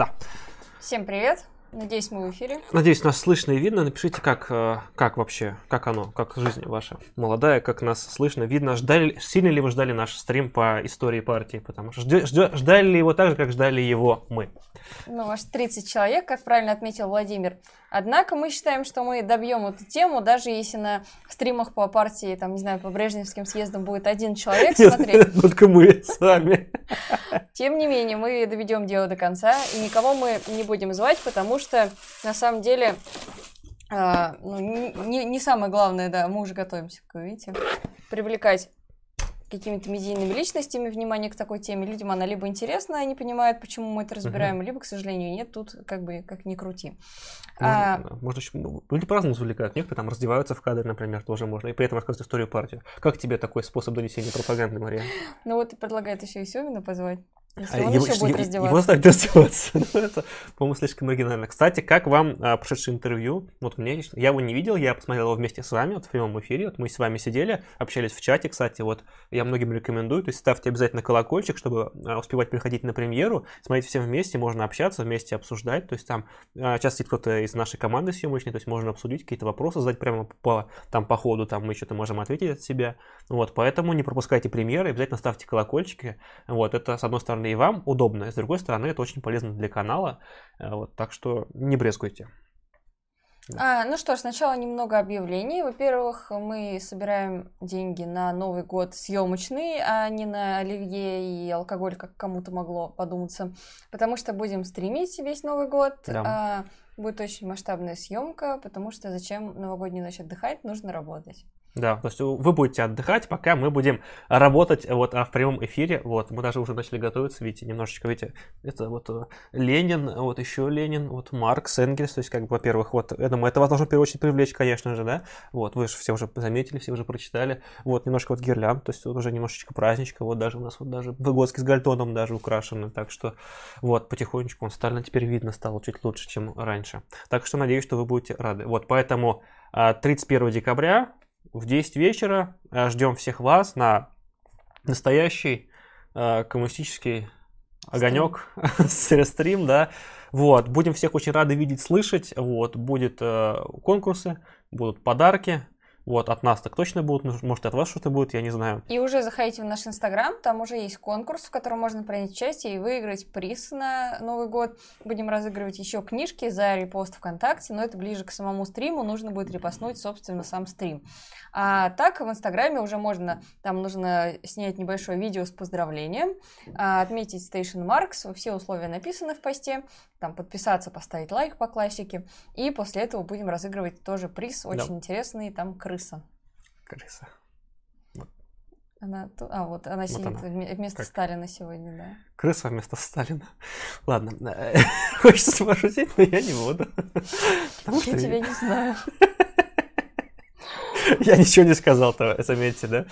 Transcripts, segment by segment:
Да. Всем привет. Надеюсь, мы в эфире. Надеюсь, нас слышно и видно. Напишите, как, э, как вообще, как оно, как жизнь ваша молодая, как нас слышно, видно. Ждали, сильно ли вы ждали наш стрим по истории партии? Потому что ждя, ждя, ждали ли его так же, как ждали его мы? Ну, аж 30 человек, как правильно отметил Владимир. Однако мы считаем, что мы добьем эту тему, даже если на стримах по партии, там, не знаю, по Брежневским съездам будет один человек смотреть. Только мы с вами. Тем не менее, мы доведем дело до конца, и никого мы не будем звать, потому что, на самом деле, а, ну, не, не самое главное, да, мы уже готовимся, как вы видите, привлекать какими-то медийными личностями внимание к такой теме. Людям она либо интересна, они понимают, почему мы это разбираем, uh-huh. либо, к сожалению, нет, тут как бы как ни крути. Можно, а... можно еще, ну, люди по-разному завлекают. Некоторые там раздеваются в кадре, например, тоже можно, и при этом рассказывать историю партии. Как тебе такой способ донесения пропаганды, Мария? Ну вот и предлагает еще и Семина позвать. Если а он его, еще будет раздеваться. Его оставить раздеваться. ну, это, по-моему, слишком оригинально. Кстати, как вам а, прошедшее интервью? Вот мне, я его не видел, я посмотрел его вместе с вами, вот в прямом эфире. Вот мы с вами сидели, общались в чате, кстати, вот я многим рекомендую. То есть ставьте обязательно колокольчик, чтобы а, успевать приходить на премьеру. Смотрите всем вместе, можно общаться, вместе обсуждать. То есть там а, сейчас сидит кто-то из нашей команды съемочной, то есть можно обсудить какие-то вопросы, задать прямо по, там, по ходу, там мы что-то можем ответить от себя. Вот, поэтому не пропускайте премьеры, обязательно ставьте колокольчики. Вот, это, с одной стороны, и вам удобно. И с другой стороны, это очень полезно для канала. Э, вот, так что не брезгуйте. А, ну что ж, сначала немного объявлений. Во-первых, мы собираем деньги на Новый год съемочный, а не на оливье и алкоголь, как кому-то могло подуматься. Потому что будем стримить весь Новый год. Да. А, будет очень масштабная съемка, потому что зачем новогоднюю ночь отдыхать, нужно работать. Да, то есть вы будете отдыхать, пока мы будем работать вот а в прямом эфире. Вот, мы даже уже начали готовиться, видите, немножечко, видите, это вот э, Ленин, вот еще Ленин, вот Маркс, Энгельс, то есть, как бы, во-первых, вот, я думаю, это вас должно в первую очередь привлечь, конечно же, да, вот, вы же все уже заметили, все уже прочитали, вот, немножко вот гирлянд, то есть, вот уже немножечко праздничка, вот даже у нас вот даже Выгодский с Гальтоном даже украшены, так что, вот, потихонечку он стально теперь видно стало чуть лучше, чем раньше. Так что надеюсь, что вы будете рады. Вот, поэтому 31 а, декабря в 10 вечера э, ждем всех вас на настоящий э, коммунистический огонек, стрим, да. Вот, будем всех очень рады видеть, слышать. Вот, будет э, конкурсы, будут подарки. Вот, от нас так точно будут, может, от вас что-то будет, я не знаю. И уже заходите в наш Инстаграм, там уже есть конкурс, в котором можно принять участие и выиграть приз на Новый год. Будем разыгрывать еще книжки за репост ВКонтакте, но это ближе к самому стриму, нужно будет репостнуть, собственно, сам стрим. А так в Инстаграме уже можно, там нужно снять небольшое видео с поздравлением, а, отметить Station Marks, все условия написаны в посте, там подписаться, поставить лайк по классике, и после этого будем разыгрывать тоже приз, очень да. интересный, там крыса. Крыса. Она, а, вот она вот сидит она. вместо как? Сталина сегодня, да. Крыса вместо Сталина. Ладно, хочется пошутить, но я не буду. Я тебя не знаю. Я ничего не сказал-то, заметьте, да?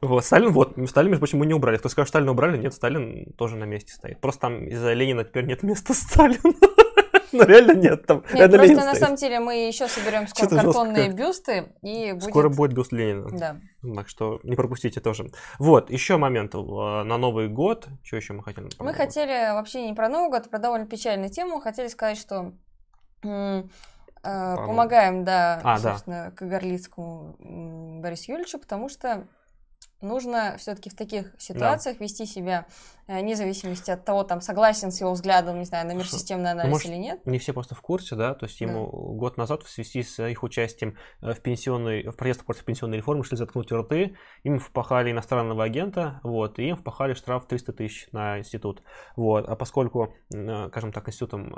Вот, Сталин, вот, Сталин, между прочим, мы не убрали. Кто скажет, Сталина убрали, нет, Сталин тоже на месте стоит. Просто там из-за Ленина теперь нет места Сталина. Ну, реально нет. Там нет, просто Ленин на стоит. самом деле мы еще соберем скоро картонные жестко. бюсты. И будет... Скоро будет бюст Ленина. Да. Так что не пропустите тоже. Вот, еще момент. Э, на Новый год. Что еще мы хотели? Мы хотели вообще не про Новый год, а про довольно печальную тему. Хотели сказать, что Э, помогаем, да, а, собственно, да. Кагарлицкому Борису Юрьевичу, потому что нужно все-таки в таких ситуациях да. вести себя Э, вне зависимости от того, там, согласен с его взглядом, не знаю, на мир системный анализ Может, или нет. Не все просто в курсе, да, то есть ему да. год назад в связи с их участием э, в пенсионной, в протестах против пенсионной реформы шли заткнуть рты, им впахали иностранного агента, вот, и им впахали штраф 300 тысяч на институт, вот, а поскольку, э, скажем так, институтом,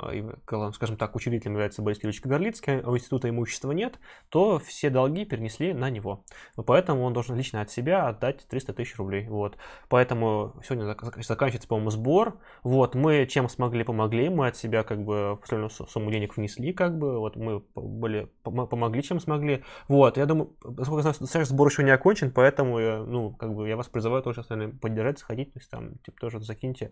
скажем так, учредителем является Борис Юрьевич Кагарлицкий, а у института имущества нет, то все долги перенесли на него, поэтому он должен лично от себя отдать 300 тысяч рублей, вот, поэтому сегодня заканчивается, по-моему, сбор. Вот, мы чем смогли, помогли, мы от себя как бы определенную сумму денег внесли, как бы, вот мы были, помогли, чем смогли. Вот, я думаю, поскольку знаю, сбор еще не окончен, поэтому, я, ну, как бы я вас призываю тоже остальные поддержать, сходить, то есть там, типа, тоже закиньте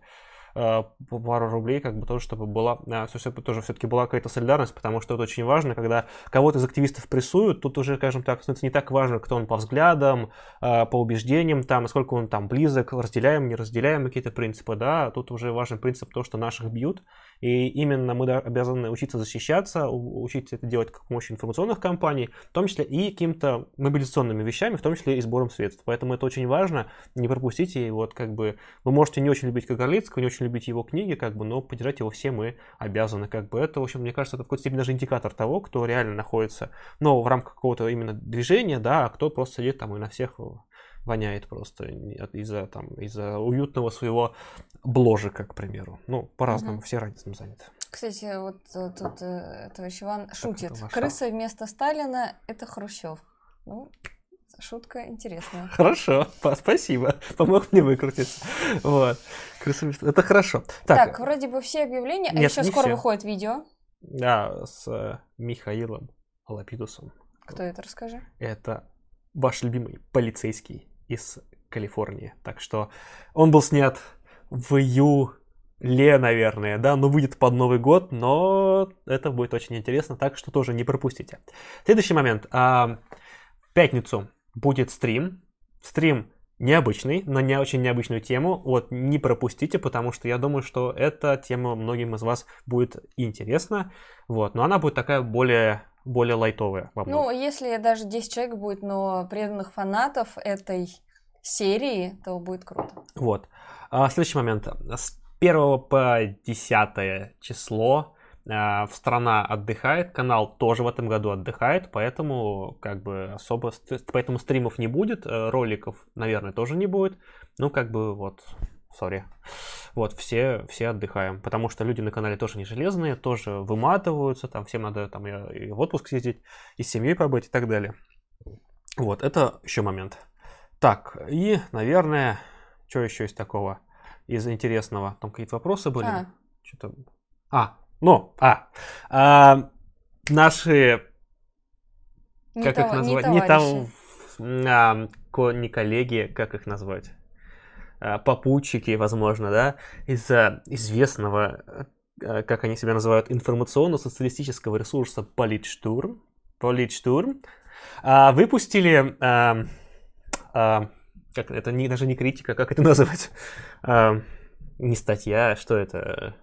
пару рублей, как бы тоже, чтобы была, э, тоже все-таки была какая-то солидарность, потому что это очень важно, когда кого-то из активистов прессуют, тут уже, скажем так, становится не так важно, кто он по взглядам, э, по убеждениям, там, насколько он там близок, разделяем, не разделяем какие-то принципы, да, тут уже важен принцип то, что наших бьют, и именно мы обязаны учиться защищаться, учиться это делать как помощью информационных кампаний, в том числе и какими-то мобилизационными вещами, в том числе и сбором средств. Поэтому это очень важно, не пропустите. И вот как бы вы можете не очень любить Кагарлицкого, не очень любить его книги, как бы, но поддержать его все мы обязаны. Как бы это, в общем, мне кажется, это в какой-то степени даже индикатор того, кто реально находится, но в рамках какого-то именно движения, да, а кто просто сидит там и на всех воняет просто из-за там из-за уютного своего бложика, к примеру. Ну, по-разному, угу. все этим заняты. Кстати, вот э, тут э, товарищ Иван шутит. Крыса вместо Сталина – это Хрущев. Ну, шутка интересная. Хорошо, спасибо. Помог мне выкрутиться. Вот. Крыса вместо... Это хорошо. Так, так, вроде бы все объявления, а Нет, а еще скоро все. выходит видео. Да, с э, Михаилом Лапидусом. Кто это, расскажи. Это ваш любимый полицейский из Калифорнии. Так что он был снят в июле, наверное, да, ну выйдет под Новый год, но это будет очень интересно, так что тоже не пропустите. Следующий момент. А, в пятницу будет стрим. Стрим необычный, на не очень необычную тему. Вот не пропустите, потому что я думаю, что эта тема многим из вас будет интересна. Вот, но она будет такая более более лайтовая. Ну, если даже 10 человек будет, но преданных фанатов этой серии, то будет круто. Вот. А, следующий момент. С 1 по 10 число а, страна отдыхает, канал тоже в этом году отдыхает, поэтому как бы особо, поэтому стримов не будет, э, роликов, наверное, тоже не будет. Ну, как бы вот, сори. Вот, все, все отдыхаем, потому что люди на канале тоже не железные, тоже выматываются, там всем надо там и в отпуск съездить, и с семьей побыть и так далее. Вот, это еще момент. Так, и, наверное, что еще есть такого из интересного? Там какие-то вопросы были? А. Что-то... А, ну, а, а наши... Не как того, их назвать? Не, не там... А, не коллеги, как их назвать? А, попутчики, возможно, да, из известного, а, как они себя называют, информационно-социалистического ресурса Политштурм, Политштурм, а, выпустили как это не, даже не критика, как это называть? Не статья, что это?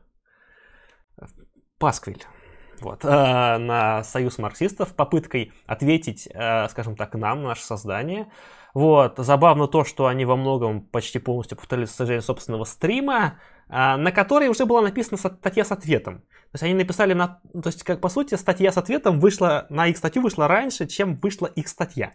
Пасквиль. Вот, на союз марксистов попыткой ответить, скажем так, нам, наше создание. Вот, забавно то, что они во многом почти полностью повторили сожжение собственного стрима, а, на которой уже была написана статья с ответом. То есть они написали на... То есть, как по сути, статья с ответом вышла, на их статью вышла раньше, чем вышла их статья.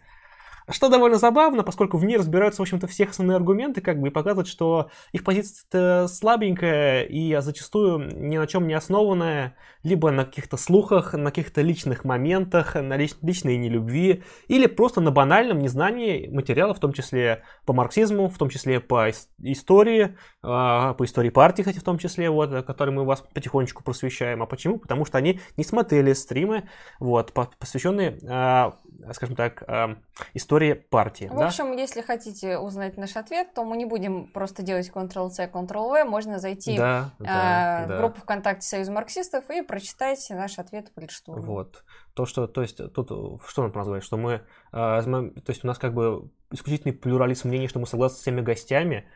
Что довольно забавно, поскольку в ней разбираются, в общем-то, все основные аргументы, как бы, и показывают, что их позиция слабенькая и зачастую ни на чем не основанная, либо на каких-то слухах, на каких-то личных моментах, на лич- личной нелюбви, или просто на банальном незнании материала, в том числе по марксизму, в том числе по истории, а, по истории партии, кстати, в том числе, вот, который мы вас потихонечку просвещаем. А почему? Потому что они не смотрели стримы, вот, посвященные, а, скажем так, а, истории истории партии. В да? общем, если хотите узнать наш ответ, то мы не будем просто делать Ctrl-C, Ctrl-V. Можно зайти да, э, да, в да. группу ВКонтакте Союз марксистов и прочитать наш ответ по Лидштурму. Вот. То, что, то есть, тут что нам назвать, что мы, э, то есть у нас как бы исключительный плюрализм мнений, что мы согласны с всеми гостями,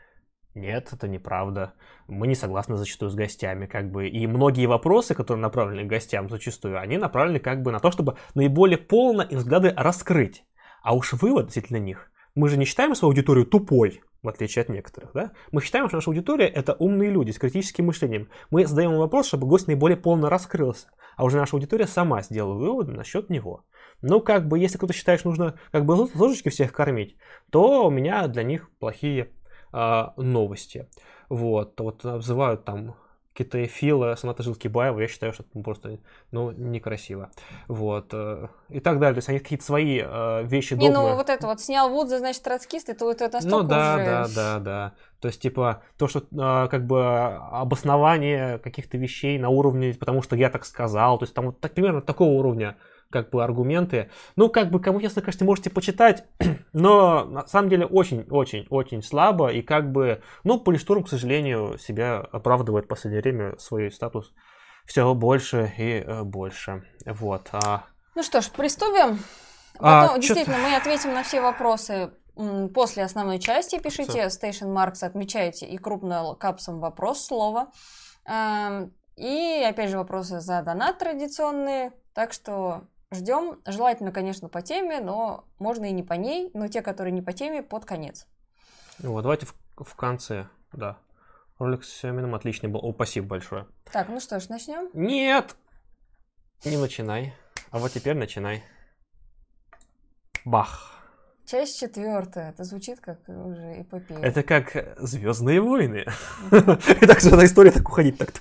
нет, это неправда. Мы не согласны зачастую с гостями, как бы. И многие вопросы, которые направлены к гостям зачастую, они направлены как бы на то, чтобы наиболее полно их взгляды раскрыть. А уж вывод относительно них. Мы же не считаем свою аудиторию тупой, в отличие от некоторых, да? Мы считаем, что наша аудитория – это умные люди с критическим мышлением. Мы задаем вопрос, чтобы гость наиболее полно раскрылся, а уже наша аудитория сама сделала выводы насчет него. Ну, как бы, если кто-то считает, что нужно как бы ложечки всех кормить, то у меня для них плохие э, новости. Вот, вот обзывают там китаефила, Соната Жилкибаева, я считаю, что это просто ну, некрасиво. Вот. Э, и так далее. То есть они какие-то свои э, вещи, догмы. Не, ну вот это вот снял Вудза, значит, троцкист, это вот это настолько Ну да, уже... да, да, да. То есть, типа, то, что э, как бы обоснование каких-то вещей на уровне, потому что я так сказал, то есть там вот так, примерно такого уровня как бы аргументы. Ну, как бы, кому ясно, конечно, можете почитать, но на самом деле очень-очень-очень слабо, и как бы, ну, Полиштурм, к сожалению, себя оправдывает в последнее время свой статус все больше и э, больше. Вот. А... Ну что ж, приступим. А, Потом, а, действительно, мы ответим на все вопросы после основной части. Пишите Station Marks, отмечайте и крупно капсом вопрос слова. И опять же вопросы за донат традиционные. Так что ждем. Желательно, конечно, по теме, но можно и не по ней. Но те, которые не по теме, под конец. Вот, давайте в, в конце, да. Ролик с Семеном отличный был. О, спасибо большое. Так, ну что ж, начнем? Нет! Не начинай. А вот теперь начинай. Бах. Часть четвертая. Это звучит как уже эпопея. Это как Звездные войны. И так эта история так уходить так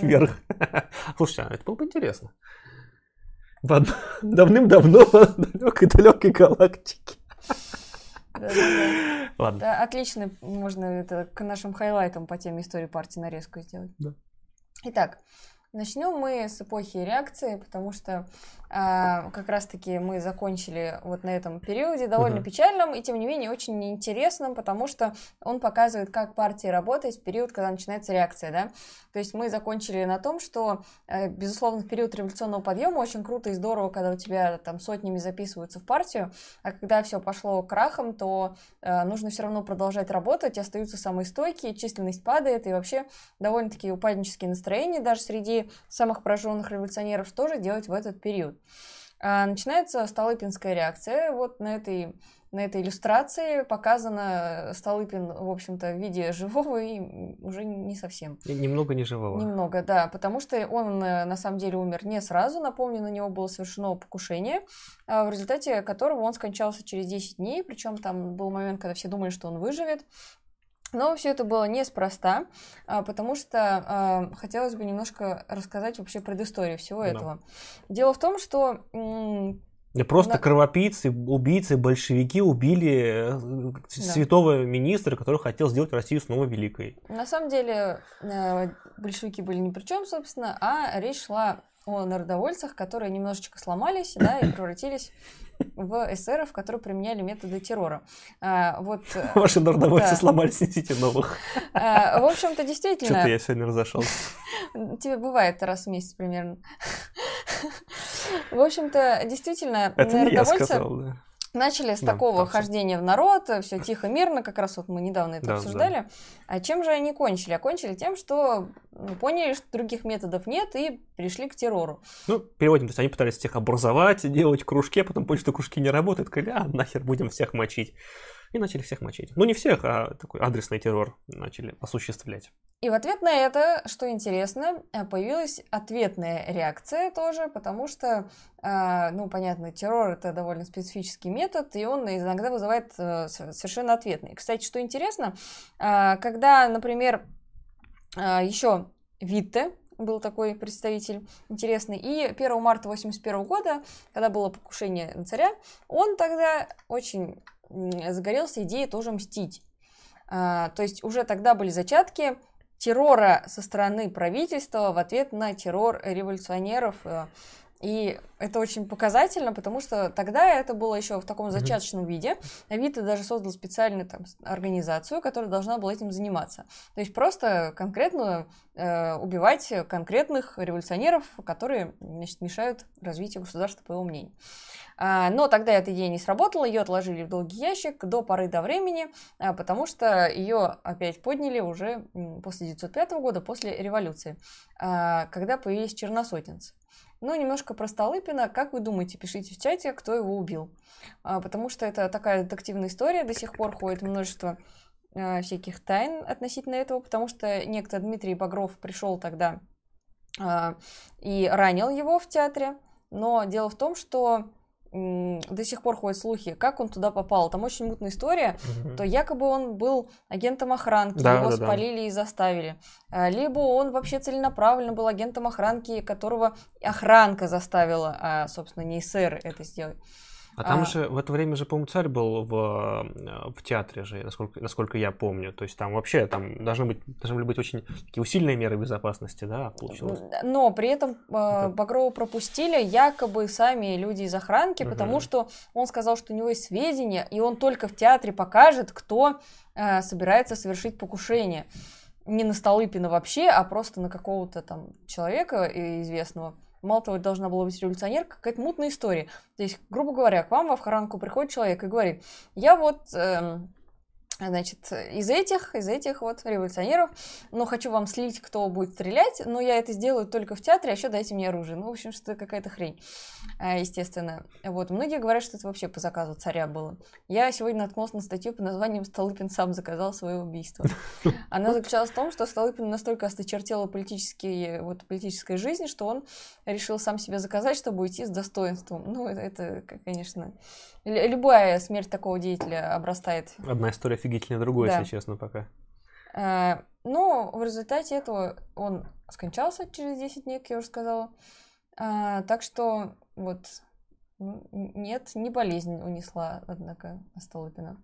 вверх. Слушай, а это было бы интересно. Давным-давно в далекой-далекой галактике. Ладно. Да, отлично, можно это к нашим хайлайтам по теме истории партии нарезку сделать. Да. Итак, начнем мы с эпохи реакции, потому что а, как раз-таки мы закончили вот на этом периоде довольно uh-huh. печальном и тем не менее очень интересным, потому что он показывает, как партия работает в период, когда начинается реакция, да. То есть мы закончили на том, что, э, безусловно, в период революционного подъема очень круто и здорово, когда у тебя там сотнями записываются в партию, а когда все пошло крахом, то э, нужно все равно продолжать работать, остаются самые стойкие, численность падает и вообще довольно-таки упаднические настроения даже среди самых пораженных революционеров тоже делать в этот период. А, начинается Столыпинская реакция. Вот на этой, на этой иллюстрации показано Столыпин, в общем-то, в виде живого и уже не совсем. И немного не живого. Немного, да, потому что он э, на самом деле умер не сразу. Напомню, на него было совершено покушение, а, в результате которого он скончался через 10 дней. Причем там был момент, когда все думали, что он выживет. Но все это было неспроста, а, потому что а, хотелось бы немножко рассказать вообще предысторию всего да. этого. Дело в том, что да просто на... кровопийцы, убийцы, большевики убили э, да. святого министра, который хотел сделать Россию снова великой. На самом деле э, большевики были ни при чем, собственно, а речь шла о народовольцах, которые немножечко сломались, да, и превратились в эсеров, которые применяли методы террора. А, вот, э, Ваши народовольцы да. сломались, несите новых. А, в общем-то, действительно... Что-то я сегодня разошелся. Тебе бывает раз в месяц примерно. В общем-то, действительно, Это народовольцы... я сказал, да Начали с да, такого хождения в народ, все тихо, мирно, как раз вот мы недавно это да, обсуждали. Да. А чем же они кончили? А кончили тем, что ну, поняли, что других методов нет и пришли к террору. Ну, переводим, то есть они пытались всех образовать, делать кружки, а потом поняли, что кружки не работают, сказали, а нахер будем всех мочить и начали всех мочить. Ну, не всех, а такой адресный террор начали осуществлять. И в ответ на это, что интересно, э, появилась ответная реакция тоже, потому что, э, ну, понятно, террор это довольно специфический метод, и он иногда вызывает э, совершенно ответный. Кстати, что интересно, когда, например, еще Витте, был такой представитель интересный. И 1 марта 1981 года, когда было покушение на царя, он тогда очень загорелся идеей тоже мстить. А, то есть уже тогда были зачатки террора со стороны правительства в ответ на террор революционеров. И это очень показательно, потому что тогда это было еще в таком зачаточном виде. Авито даже создал специальную там, организацию, которая должна была этим заниматься. То есть просто конкретно э, убивать конкретных революционеров, которые значит, мешают развитию государства, по его мнению. А, но тогда эта идея не сработала, ее отложили в долгий ящик до поры до времени, а, потому что ее опять подняли уже после 1905 года, после революции, а, когда появились черносотенцы. Ну, немножко про Столыпина. Как вы думаете, пишите в чате, кто его убил. Потому что это такая детективная история, до сих пор ходит множество всяких тайн относительно этого, потому что некто Дмитрий Багров пришел тогда и ранил его в театре. Но дело в том, что до сих пор ходят слухи, как он туда попал. Там очень мутная история, угу. то якобы он был агентом охранки, да, его да, спалили да. и заставили. А, либо он вообще целенаправленно был агентом охранки, которого охранка заставила, а, собственно, не СССР это сделать. А там а... же в это время же, по-моему, царь был в, э, в театре же, насколько, насколько я помню. То есть там вообще там должны быть, должны быть очень такие усиленные меры безопасности, да, получилось. Но при этом э, Багрова пропустили якобы сами люди из охранки, угу. потому что он сказал, что у него есть сведения, и он только в театре покажет, кто э, собирается совершить покушение. Не на Столыпина вообще, а просто на какого-то там человека известного. Мало того, должна была быть революционерка, какая-то мутная история. То есть, грубо говоря, к вам в охранку приходит человек и говорит, я вот... Э, значит, из этих, из этих вот революционеров, но хочу вам слить, кто будет стрелять, но я это сделаю только в театре, а еще дайте мне оружие. Ну, в общем, что какая-то хрень, а, естественно. Вот, многие говорят, что это вообще по заказу царя было. Я сегодня наткнулась на статью под названием «Столыпин сам заказал свое убийство». Она заключалась в том, что Столыпин настолько осточертела политические, вот, политической жизни, что он решил сам себе заказать, чтобы уйти с достоинством. Ну, это, это конечно, любая смерть такого деятеля обрастает. Одна история офигительнее другой, да. если честно, пока. А, но в результате этого он скончался через 10 дней, как я уже сказала. А, так что вот ну, нет, не болезнь унесла, однако, Столыпина.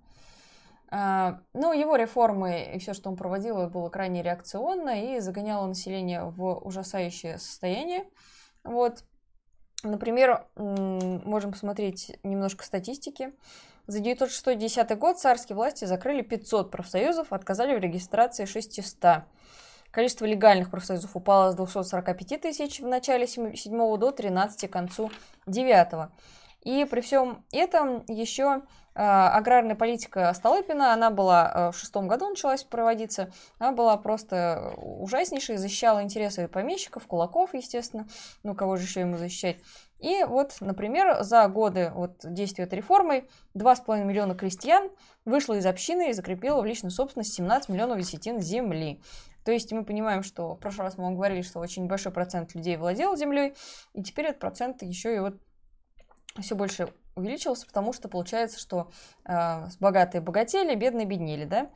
А, ну, его реформы и все, что он проводил, было крайне реакционно и загоняло население в ужасающее состояние. Вот. Например, можем посмотреть немножко статистики. За 960 год царские власти закрыли 500 профсоюзов, отказали в регистрации 600. Количество легальных профсоюзов упало с 245 тысяч в начале 7 до 13 к концу 9. И при всем этом еще аграрная политика Столыпина, она была а, в шестом году началась проводиться, она была просто ужаснейшей, защищала интересы помещиков, кулаков, естественно, ну кого же еще ему защищать. И вот, например, за годы вот, действия этой реформы 2,5 миллиона крестьян вышло из общины и закрепило в личную собственность 17 миллионов десятин земли. То есть мы понимаем, что в прошлый раз мы вам говорили, что очень большой процент людей владел землей, и теперь этот процент еще и вот все больше увеличился, потому что получается, что э, богатые богатели, бедные беднели, да.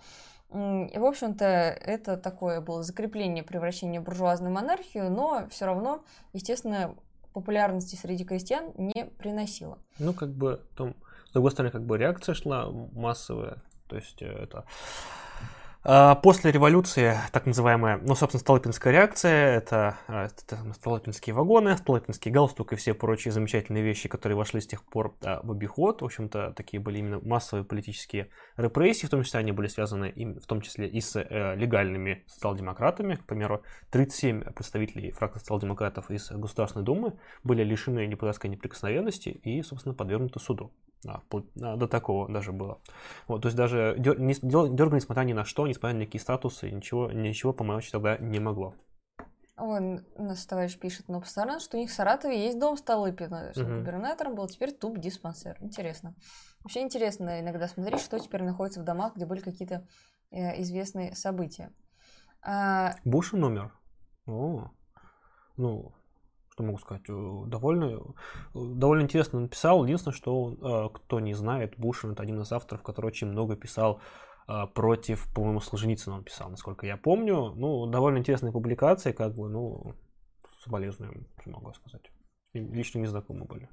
И, в общем-то, это такое было закрепление превращения в буржуазную монархию, но все равно, естественно, популярности среди крестьян не приносило. Ну, как бы, там, с другой стороны, как бы реакция шла массовая, то есть э, это после революции, так называемая, ну, собственно, Столыпинская реакция, это, а, это Столыпинские вагоны, Столыпинский галстук и все прочие замечательные вещи, которые вошли с тех пор а, в обиход. В общем-то, такие были именно массовые политические репрессии, в том числе они были связаны в том числе и с э, легальными социал-демократами. К примеру, 37 представителей фракции социал-демократов из Государственной Думы были лишены депутатской неприкосновенности и, собственно, подвергнуты суду. Да, до такого даже было. Вот, то есть даже дер, не, дергали, несмотря ни на что, несмотря на никакие статусы, ничего, ничего помочь тогда не могло. Ой, наш товарищ пишет, но постоянно, что у них в Саратове есть дом Столыпина, что угу. губернатором был, теперь туп диспансер. Интересно. Вообще интересно иногда смотреть, что теперь находится в домах, где были какие-то э, известные события. А... Бушин умер? О, ну, что могу сказать, э, довольно, э, довольно интересно написал. Единственное, что э, кто не знает, Бушин это один из авторов, который очень много писал против, по-моему, Солженицына он писал, насколько я помню. Ну, довольно интересная публикация, как бы, ну, соболезную, что могу сказать. Лично не знакомы были.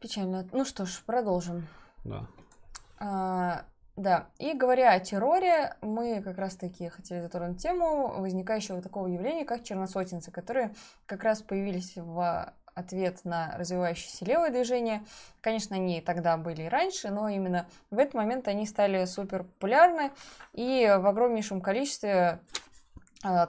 Печально. Ну что ж, продолжим. Да. А, да, и говоря о терроре, мы как раз-таки хотели затронуть тему возникающего такого явления, как черносотенцы, которые как раз появились в ответ на развивающееся левое движение. Конечно, они тогда были и раньше, но именно в этот момент они стали супер популярны, и в огромнейшем количестве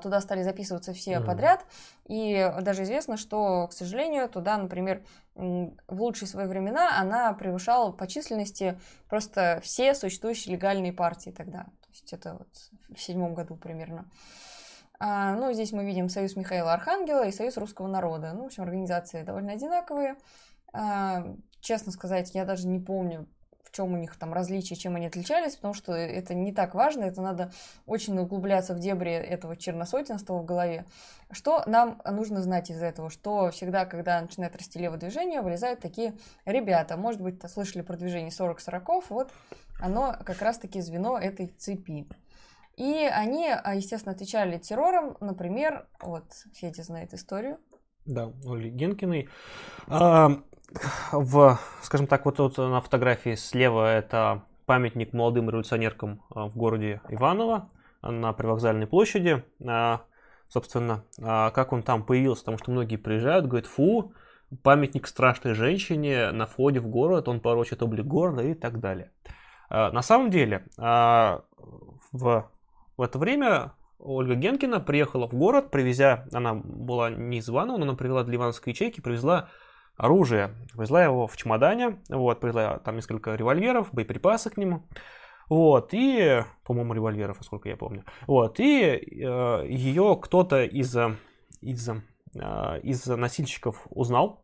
туда стали записываться все mm-hmm. подряд. И даже известно, что, к сожалению, туда, например, в лучшие свои времена она превышала по численности просто все существующие легальные партии тогда. То есть это вот в седьмом году примерно. А, ну, здесь мы видим Союз Михаила Архангела и Союз Русского Народа. Ну, в общем, организации довольно одинаковые. А, честно сказать, я даже не помню, чем у них там различия, чем они отличались, потому что это не так важно, это надо очень углубляться в дебри этого черносотенства в голове. Что нам нужно знать из этого? Что всегда, когда начинает расти левое движение, вылезают такие ребята. Может быть, слышали про движение 40-40, вот оно как раз-таки звено этой цепи. И они, а, естественно, отвечали террором, например, вот, все эти знают историю. Да, Оли Генкиной. А, в, скажем так, вот тут на фотографии слева это памятник молодым революционеркам а, в городе Иваново на привокзальной площади. А, собственно, а, как он там появился, потому что многие приезжают, говорят, фу, памятник страшной женщине на входе в город, он порочит облик города и так далее. На самом деле, в, в это время Ольга Генкина приехала в город, привезя, она была не из Иванова, но она привела для ивановской ячейки, привезла оружие. Привезла его в чемодане, вот, привезла там несколько револьверов, боеприпасы к нему. Вот, и, по-моему, револьверов, насколько я помню. Вот, и э, ее кто-то из, из, э, из носильщиков узнал,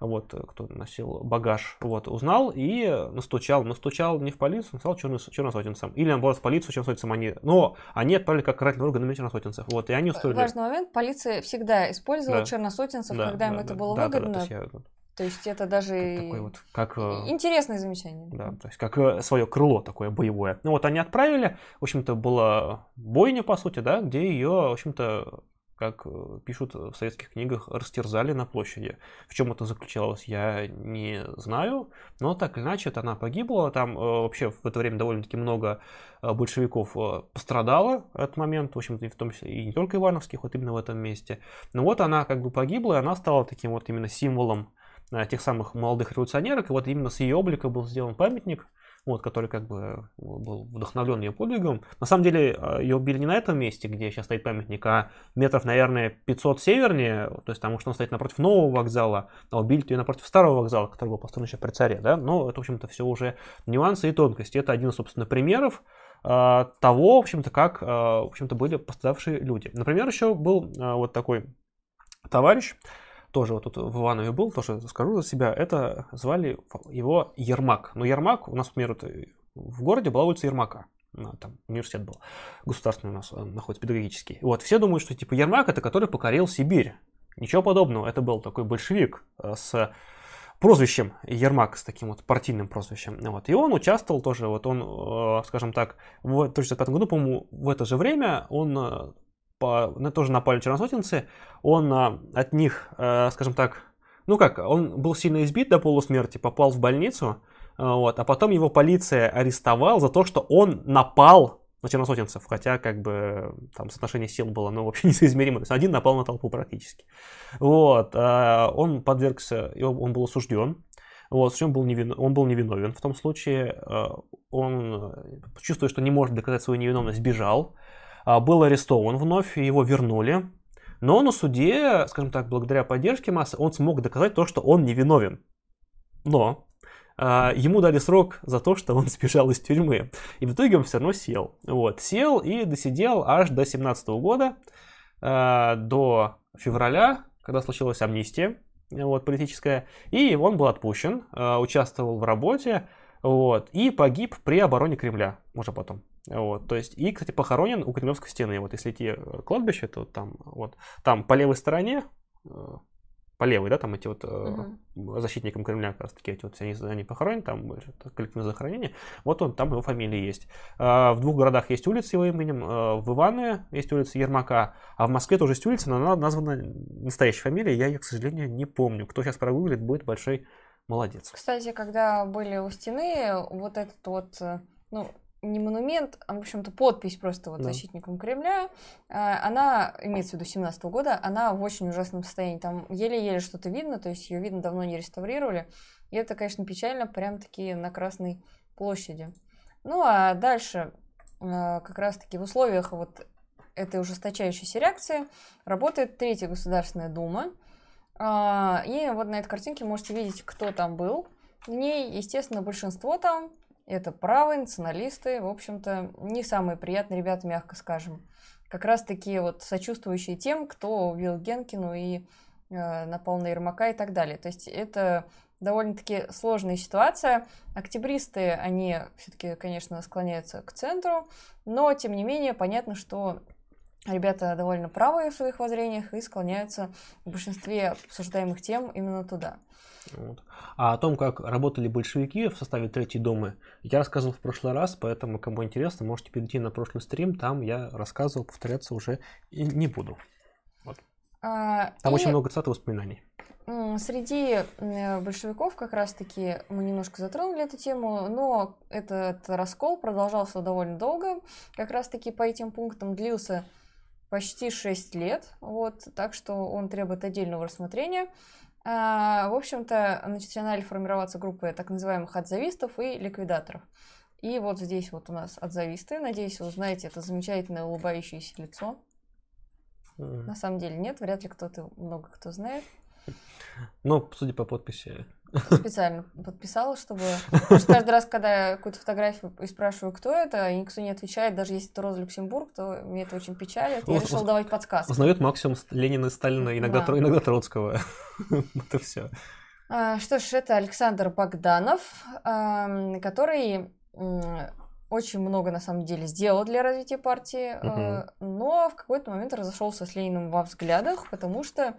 вот, э, кто носил багаж, вот, узнал и настучал, настучал не в полицию, настучал черный, черносотенцам. Или, наоборот, в полицию черносотенцам они, но они отправили как карательный орган на черносотенцев, вот, и они устроили. Важный момент, полиция всегда использовала да. черносотенцев, да, когда да, им да, это было да, выгодно. Да, да, то, есть я, то есть это даже такой вот, как, э, интересное замечание. Да, то есть как э, свое крыло такое боевое. Ну вот они отправили, в общем-то была бойня по сути, да, где ее, в общем-то, как э, пишут в советских книгах, растерзали на площади. В чем это заключалось, я не знаю, но так или иначе, она погибла. Там э, вообще в это время довольно-таки много э, большевиков пострадало этот момент, в общем-то, в том числе и не только Ивановских, вот именно в этом месте. Но вот она как бы погибла, и она стала таким вот именно символом тех самых молодых революционерок, и вот именно с ее облика был сделан памятник – вот, который как бы был вдохновлен ее подвигом. На самом деле а, ее убили не на этом месте, где сейчас стоит памятник, а метров, наверное, 500 севернее, то есть потому что он стоит напротив нового вокзала, а убили ее напротив старого вокзала, который был построен еще при царе, да, но это, в общем-то, все уже нюансы и тонкости. Это один, собственно, примеров э, того, в общем-то, как, э, в общем-то, были пострадавшие люди. Например, еще был э, вот такой товарищ, тоже вот тут в Иванове был, тоже скажу за себя, это звали его Ермак. Но Ермак, у нас, например, вот в городе была улица Ермака. Там университет был, государственный у нас э, находится, педагогический. Вот, все думают, что типа Ермак это который покорил Сибирь. Ничего подобного, это был такой большевик э, с прозвищем Ермак, с таким вот партийным прозвищем. Вот. И он участвовал тоже, вот он, э, скажем так, в 1965 году, по-моему, в это же время он тоже напали черносотенцы, он а, от них, а, скажем так, ну как, он был сильно избит до полусмерти, попал в больницу, а, вот, а потом его полиция арестовала за то, что он напал на черносотенцев, хотя как бы там соотношение сил было, ну, вообще несоизмеримо. То есть один напал на толпу практически. Вот, а, он подвергся, он был осужден, вот, он был, невин... он был невиновен в том случае, он, чувствуя, что не может доказать свою невиновность, бежал, был арестован вновь, его вернули. Но на суде, скажем так, благодаря поддержке массы, он смог доказать то, что он невиновен. Но а, ему дали срок за то, что он сбежал из тюрьмы. И в итоге он все равно сел. Вот, сел и досидел аж до 17 года, а, до февраля, когда случилась амнистия вот, политическая. И он был отпущен, участвовал в работе вот, и погиб при обороне Кремля уже потом. Вот, то есть, и, кстати, похоронен у Кремлевской стены. Вот, если идти э, кладбище, то там, вот, там по левой стороне, э, по левой, да, там эти вот угу. защитникам Кремля, как раз таки, эти вот, они, они похоронены, там коллективное захоронение, вот он, там его фамилия есть. А, в двух городах есть улицы его именем, в Иванове есть улица Ермака, а в Москве тоже есть улица, но она названа настоящей фамилией, я ее, к сожалению, не помню. Кто сейчас прогуглит, будет большой молодец. Кстати, когда были у стены, вот этот вот, ну, не монумент, а, в общем-то, подпись просто вот да. защитникам Кремля. А, она, имеется в виду 17 -го года, она в очень ужасном состоянии. Там еле-еле что-то видно, то есть ее видно давно не реставрировали. И это, конечно, печально, прям-таки на Красной площади. Ну, а дальше а, как раз-таки в условиях вот этой ужесточающейся реакции работает Третья Государственная Дума. И вот на этой картинке можете видеть, кто там был. В ней, естественно, большинство там это правые националисты, в общем-то, не самые приятные ребята, мягко скажем. Как раз такие вот сочувствующие тем, кто убил Генкину и э, напал на Ермака и так далее. То есть это довольно-таки сложная ситуация. Октябристы, они все-таки, конечно, склоняются к центру, но, тем не менее, понятно, что ребята довольно правые в своих воззрениях и склоняются в большинстве обсуждаемых тем именно туда. Вот. А о том, как работали большевики в составе Третьей Думы, я рассказывал в прошлый раз, поэтому, кому интересно, можете перейти на прошлый стрим, там я рассказывал, повторяться уже и не буду. Вот. А, там и... очень много цитат и воспоминаний. Среди большевиков как раз-таки мы немножко затронули эту тему, но этот раскол продолжался довольно долго. Как раз-таки по этим пунктам длился почти 6 лет, вот, так что он требует отдельного рассмотрения. А, в общем-то, начинали формироваться группы так называемых отзавистов и ликвидаторов. И вот здесь вот у нас отзависты. Надеюсь, вы знаете это замечательное улыбающееся лицо. Mm. На самом деле нет, вряд ли кто-то, много кто знает. Ну, судя по подписи. Специально подписала, чтобы... Потому что каждый раз, когда я какую-то фотографию и спрашиваю, кто это, и никто не отвечает, даже если это Роза Люксембург, то мне это очень печалит. Я решила давать подсказки. Узнают максимум Ленина, Сталина, иногда, да. иногда Троцкого. Это все. А, что ж, это Александр Богданов, который очень много на самом деле сделал для развития партии, uh-huh. но в какой-то момент разошелся с Лениным во взглядах, потому что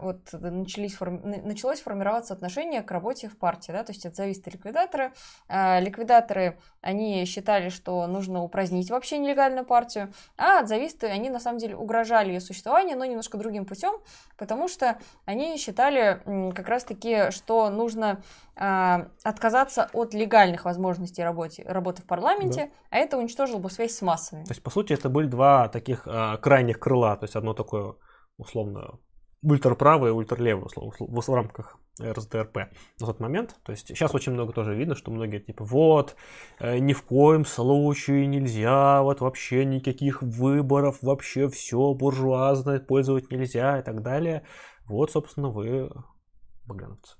вот начались, началось формироваться отношение к работе в партии, да, то есть отзависты ликвидаторы. А, ликвидаторы, они считали, что нужно упразднить вообще нелегальную партию, а отзависты, они на самом деле угрожали ее существованию, но немножко другим путем, потому что они считали как раз-таки, что нужно а, отказаться от легальных возможностей работы, работы в парламенте, да. а это уничтожило бы связь с массами. То есть, по сути, это были два таких а, крайних крыла, то есть одно такое условно ультраправые и ультралевые в, в рамках РСДРП на тот момент. То есть сейчас очень много тоже видно, что многие типа вот, э, ни в коем случае нельзя, вот вообще никаких выборов, вообще все буржуазное пользовать нельзя и так далее. Вот, собственно, выбагряновцы.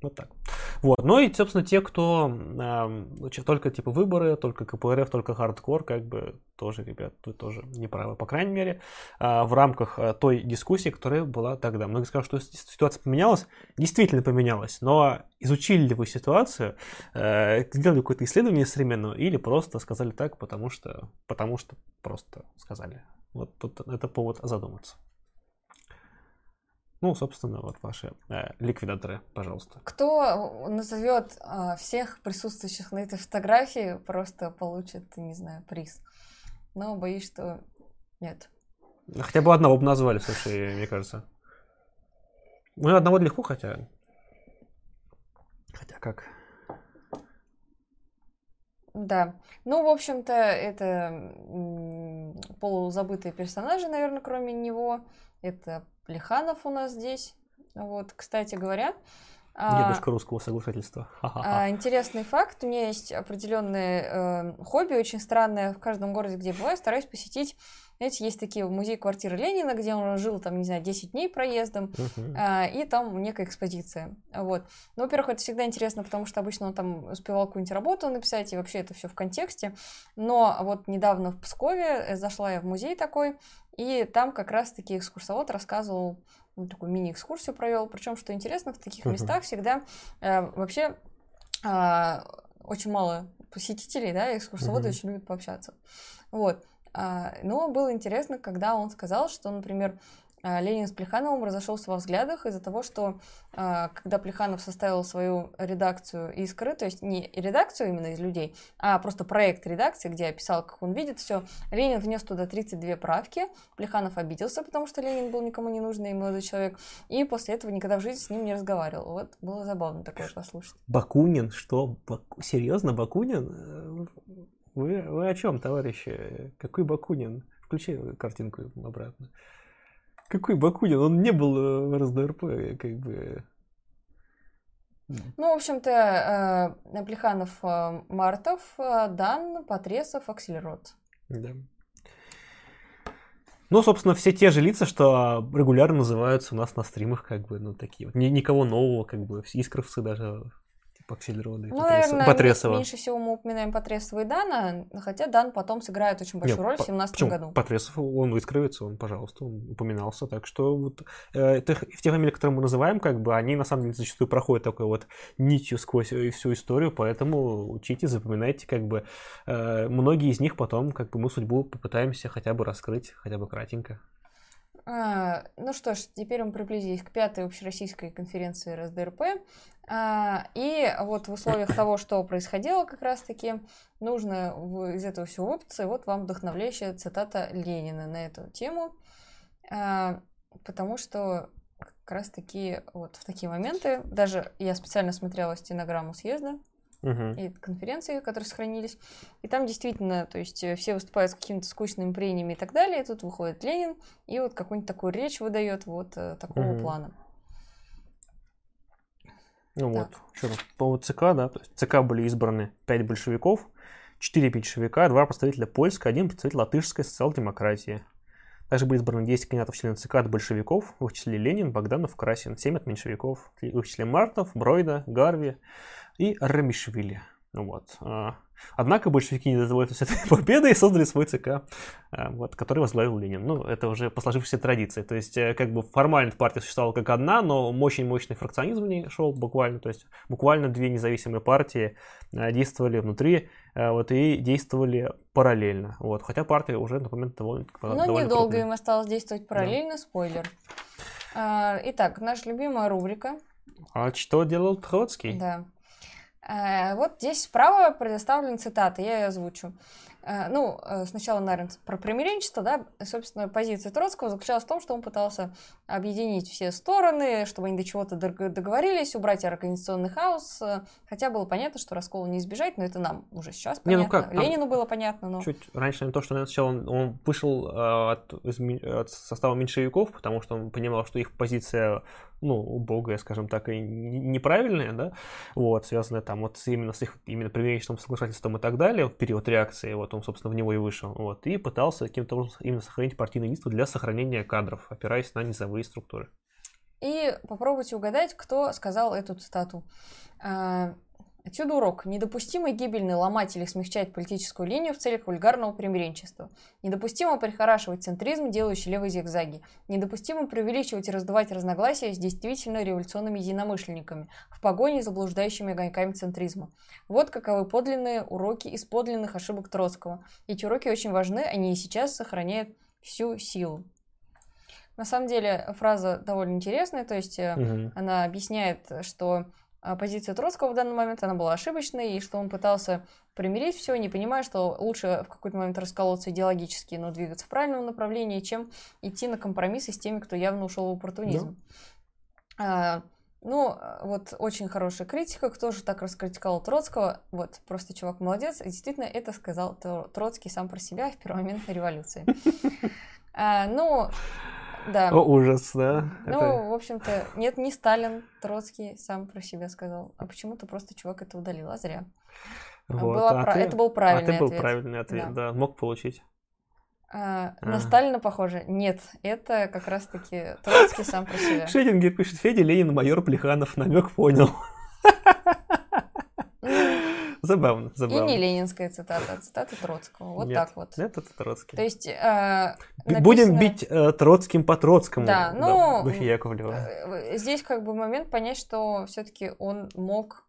Вот так. Вот. Ну и, собственно, те, кто э, только типа выборы, только КПРФ, только хардкор, как бы тоже, ребят, вы тоже не правы. По крайней мере, э, в рамках э, той дискуссии, которая была тогда. Многие скажут, что ситуация поменялась. Действительно поменялась. Но изучили ли вы ситуацию, э, сделали какое-то исследование современного или просто сказали так, потому что, потому что просто сказали. Вот тут это повод задуматься. Ну, собственно, вот ваши э, ликвидаторы, пожалуйста. Кто назовет э, всех присутствующих на этой фотографии, просто получит, не знаю, приз. Но боюсь, что нет. Хотя бы одного бы назвали, слушай, мне кажется. Ну, одного легко, хотя... Хотя как... Да. Ну, в общем-то, это полузабытые персонажи, наверное, кроме него. Это Плеханов у нас здесь. Вот, кстати говоря, Дедушка а, русского соглашательства. А, интересный факт. У меня есть определенное э, хобби, очень странное. В каждом городе, где я бываю, стараюсь посетить. Знаете, есть такие музей квартиры Ленина, где он жил, там, не знаю, 10 дней проездом, uh-huh. а, и там некая экспозиция. Вот. Ну, во-первых, это всегда интересно, потому что обычно он там успевал какую-нибудь работу написать, и вообще это все в контексте. Но вот недавно в Пскове зашла я в музей такой, и там как раз-таки экскурсовод рассказывал, ну, такую мини-экскурсию провел. Причем, что интересно, в таких местах всегда э, вообще э, очень мало посетителей, да, экскурсоводы uh-huh. очень любят пообщаться. Вот. А, но было интересно, когда он сказал, что, например, Ленин с Плехановым разошелся во взглядах из-за того, что а, когда Плеханов составил свою редакцию «Искры», то есть не редакцию именно из людей, а просто проект редакции, где описал, как он видит все, Ленин внес туда 32 правки, Плеханов обиделся, потому что Ленин был никому не нужный молодой человек, и после этого никогда в жизни с ним не разговаривал. Вот было забавно такое послушать. Бакунин? Что? Баку... Серьезно, Бакунин? Вы, вы о чем, товарищи? Какой Бакунин? Включи картинку обратно. Какой Бакунин? Он не был э, в РСДРП, как бы. Ну, в общем-то, э, Плеханов, э, Мартов, Дан, Потресов, Акселерот. Да. Ну, собственно, все те же лица, что регулярно называются у нас на стримах, как бы, ну, такие вот. Никого нового, как бы, искровцы даже Аксельрода и ну, наверное, Потресова. меньше всего мы упоминаем Потресова и Дана, хотя Дан потом сыграет очень большую Нет, роль в 2017 году. Потресов, он выскроется, он, пожалуйста, он упоминался, так что вот э, тех, те фамилии, которые мы называем, как бы, они на самом деле зачастую проходят такой вот нитью сквозь э, всю историю, поэтому учите, запоминайте, как бы, э, многие из них потом, как бы, мы судьбу попытаемся хотя бы раскрыть, хотя бы кратенько. А, ну что ж, теперь мы приблизились к пятой общероссийской конференции РСДРП. А, и вот в условиях того, что происходило как раз-таки, нужно из этого всего выпутаться. И вот вам вдохновляющая цитата Ленина на эту тему. А, потому что как раз таки вот в такие моменты, даже я специально смотрела стенограмму съезда, И конференции, которые сохранились. И там действительно, то есть э, все выступают с какими-то скучными прениями и так далее. И тут выходит Ленин и вот какую-нибудь такую речь выдает вот э, такого Мгм. плана. Ну Так. вот, что тут, по ЦК, да, то есть ЦК были избраны 5 большевиков, 4 меньшевика, 2 представителя польской, 1 представитель латышской социал-демократии. Также были избраны 10 кандидатов в члены ЦК от большевиков, в их числе Ленин, Богданов, Красин, 7 от меньшевиков, в их числе Мартов, Бройда, Гарви и Рамишвили. Вот. а, Однако большевики не довольствовались этой победой и создали свой ЦК, а, вот, который возглавил Ленин. Ну, это уже по сложившейся традиции. То есть, э, как бы формально партия существовала как одна, но очень мощный фракционизм в ней шел буквально. То есть, буквально две независимые партии э, действовали внутри э, вот, и действовали параллельно. Вот. Хотя партия уже на момент довольно Но довольно Ну, недолго крупная. им осталось действовать параллельно, спойлер. А, Итак, наша любимая рубрика. А что делал Троцкий? Да. Э, Вот здесь справа предоставлены цитаты, я ее озвучу. Э, Ну, э, сначала, наверное, про примиренчество, да, собственно, позиция Троцкого заключалась в том, что он пытался объединить все стороны, чтобы они до чего-то дог- договорились, убрать организационный хаос, хотя было понятно, что раскола не избежать, но это нам уже сейчас Не, ну понятно. как, Ленину было понятно, но... Чуть раньше, наверное, то, что сначала он, он вышел от, из от состава меньшевиков, потому что он понимал, что их позиция, ну, убогая, скажем так, и неправильная, да, вот, связанная там вот именно с их именно примиренческим соглашательством и так далее, в период реакции, вот он, собственно, в него и вышел, вот, и пытался каким-то образом именно сохранить партийное единство для сохранения кадров, опираясь на низовые структуры. И попробуйте угадать, кто сказал эту цитату. Отсюда урок. Недопустимо гибельно ломать или смягчать политическую линию в целях вульгарного примиренчества. Недопустимо прихорашивать центризм, делающий левые зигзаги. Недопустимо преувеличивать и раздувать разногласия с действительно революционными единомышленниками в погоне за блуждающими огоньками центризма. Вот каковы подлинные уроки из подлинных ошибок Троцкого. Эти уроки очень важны, они и сейчас сохраняют всю силу. На самом деле фраза довольно интересная, то есть Мгм. она объясняет, что а, позиция Троцкого в данный момент она была ошибочной, и что он пытался примирить все, не понимая, что лучше в какой-то момент расколоться идеологически, но двигаться в правильном направлении, чем идти на компромиссы с теми, кто явно ушел в оппортунизм. А, ну, а, вот очень хорошая критика. Кто же так раскритиковал Троцкого? Вот, просто чувак молодец. И действительно, это сказал Тро- Троцкий сам про себя в первомоментной революции. А, Ну, да. О, ужас, да? Ну, Это- в общем-то, нет, не Сталин, Троцкий сам про себя сказал. А почему-то просто чувак это удалил, а зря. вот, была а пра- ты- Это был правильный а ты был ответ. правильный ответ, да, мог получить. А, на Ага. Сталина похоже? Нет, это как раз-таки Троцкий сам про себя. Шедингер пишет, Федя Ленин, майор Плеханов, намек понял. Забавно, И забавно. не ленинская цитата, а цитата Троцкого. Вот Нет, так вот. Нет, это Троцкий. То есть... а, Б- Будем написано- бить э, Троцким по Троцкому. Да, ну, в духе Яковлева. Э, Здесь как бы момент понять, что все-таки он мог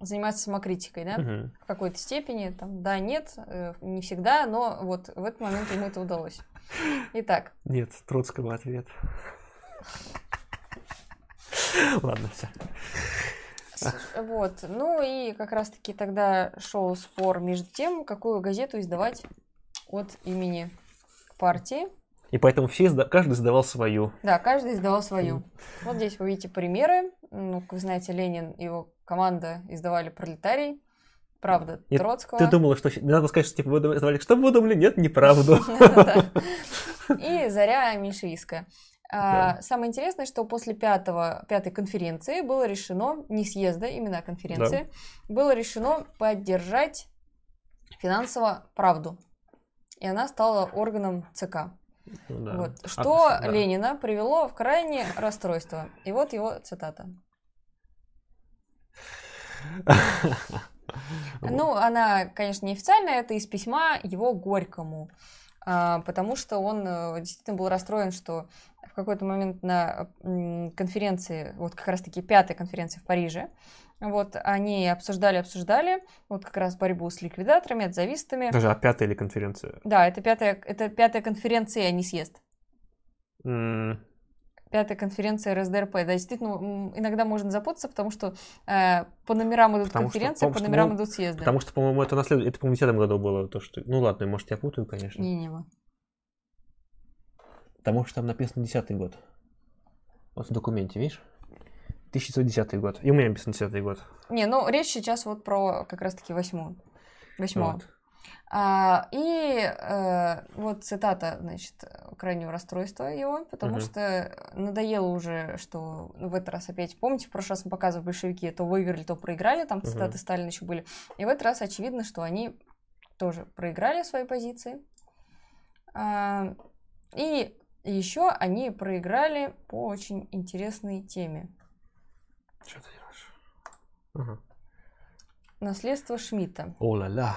заниматься самокритикой, да? Мгм. в какой-то степени, там, да, нет, э, не всегда, но вот в этот момент ему это удалось. Итак, Нет, Троцкого ответ. Ладно, все. Вот, ну и как раз-таки тогда шел спор между тем, какую газету издавать от имени партии. И поэтому все, каждый сдавал свою. Да, каждый издавал свою. Вот здесь вы видите примеры. Ну, как вы знаете, Ленин и его команда издавали «Пролетарий», «Правда» Нет, Троцкого. Ты думала, что... Надо сказать, что типа вы издавали, что вы думали? Нет, неправду. И «Заря» меньшевистская. А, Самое интересное, что после пятого, пятой конференции было решено, не съезда, именно а конференции, было решено поддержать финансово правду. И она стала органом ЦК. Ну да. Вот. А, Что да. Ленина привело в крайнее расстройство. И вот его цитата. Ну, она, конечно, неофициальная, это из письма его Горькому. А, потому что он э, действительно был расстроен, что в какой-то момент на конференции, вот как раз-таки пятой конференции в Париже, вот они обсуждали, обсуждали, вот как раз борьбу с ликвидаторами, отзавистами. Даже а пятая или конференция? Да, это пятая, это пятая конференция, а не съезд. Пятая конференция РСДРП. Да, действительно, иногда можно запутаться, потому что э, по номерам идут Потому что- конференции, потому по что, номерам ну, идут съезды. Потому что, по-моему, это на след- это, по-моему, в 10 году было то, что... Ну ладно, может, я путаю, конечно. Не-не. Потому что там написано 10 год. Вот в документе, видишь? 1910 год. И у меня написано 10 год. Не, ну речь сейчас вот про как раз-таки восьмую. Восьмую. Вот. А, и э, вот цитата, значит, крайнего расстройства его, потому Мгм. что надоело уже, что в этот раз опять, помните, в прошлый раз мы показывали большевики, то выиграли, то проиграли, там цитаты. Сталина еще были. И в этот раз очевидно, что они тоже проиграли свои позиции. А, и еще они проиграли по очень интересной теме. Что ты делаешь? Ага. Наследство Шмидта. О-ла-ла.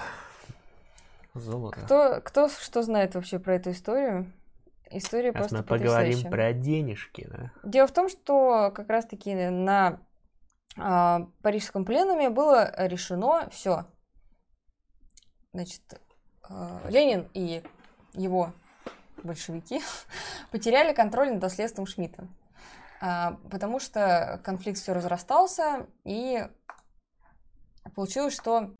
Золото. Кто, кто что знает вообще про эту историю? История Сейчас просто мы поговорим про денежки, да? Дело в том, что как раз-таки на а, Парижском пленуме было решено все. Значит, а, Ленин и его большевики потеряли контроль над наследством Шмидта. А, потому что конфликт все разрастался, и получилось, что...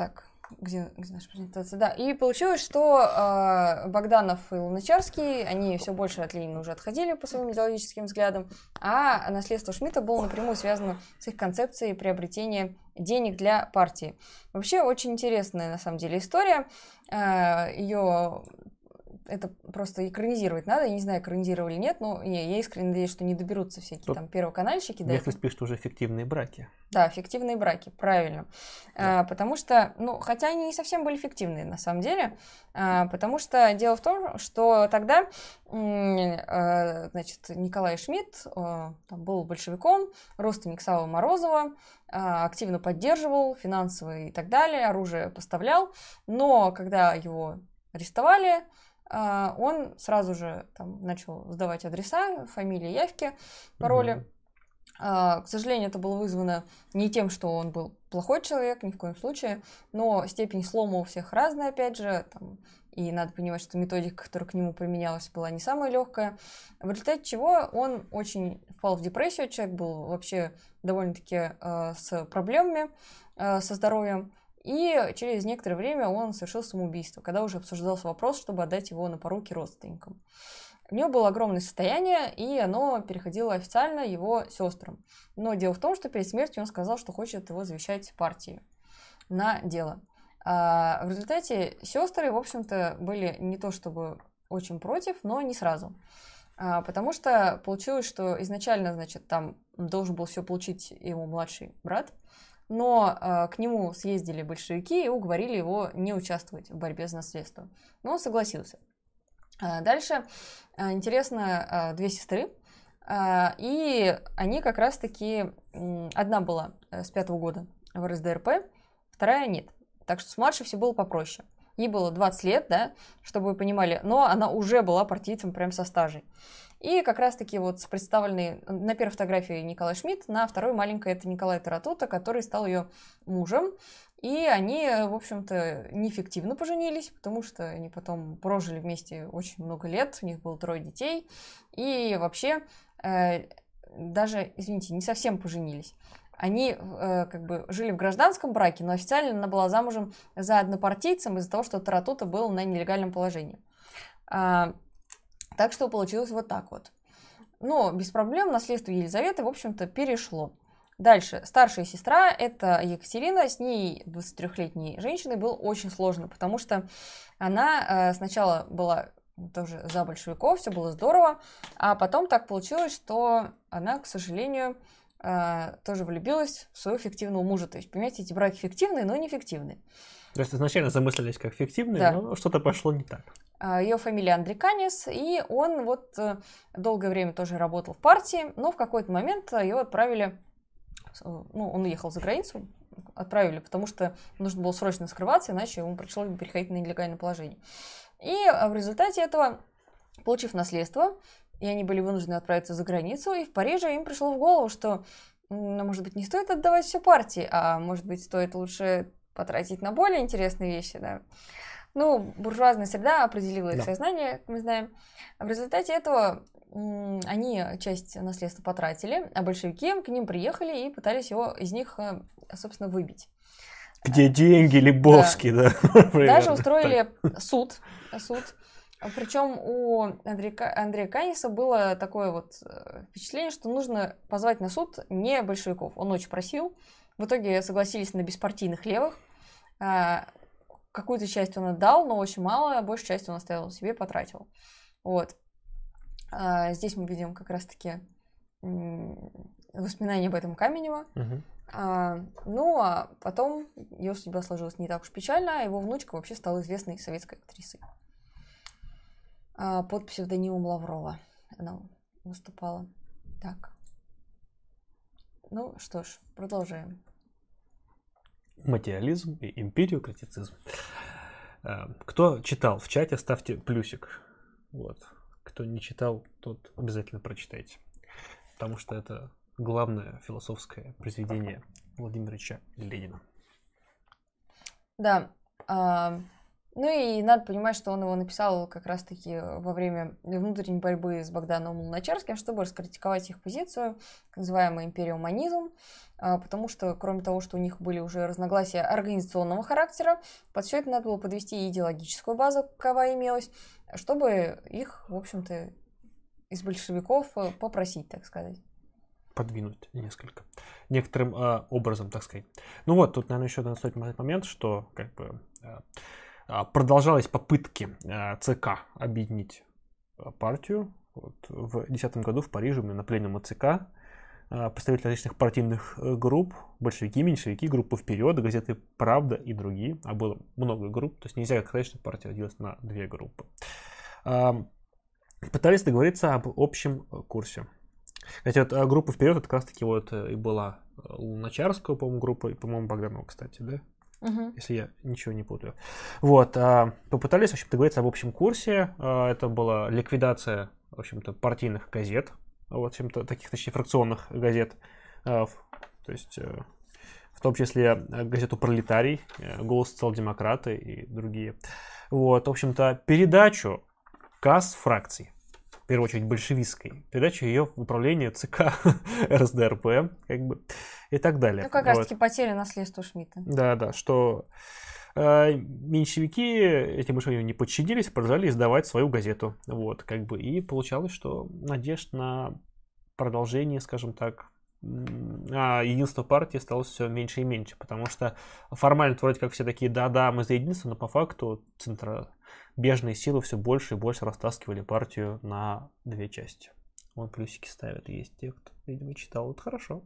Так, где, где наша презентация? Да, и получилось, что э, Богданов и Луначарский, они все больше от Ленина уже отходили по своим идеологическим взглядам, а наследство Шмидта было напрямую связано с их концепцией приобретения денег для партии. Вообще очень интересная на самом деле история. Ее это просто экранизировать надо. Я не знаю, экранизировали или нет, но я, я искренне надеюсь, что не доберутся всякие Тут там первоканальщики. этого. Некоторые пишут уже фиктивные браки. Да, фиктивные браки, правильно. Да. А, потому что, ну, хотя они не совсем были фиктивные на самом деле, а, потому что дело в том, что тогда, э, значит, Николай Шмидт э, там, был большевиком, родственник Савы Морозова, а, активно поддерживал финансово и так далее, оружие поставлял, но когда его арестовали, а, он сразу же там начал сдавать адреса, фамилии, явки, пароли. А, К сожалению, это было вызвано не тем, что он был плохой человек, ни в коем случае, но степень слома у всех разная, опять же, там, и надо понимать, что методика, которая к нему применялась, была не самая легкая, в результате чего он очень впал в депрессию, человек был вообще довольно-таки э, с проблемами э, со здоровьем, и через некоторое время он совершил самоубийство, когда уже обсуждался вопрос, чтобы отдать его на поруки родственникам. У него было огромное состояние, и оно переходило официально его сестрам. Но дело в том, что перед смертью он сказал, что хочет его завещать партии на дело. А в результате сестры, в общем-то, были не то чтобы очень против, но не сразу. А, потому что получилось, что изначально, значит, там должен был все получить его младший брат, но а, к нему съездили большевики и уговорили его не участвовать в борьбе за наследство. Но он согласился. А, Дальше а, интересно, а, две сестры, а, и они как раз-таки, одна была э, с пятого года в РСДРП, вторая нет. Так что с младшей все было попроще. Ей было 20 лет, да, чтобы вы понимали, но она уже была партийцем прям со стажей. И как раз-таки вот представленный на первой фотографии Николай Шмидт, на второй маленькой это Николай Таратута, который стал ее мужем. И они, в общем-то, неэффективно поженились, потому что они потом прожили вместе очень много лет, у них было трое детей. И вообще, э, даже, извините, не совсем поженились. Они э, как бы жили в гражданском браке, но официально она была замужем за однопартийцем из-за того, что Таратута был на нелегальном положении. А, так что получилось вот так вот. Но без проблем наследство Елизаветы, в общем-то, перешло. Дальше, старшая сестра, это Екатерина, с ней, 23-летней женщиной, было очень сложно, потому что она э, сначала была тоже за большевиков, все было здорово, а потом так получилось, что она, к сожалению, э, тоже влюбилась в своего фиктивного мужа. То есть, понимаете, эти браки фиктивные, но не фиктивные. То есть изначально замыслились как фиктивные, Да. но что-то пошло не так. Ее фамилия Андриканис, и он вот э, долгое время тоже работал в партии, но в какой-то момент его отправили, э, ну, он уехал за границу, отправили, потому что нужно было срочно скрываться, иначе ему пришлось бы переходить на нелегальное положение. И э, в результате этого, получив наследство, и они были вынуждены отправиться за границу, и в Париже им пришло в голову, что, ну, может быть, не стоит отдавать все партии, а может быть, стоит лучше потратить на более интересные вещи, да. Ну, буржуазная среда определила их Да. сознание, как мы знаем. В результате этого они часть наследства потратили, а большевики к ним приехали и пытались его из них, э, собственно, выбить. Где деньги, Лебовский, да. Даже устроили суд. суд. Причем у Андрея, Андрея Каниса было такое вот э, впечатление, что нужно позвать на суд не большевиков. Он очень просил. В итоге согласились на беспартийных левых. Какую-то часть он отдал, но очень мало, а большую часть он оставил себе, потратил. Вот. А, здесь мы видим как раз-таки воспоминания об этом Каменева. Угу. А, ну, а потом ее судьба сложилась не так уж печально, а его внучка вообще стала известной советской актрисой. А, под псевдонимом Лаврова она выступала. Так. Ну что ж, продолжаем. Материализм и империократицизм. А, кто читал в чате, ставьте плюсик. Вот. Кто не читал, тот обязательно прочитайте. Потому что это главное философское произведение Владимира Ильича Ленина. Да. А, ну и надо понимать, что он его написал как раз-таки во время внутренней борьбы с Богданом Луначарским, чтобы раскритиковать их позицию, так называемый империоманизм, а, потому что, кроме того, что у них были уже разногласия организационного характера, под все это надо было подвести идеологическую базу, какова имелась, чтобы их, в общем-то, из большевиков э, попросить, так сказать подвинуть несколько, некоторым э, образом, так сказать. Ну вот, тут, наверное, еще стоит момент, что как бы э, продолжались попытки э, ЦК объединить партию. Вот, в 2010 году в Париже на пленуме ЦК э, представители различных партийных групп, большевики, меньшевики, группы «Вперед», газеты «Правда» и другие, а было много групп, то есть нельзя сказать, что партия делилась на две группы, пытались договориться об общем курсе. Кстати, вот а, группа вперед, это как раз таки вот э, и была э, Луначарского, по-моему, группа, и, по-моему, Богданова, кстати, да? Угу. Если я ничего не путаю. Вот, а, попытались, в общем, договориться об общем курсе. А, это была ликвидация, в общем-то, партийных газет, в общем-то, таких, точнее, фракционных газет. То есть, э, в том числе газету «Пролетарий», «Голос социал-демократы» и другие. Вот, в общем-то, передачу касс фракций первую очередь большевистской, передача ее в управление ЦК РСДРП, как бы, и так далее. Ну, как вот. раз таки потеря наследства Шмидта. Да, да, что э, меньшевики этим решением не подчинились, продолжали издавать свою газету, вот, как бы, и получалось, что надежд на продолжение, скажем так, а единство партии стало все меньше и меньше, потому что формально вроде как все такие, да-да, мы за единство, но по факту центра бежные силы все больше и больше растаскивали партию на две части. Вон плюсики ставят. Есть те, кто, видимо, читал. Это хорошо.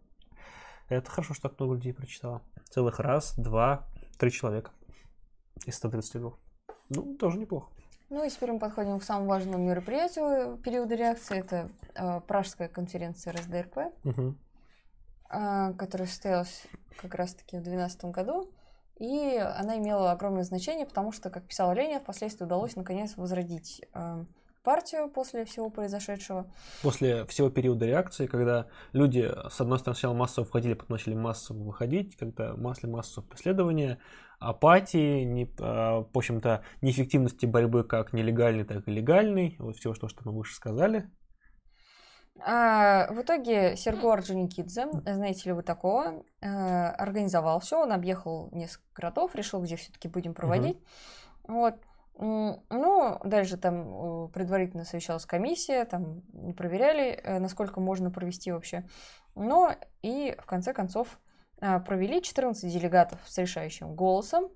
Это хорошо, что так много людей прочитало. Целых раз, два, три человека из 132. Ну, тоже неплохо. Ну и теперь мы подходим к самому важному мероприятию периода реакции. Это э, Пражская конференция РСДРП, угу. э, которая состоялась как раз-таки в 2012 году. И она имела огромное значение, потому что, как писал Ленин, впоследствии удалось наконец возродить э, партию после всего произошедшего. После всего периода реакции, когда люди, с одной стороны, сначала массово входили, потом начали массово выходить, когда масли массовое преследование, апатии, не, э, в общем-то, неэффективности борьбы как нелегальной, так и легальной, вот все, что, что мы выше сказали, а, в итоге Серго Орджоникидзе, знаете ли вы такого, э, организовал все, он объехал несколько городов, решил, где все-таки будем проводить. Угу. Вот. Ну, дальше там предварительно совещалась комиссия, там проверяли, э, насколько можно провести вообще. Но и в конце концов э, провели 14 делегатов с решающим голосом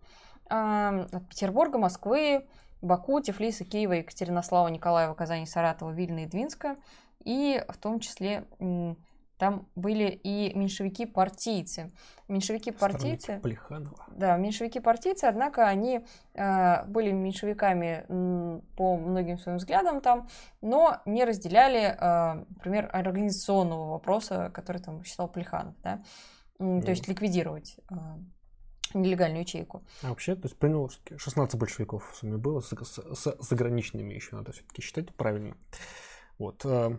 от Петербурга, Москвы, Баку, Тифлиса, Киева, Екатеринослава, Николаева, Казани, Саратова, Вильна и Двинска и в том числе там были и меньшевики-партийцы. Меньшевики-партийцы... Плеханова. Да, меньшевики-партийцы, однако они э, были меньшевиками м, по многим своим взглядам там, но не разделяли, э, например, организационного вопроса, который там считал Плеханов, да? Mm. То есть ликвидировать э, нелегальную ячейку. А вообще, то есть принял 16 большевиков в сумме было, с, с, с заграничными еще надо все-таки считать правильно. Вот. Э,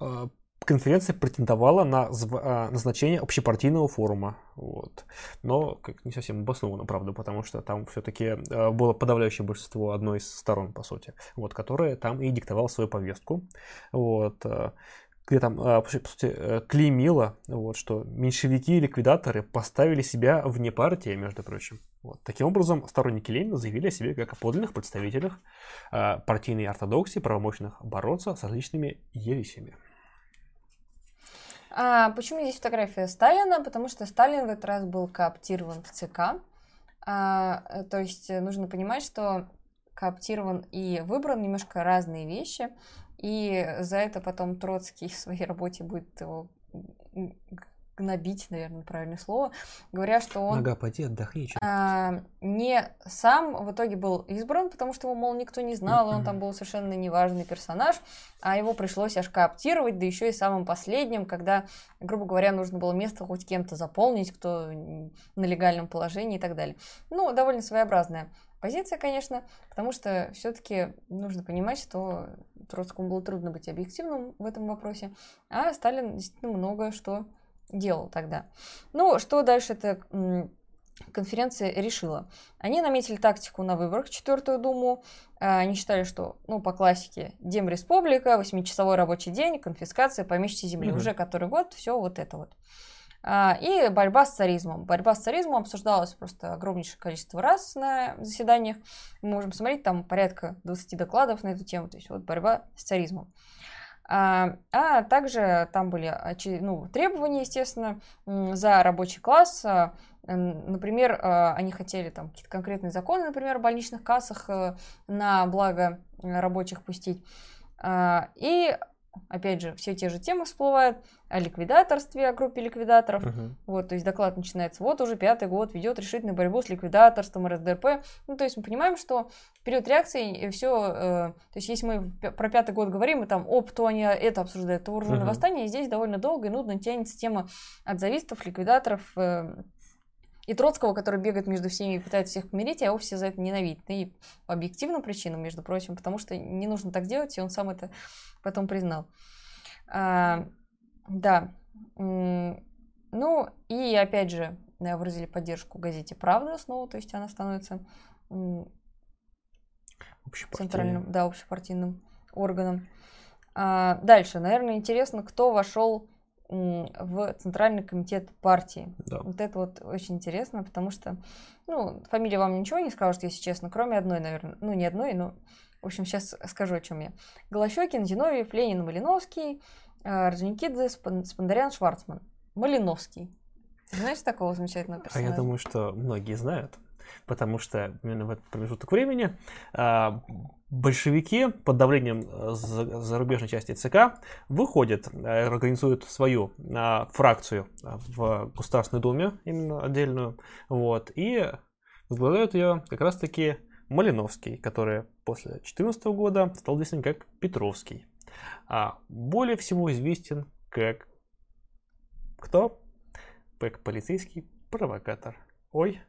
э, конференция претендовала на э, назначение общепартийного форума. Вот. Но как не совсем обоснованно, правда, потому что там все-таки было подавляющее большинство одной из сторон, по сути, вот, которая там и диктовала свою повестку. Вот. Где там, а, по сути, э, клеймила, вот, что меньшевики и ликвидаторы поставили себя вне партии, между прочим. Вот. Таким образом, сторонники Ленина заявили о себе как о подлинных представителях э, партийной ортодоксии, правомощных бороться с различными ересями. А почему здесь фотография Сталина? Потому что Сталин в этот раз был кооптирован в ЦК. А, то есть нужно понимать, что кооптирован и выбран немножко разные вещи. И за это потом Троцкий в своей работе будет его гнобить, наверное, правильное слово, говоря, что он... Нога, поди, отдохни. А, не сам в итоге был избран, потому что его, мол, никто не знал, он там был совершенно неважный персонаж, а его пришлось аж кооптировать, да еще и самым последним, когда, грубо говоря, нужно было место хоть кем-то заполнить, кто на легальном положении и так далее. Ну, довольно своеобразная позиция, конечно, потому что все-таки нужно понимать, что Троцкому было трудно быть объективным в этом вопросе, а Сталин действительно много что делал тогда. Ну, что дальше эта конференция решила? Они наметили тактику на выборах в Четвертую Думу. А, они считали, что, ну, по классике, Демреспублика, восьмичасовой рабочий день, конфискация помещичьей земли. Mm-hmm. Уже который год, все вот это вот. А, и борьба с царизмом. Борьба с царизмом обсуждалась просто огромнейшее количество раз на заседаниях. Мы можем смотреть, там порядка 20 докладов на эту тему. То есть вот борьба с царизмом. А, а также там были ну, требования, естественно, за рабочий класс. А, например, а, они хотели там какие-то конкретные законы, например, в больничных кассах э, на благо рабочих пустить. И опять же, все те же темы всплывают о ликвидаторстве, о группе ликвидаторов. Uh-huh. Вот, то есть доклад начинается, вот уже пятый год ведет решительную борьбу с ликвидаторством РСДРП. Ну, то есть мы понимаем, что период реакции все, э, то есть если мы про пятый год говорим, и там, оп, то они это обсуждают, то вооруженное uh-huh. восстание, здесь довольно долго и нудно тянется тема отзавистов, ликвидаторов, э, и Троцкого, который бегает между всеми и пытается всех помирить, а его все за это ненавидят. И по объективным причинам, между прочим, потому что не нужно так делать, и он сам это потом признал. А, да. Ну, и опять же, выразили поддержку газете «Правда» снова, то есть она становится центральным, да, общепартийным органом. А, дальше, наверное, интересно, кто вошел в Центральный комитет партии. Да. Вот это вот очень интересно, потому что, ну, фамилия вам ничего не скажет, если честно, кроме одной, наверное. Ну, не одной, но, в общем, сейчас скажу, о чем я. Голощекин, Зиновьев, Ленин, Малиновский, э, Орджоникидзе, Спандарян, Шварцман. Малиновский. Знаешь такого замечательного персонажа? А я думаю, что многие знают потому что именно в этот промежуток времени а, большевики под давлением э, зарубежной части ЦК выходят, э, организуют свою а, фракцию в Государственной Думе, именно отдельную, вот, и возглавляют ее как раз-таки Малиновский, который после 2014 года стал известен как Петровский. А более всего известен как кто? Как полицейский провокатор. Ой,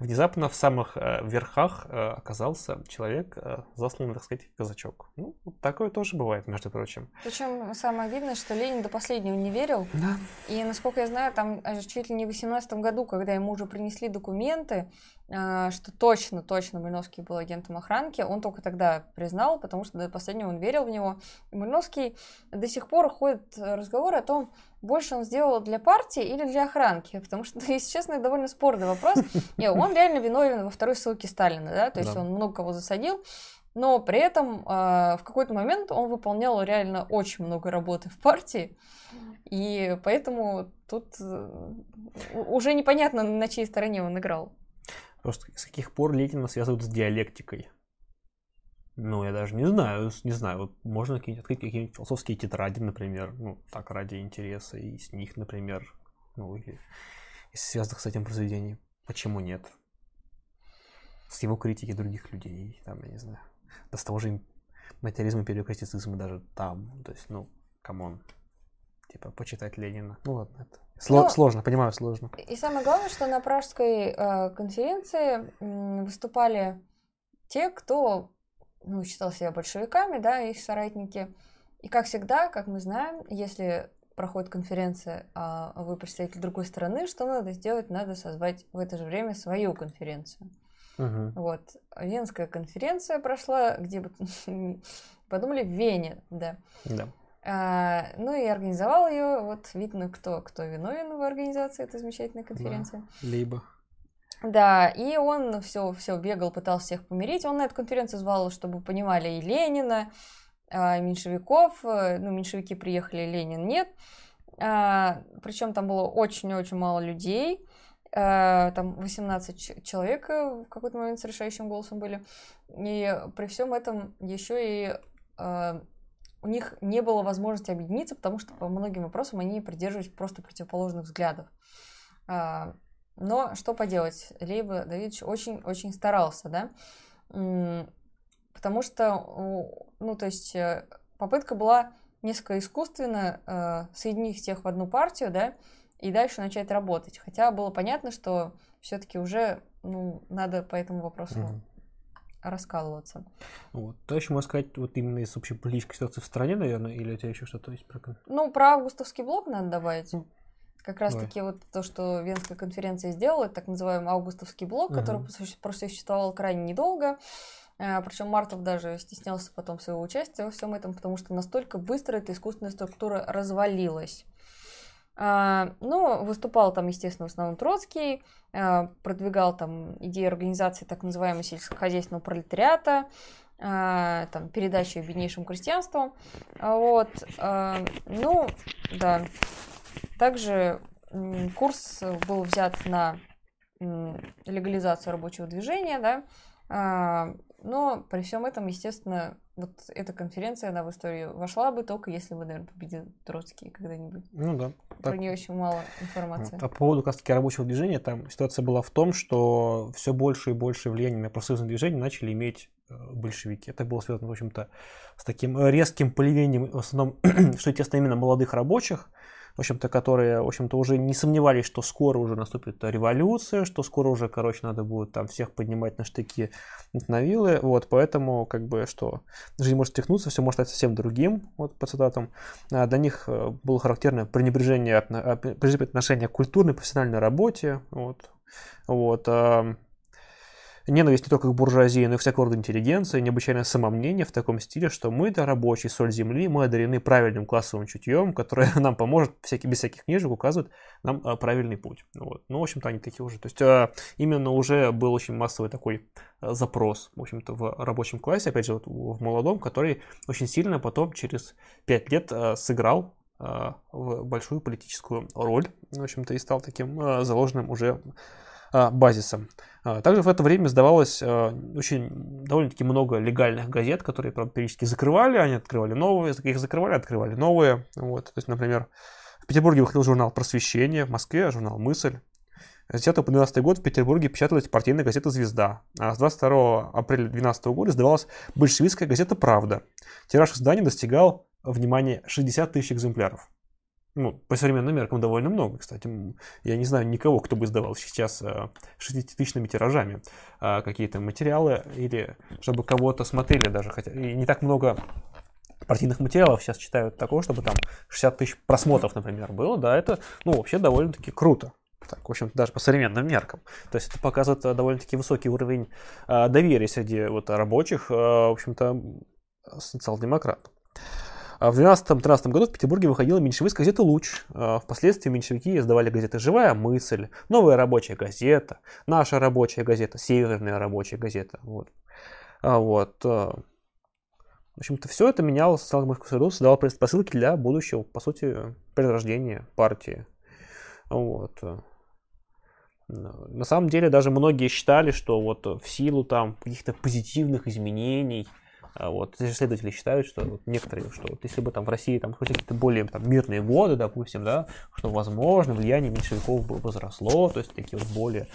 внезапно в самых э, верхах э, оказался человек, э, засланный, так сказать, казачок. Ну, такое тоже бывает, между прочим. Причем самое обидное, что Ленин до последнего не верил. Да. И, насколько я знаю, там чуть ли не в 18 году, когда ему уже принесли документы, что точно, точно Мальновский был агентом охранки, он только тогда признал, потому что до последнего он верил в него. И Мальновский до сих пор ходит разговоры о том, больше он сделал для партии или для охранки? Потому что, если честно, это довольно спорный вопрос. Не, он реально виновен во второй ссылке Сталина, да, то есть да. он много кого засадил, но при этом э, в какой-то момент он выполнял реально очень много работы в партии, и поэтому тут э, уже непонятно, на чьей стороне он играл. Просто с каких пор Ленина связывают с диалектикой? Ну, я даже не знаю, не знаю, вот можно какие-нибудь открыть какие-нибудь философские тетради, например, ну, так, ради интереса, и с них, например, ну, или из связанных с этим произведений. Почему нет? С его критики других людей, там, я не знаю, да с того же материализма, эмпириокритицизма даже там, то есть, ну, come on, типа, почитать Ленина. Ну ладно, это Сло- ну, сложно, понимаю, сложно. И самое главное, что на пражской э, конференции э, выступали те, кто ну, считал себя большевиками, да, их соратники. И как всегда, как мы знаем, если проходит конференция, а вы представитель другой страны, что надо сделать? Надо созвать в это же время свою конференцию. Угу. Вот. Венская конференция прошла, где бы подумали, в Вене, да. Да. А, ну и организовал ее, вот видно, кто, кто виновен в организации этой замечательной конференции. Да, либо. Да, и он все, все бегал, пытался всех помирить. Он на эту конференцию звал, чтобы понимали и Ленина, а, и меньшевиков. Э, ну, меньшевики приехали, Ленин нет. А, причем там было очень-очень мало людей. Там 18 человек в какой-то момент с решающим голосом были. И при всем этом еще и у них не было возможности объединиться, потому что по многим вопросам они придерживались просто противоположных взглядов. Но что поделать, Лейба Давидович очень-очень старался, да, потому что, ну, то есть э, попытка была несколько искусственно э, соединить всех в одну партию, да, и дальше начать работать. Хотя было понятно, что все-таки уже, ну, надо по этому вопросу mm раскалываться. Вот. То еще можно сказать вот именно из общей политической ситуации в стране, наверное, или у тебя еще что-то есть про... Ну, про августовский блок надо добавить. Mm. Как раз-таки вот то, что Венская конференция сделала, так называемый августовский блок, угу. который просуществовал крайне недолго. А, Причем Мартов даже стеснялся потом своего участия во всем этом, потому что настолько быстро эта искусственная структура развалилась. А, ну, выступал там, естественно, в основном Троцкий, а, продвигал там идеи организации так называемого сельскохозяйственного пролетариата, там, передачи беднейшим крестьянству. Вот. Ну, да. Также курс был взят на легализацию рабочего движения, да, а, но при всем этом, естественно, вот эта конференция, она в историю вошла бы только если бы, наверное, победил Троцкий когда-нибудь. Ну да. Про так. нее очень мало информации. Вот. А по поводу как таки рабочего движения, там ситуация была в том, что все больше и больше влияния на профсоюзное движение начали иметь э, большевики. Это было связано, в общем-то, с таким резким появлением, в основном, что естественно, именно молодых рабочих, в общем-то, которые, в общем-то, уже не сомневались, что скоро уже наступит революция, что скоро уже, короче, надо будет там всех поднимать на штыки, на вилы, вот, поэтому, как бы, что жизнь может стихнуться, все может стать совсем другим, вот, по цитатам. А для них э, было характерно пренебрежение, отношение к культурной, профессиональной работе, вот, вот, Ненависть не только к буржуазии, но и всякого рода интеллигенции, необычайное самомнение в таком стиле, что мы, да, рабочие, соль земли, мы одарены правильным классовым чутьем, которое нам поможет всякий, без всяких книжек указывать нам а, правильный путь. Вот. Ну, в общем-то, они такие уже. То есть а, именно уже был очень массовый такой а, запрос, в общем-то, в рабочем классе, опять же, вот в молодом, который очень сильно потом через пять лет сыграл в большую политическую роль, в общем-то, и стал таким заложенным уже базисом. А, также в это время сдавалось а, очень довольно-таки много легальных газет, которые, правда, периодически закрывали, они открывали новые, их закрывали, открывали новые. Вот. То есть, например, в Петербурге выходил журнал «Просвещение», в Москве журнал «Мысль». С 10 по 12 год в Петербурге печаталась партийная газета «Звезда», а с 22 апреля 2012 года сдавалась большевистская газета «Правда». Тираж издания достигал, внимания 60 тысяч экземпляров. Ну, по современным меркам довольно много, кстати. Я не знаю никого, кто бы издавал сейчас 60-тысячными э, тиражами э, какие-то материалы, или чтобы кого-то смотрели даже. Хотя и не так много партийных материалов сейчас читают такого, чтобы там 60 тысяч просмотров, например, было. Да, это, ну, вообще довольно-таки круто. Так, в общем-то, даже по современным меркам. То есть это показывает э, довольно-таки высокий уровень доверия среди вот, рабочих, в общем-то, социал-демократов. А в 12-13 году в Петербурге выходила меньшевистская газета «Луч». А впоследствии меньшевики издавали газеты «Живая мысль», «Новая рабочая газета», «Наша рабочая газета», «Северная рабочая газета». Вот. А вот. В общем-то, все это меняло социал-демократическую среду, создавало предпосылки для будущего, по сути, перерождения партии. Вот. На самом деле даже многие считали, что вот в силу там каких-то позитивных изменений а вот исследователи считают, что вот некоторые, что вот если бы там в России там какие-то более там, мирные годы, допустим, да, что возможно влияние меньшевиков бы возросло, то есть такие вот более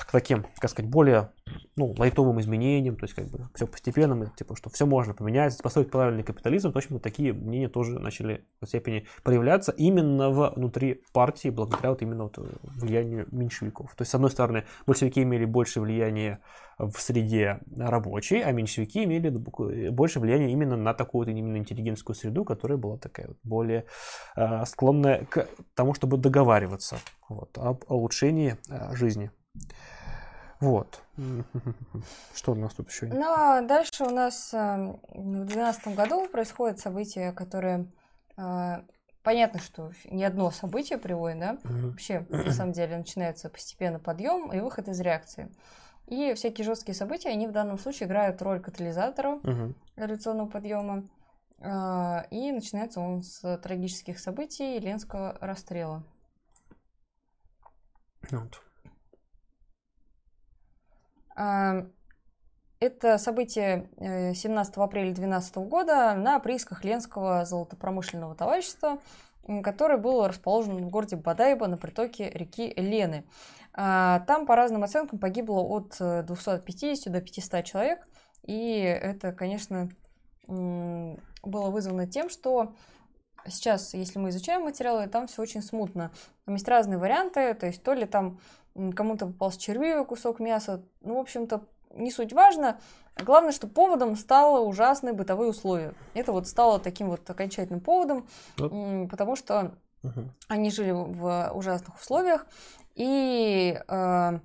к таким, как сказать, более ну, лайтовым изменениям, то есть как бы все постепенно, типа, что все можно поменять, построить правильный капитализм, то, общем, такие мнения тоже начали в степени проявляться именно внутри партии, благодаря вот именно вот влиянию меньшевиков. То есть, с одной стороны, большевики имели больше влияния в среде рабочей, а меньшевики имели больше влияния именно на такую вот именно интеллигентскую среду, которая была такая вот более э, склонная к тому, чтобы договариваться вот, об улучшении э, жизни. Вот. Что у нас тут еще? Ну, а дальше у нас э, в 2012 году происходят события, которые А, понятно, что не одно событие приводит, да? Вообще, на самом деле, начинается постепенно подъем и выход из реакции. И всякие жесткие события, они в данном случае играют роль катализатора Мгм. революционного подъема. А, И начинается он с трагических событий Ленского расстрела. Вот. А, Это событие э, 17 апреля 2012 года на приисках Ленского золотопромышленного товарищества, которое было расположено в городе Бадайба на притоке реки Лены. А, Там, по разным оценкам, погибло от э, 250 до 500 человек. И это, конечно, было вызвано тем, что сейчас, если мы изучаем материалы, там все очень смутно. Там есть разные варианты, то есть то ли там кому-то попался червивый кусок мяса, ну, в общем-то, не суть важно. Главное, что поводом стало ужасные бытовые условия. Это вот стало таким вот окончательным поводом, Вот. потому что Мгм. они жили в ужасных условиях. И э,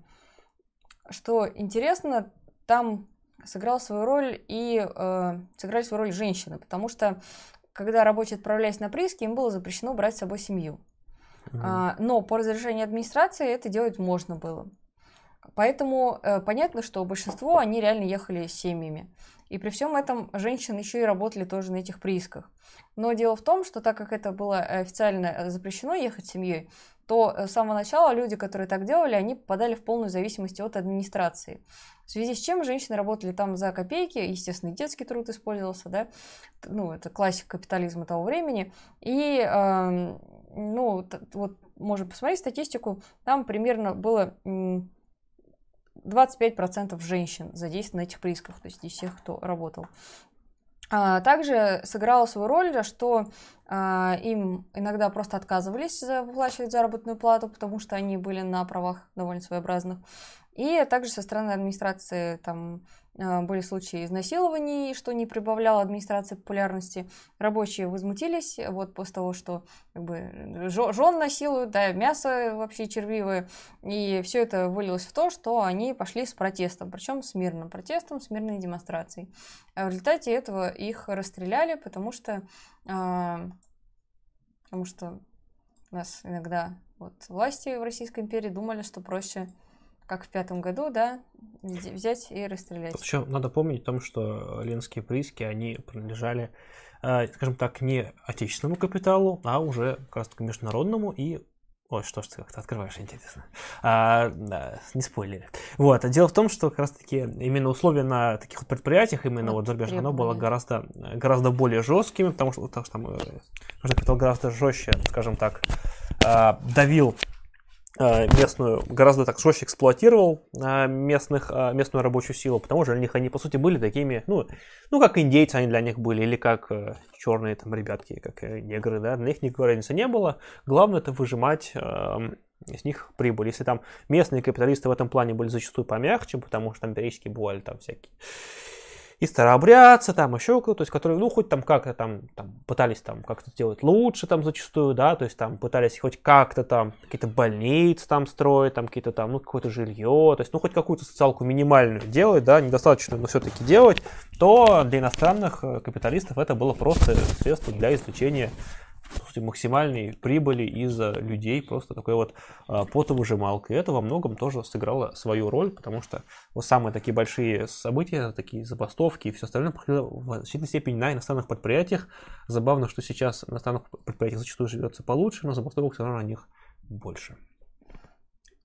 что интересно, там сыграл свою роль и э, сыграли свою роль женщины, потому что когда рабочие отправлялись на прииски, им было запрещено брать с собой семью. Мгм. А, но по разрешению администрации это делать можно было. Поэтому э, понятно, что большинство, они реально ехали с семьями. И при всем этом женщины еще и работали тоже на этих приисках. Но дело в том, что так как это было официально э, запрещено ехать с семьей, то э, с самого начала люди, которые так делали, они попадали в полную зависимость от администрации. В связи с чем женщины работали там за копейки, естественно, детский труд использовался, да, ну, это классика капитализма того времени. И, эм, ну, вот, можно посмотреть статистику, там примерно было 25% женщин задействовано на этих приисках, то есть из всех, кто работал. А, Также сыграла свою роль, что а, им иногда просто отказывались выплачивать заработную плату, потому что они были на правах довольно своеобразных. И также со стороны администрации там были случаи изнасилований, что не прибавляло администрации популярности. Рабочие возмутились вот после того, что как бы жо- жен насилуют, да, мясо вообще червивое. И все это вылилось в то, что они пошли с протестом, причем с мирным протестом, с мирной демонстрацией. А в результате этого их расстреляли, потому что, а, потому что у нас иногда вот власти в Российской империи думали, что проще, как в пятом году, да, вз- взять и расстрелять. Причем надо помнить о том, что ленинские прииски, они принадлежали, э, скажем так, не отечественному капиталу, а уже как раз таки международному и Ой, что ж ты как-то открываешь, интересно. А, да, не спойлери. Вот, а дело в том, что как раз-таки именно условия на таких вот предприятиях, именно Вот вот зарубежных, оно было гораздо, гораздо более жесткими, потому что, потому что там, э, нужно капитал гораздо жестче, скажем так, а, давил местную, гораздо так жестче эксплуатировал а, местных, а, местную рабочую силу, потому что для них они, по сути, были такими, ну, ну как индейцы они для них были, или как черные там ребятки, как э, негры, да, для них никакой разницы не было. Главное это выжимать ам, из них прибыль. Если там местные капиталисты в этом плане были зачастую помягче, потому что там периодически бывали там всякие и старообрядцы, там еще кто-то, то есть которые, ну, хоть там как-то там, там пытались там как-то сделать лучше там зачастую, да, то есть там пытались хоть как-то там какие-то больницы там строить, там какие-то там, ну, какое-то жилье, то есть, ну, хоть какую-то социалку минимальную делать, да, недостаточно, но все-таки делать, то для иностранных э, капиталистов это было просто средство для извлечения по сути, максимальной прибыли из людей, просто такой вот э, потовыжималка. И это во многом тоже сыграло свою роль, потому что вот самые такие большие события, такие забастовки и все остальное проходило в значительной степени на иностранных предприятиях. Забавно, что сейчас на иностранных предприятиях зачастую живется получше, но забастовок все равно на них больше.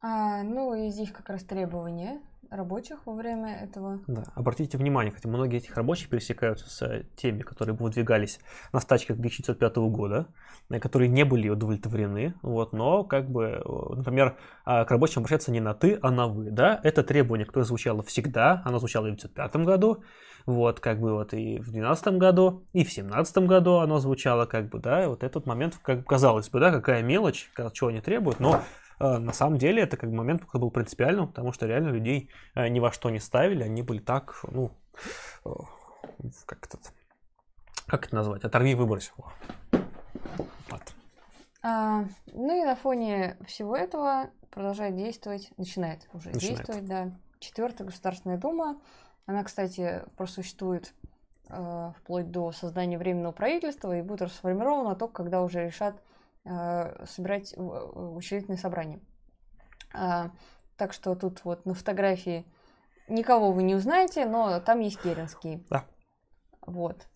А, ну, и здесь как раз требования рабочих во время этого. Да. Обратите внимание, хотя многие этих рабочих пересекаются с теми, которые выдвигались на стачках 1905 года, э, которые не были удовлетворены, вот, но как бы, э, например, а, к рабочим обращаться не на ты, а на вы, да, это требование, которое звучало всегда, оно звучало в 1905 году, вот, как бы вот и в 2012 году, и в 2017 году оно звучало, как бы, да, и вот этот момент, как казалось бы, да, какая мелочь, чего они требуют, но на самом деле это как бы момент который был принципиальным, потому что реально людей э, ни во что не ставили, они были так, ну, э, как это, как это назвать, оторви выбрось. Во. Вот. А, ну и на фоне всего этого продолжает действовать, начинает уже Начинает. действовать, да, четвертая Государственная Дума. Она, кстати, просуществует э, вплоть до создания временного правительства и будет расформировано только когда уже решат собирать учредительное собрание. А, так что тут вот на фотографии никого вы не узнаете, но там есть Керенский. Да. Вот.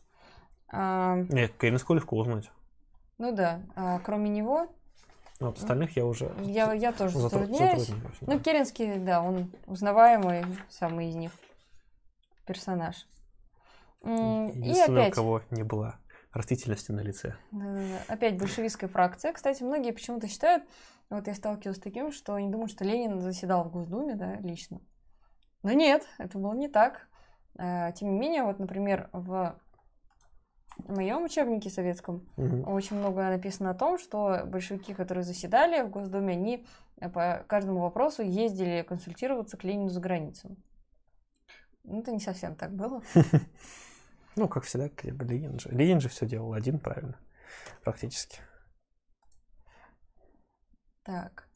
А, Нет, Керенского легко узнать. Ну да. А, кроме него... Ну, от остальных я уже... Я, я тоже затрудняюсь. Ну, Керенский, да, он узнаваемый, самый из них персонаж. И опять... у кого не было растительности на лице. Да-да-да. Опять большевистская фракция. Кстати, многие почему-то считают, вот я сталкивалась с таким, что они думают, что Ленин заседал в Госдуме, да, лично. Но нет, это было не так. А, тем не менее, вот, например, в моем учебнике советском угу. очень много написано о том, что большевики, которые заседали в Госдуме, они по каждому вопросу ездили консультироваться к Ленину за границу. Ну, это не совсем так было. Ну, как всегда, Ленин же. Ленин же все делал один, правильно, практически. Так,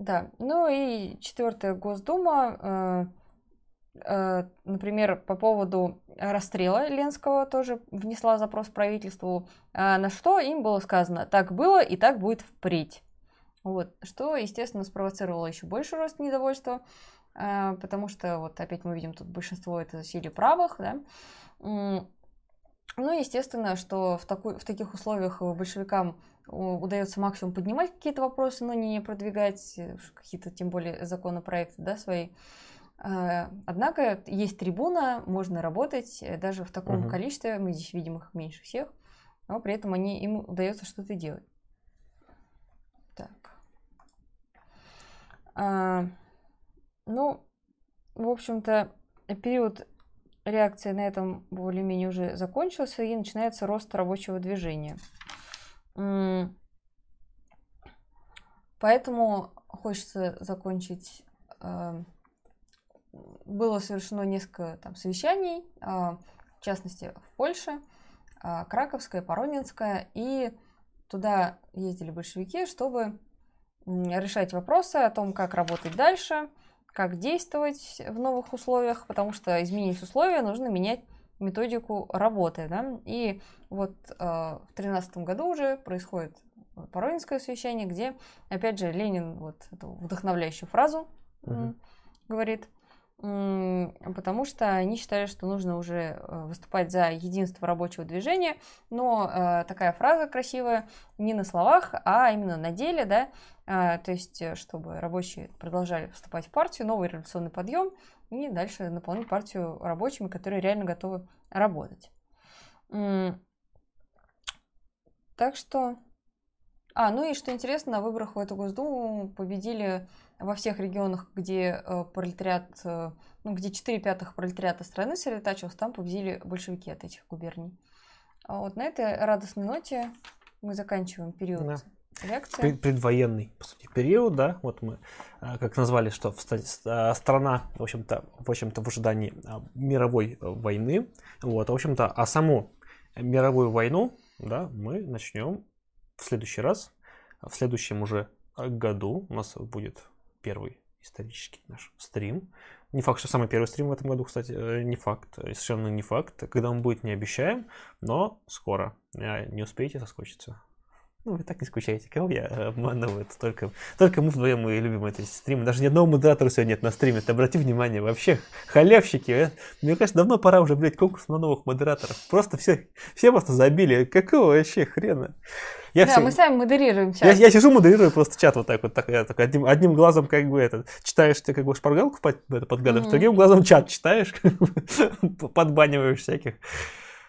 да. Ну и четвертая Госдума, э, э, например, по поводу расстрела Ленского тоже внесла запрос правительству, э, на что им было сказано, так было и так будет впредь. Вот, что, естественно, спровоцировало еще больше рост недовольства, э, потому что, вот опять мы видим, тут большинство это засилие правых, да, ну, естественно, что в, такой, в таких условиях большевикам удается максимум поднимать какие-то вопросы, но не продвигать э, какие-то, тем более, законопроекты да, свои. А, однако есть трибуна, можно работать э, даже в таком угу. количестве, мы здесь видим их меньше всех, но при этом они, им удается что-то делать. Так. А, ну, в общем-то, период реакция на этом более-менее уже закончился, и начинается рост рабочего движения. Поэтому хочется закончить. Э, было совершено несколько там, совещаний, а, в частности, в Польше, а, Краковская, Поронинская, и туда ездили большевики, чтобы решать вопросы о том, как работать дальше – как действовать в новых условиях, потому что изменить условия, нужно менять методику работы. Да? И вот э, в 2013 году уже происходит Поронинское совещание, где, опять же, Ленин вот эту вдохновляющую фразу uh-huh. говорит, потому что они считали, что нужно уже э, выступать за единство рабочего движения, но э, такая фраза красивая не на словах, а именно на деле, да, э, то есть чтобы рабочие продолжали вступать в партию, новый революционный подъем и дальше наполнить партию рабочими, которые реально готовы работать. Так что а, ну и что интересно, на выборах в эту Госдуму победили во всех регионах, где э, пролетариат, э, ну, где 4 пятых пролетариата страны сосредотачивался, там победили большевики от этих губерний. А вот на этой радостной ноте мы заканчиваем период да. лекции. Предвоенный, по сути, период, да, вот мы э, как назвали, что страна, в общем-то, в общем-то, в ожидании мировой войны, вот, в общем-то, а саму мировую войну, да, мы начнем в следующий раз, в следующем уже году у нас будет первый исторический наш стрим. Не факт, что самый первый стрим в этом году, кстати, э, не факт, совершенно не факт. Когда он будет, не обещаем, но скоро. Не успеете соскочиться. Ну, вы так не скучаете, кого я обманываю? Только, только мы вдвоем мы любим эти стримы. Даже ни одного модератора сегодня нет на стриме. Ты обрати внимание, вообще халявщики. Э. Мне кажется, давно пора уже, блядь, конкурс на новых модераторов. Просто все, все просто забили. Какого вообще хрена? Я да, все... мы сами модерируем чат. Я, я сижу, модерирую просто чат вот так вот. Так, я, так, одним, одним глазом как бы это, читаешь ты как бы шпаргалку под, это, подгадываешь, mm-hmm. другим глазом чат читаешь, подбаниваешь всяких.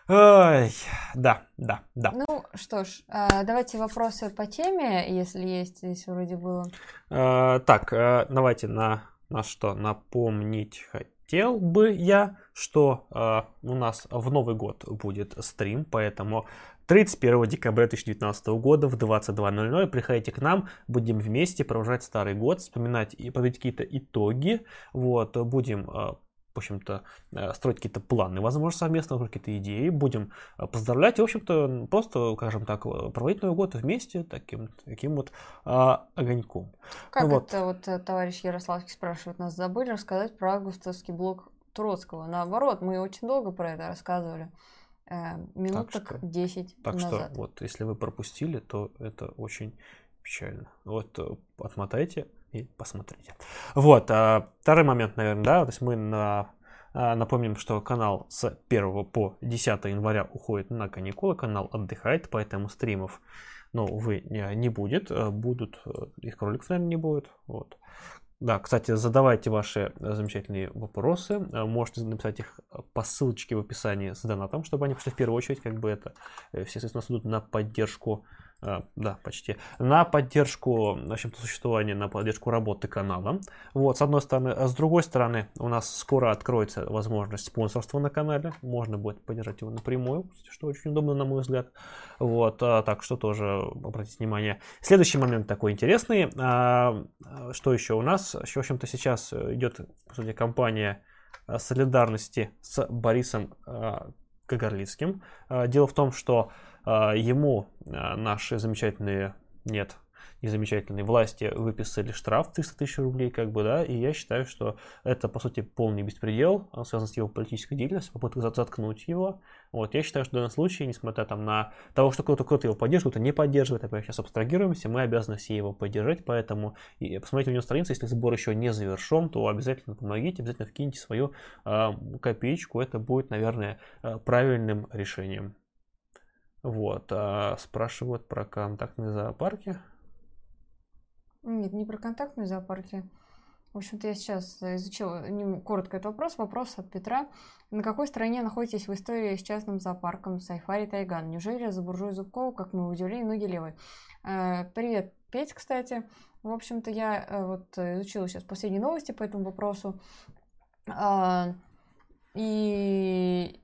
Ой, да, да, да. Ну что ж, а, давайте вопросы по теме, если есть, здесь вроде было. А, так, а, давайте на, на что напомнить хотел бы я, что у нас в Новый год будет стрим, поэтому 31 декабря 2019 года в 22.00 приходите к нам, будем вместе провожать старый год, вспоминать и подводить какие-то итоги, вот, будем в общем-то, э, строить какие-то планы, возможно, совместно, какие-то идеи, будем э, поздравлять, и, в общем-то, просто, скажем так, э, проводить Новый год вместе таким, таким вот а, огоньком. Как ну, это вот, вот товарищ Ярославский спрашивает нас, забыли рассказать про августовский блок Троцкого. Наоборот, мы очень долго про это рассказывали. Э, минут так, так что, 10 Так назад. что, вот, если вы пропустили, то это очень печально. Вот, отмотайте и посмотрите. Вот, а, второй момент, наверное, да, то есть мы на а, Напомним, что канал с 1 по 10 января уходит на каникулы, канал отдыхает, поэтому стримов, ну, увы, не, будет, э, будут, их роликов, наверное, не будет, вот. Да, кстати, задавайте ваши замечательные вопросы. Э, можете написать их по ссылочке в описании с донатом, чтобы они пришли в первую очередь, как бы это э, все, естественно, идут на поддержку а, да, почти, на поддержку, в общем-то, существования, на поддержку работы канала. Вот, с одной стороны. А с другой стороны, у нас скоро откроется возможность спонсорства на канале. Можно будет поддержать его напрямую, что очень удобно, на мой взгляд. Вот, а, так что тоже обратите внимание. Следующий момент такой интересный. А, что еще у нас? В общем-то, сейчас идет, по сути, кампания солидарности с Борисом Кагарлицким. Дело в том, что а, ему а, наши замечательные, нет, незамечательные власти выписали штраф 300 тысяч рублей, как бы, да, и я считаю, что это, по сути, полный беспредел, он связан с его политической деятельностью, попытка заткнуть его. Вот, я считаю, что в данном случае, несмотря там на того, что кто-то кто его поддерживает, кто-то не поддерживает, опять сейчас абстрагируемся, мы обязаны все его поддержать, поэтому и посмотрите у него страницу, если сбор еще не завершен, то обязательно помогите, обязательно вкиньте свою э, копеечку, это будет, наверное, правильным решением. Вот, а спрашивают про контактные зоопарки. Нет, не про контактные зоопарки. В общем-то, я сейчас изучила коротко этот вопрос. Вопрос от Петра. На какой стороне находитесь в истории с частным зоопарком Сайфари Тайган? Неужели за буржуй Зубкова, как мы удивлены, ноги левые? Э, привет, Петь, кстати. В общем-то, я э, вот изучила сейчас последние новости по этому вопросу. Э, и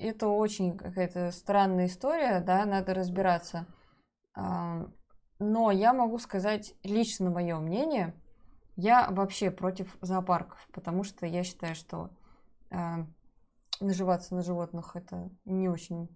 это очень какая-то странная история, да, надо разбираться. Но я могу сказать лично мое мнение. Я вообще против зоопарков, потому что я считаю, что э, наживаться на животных это не очень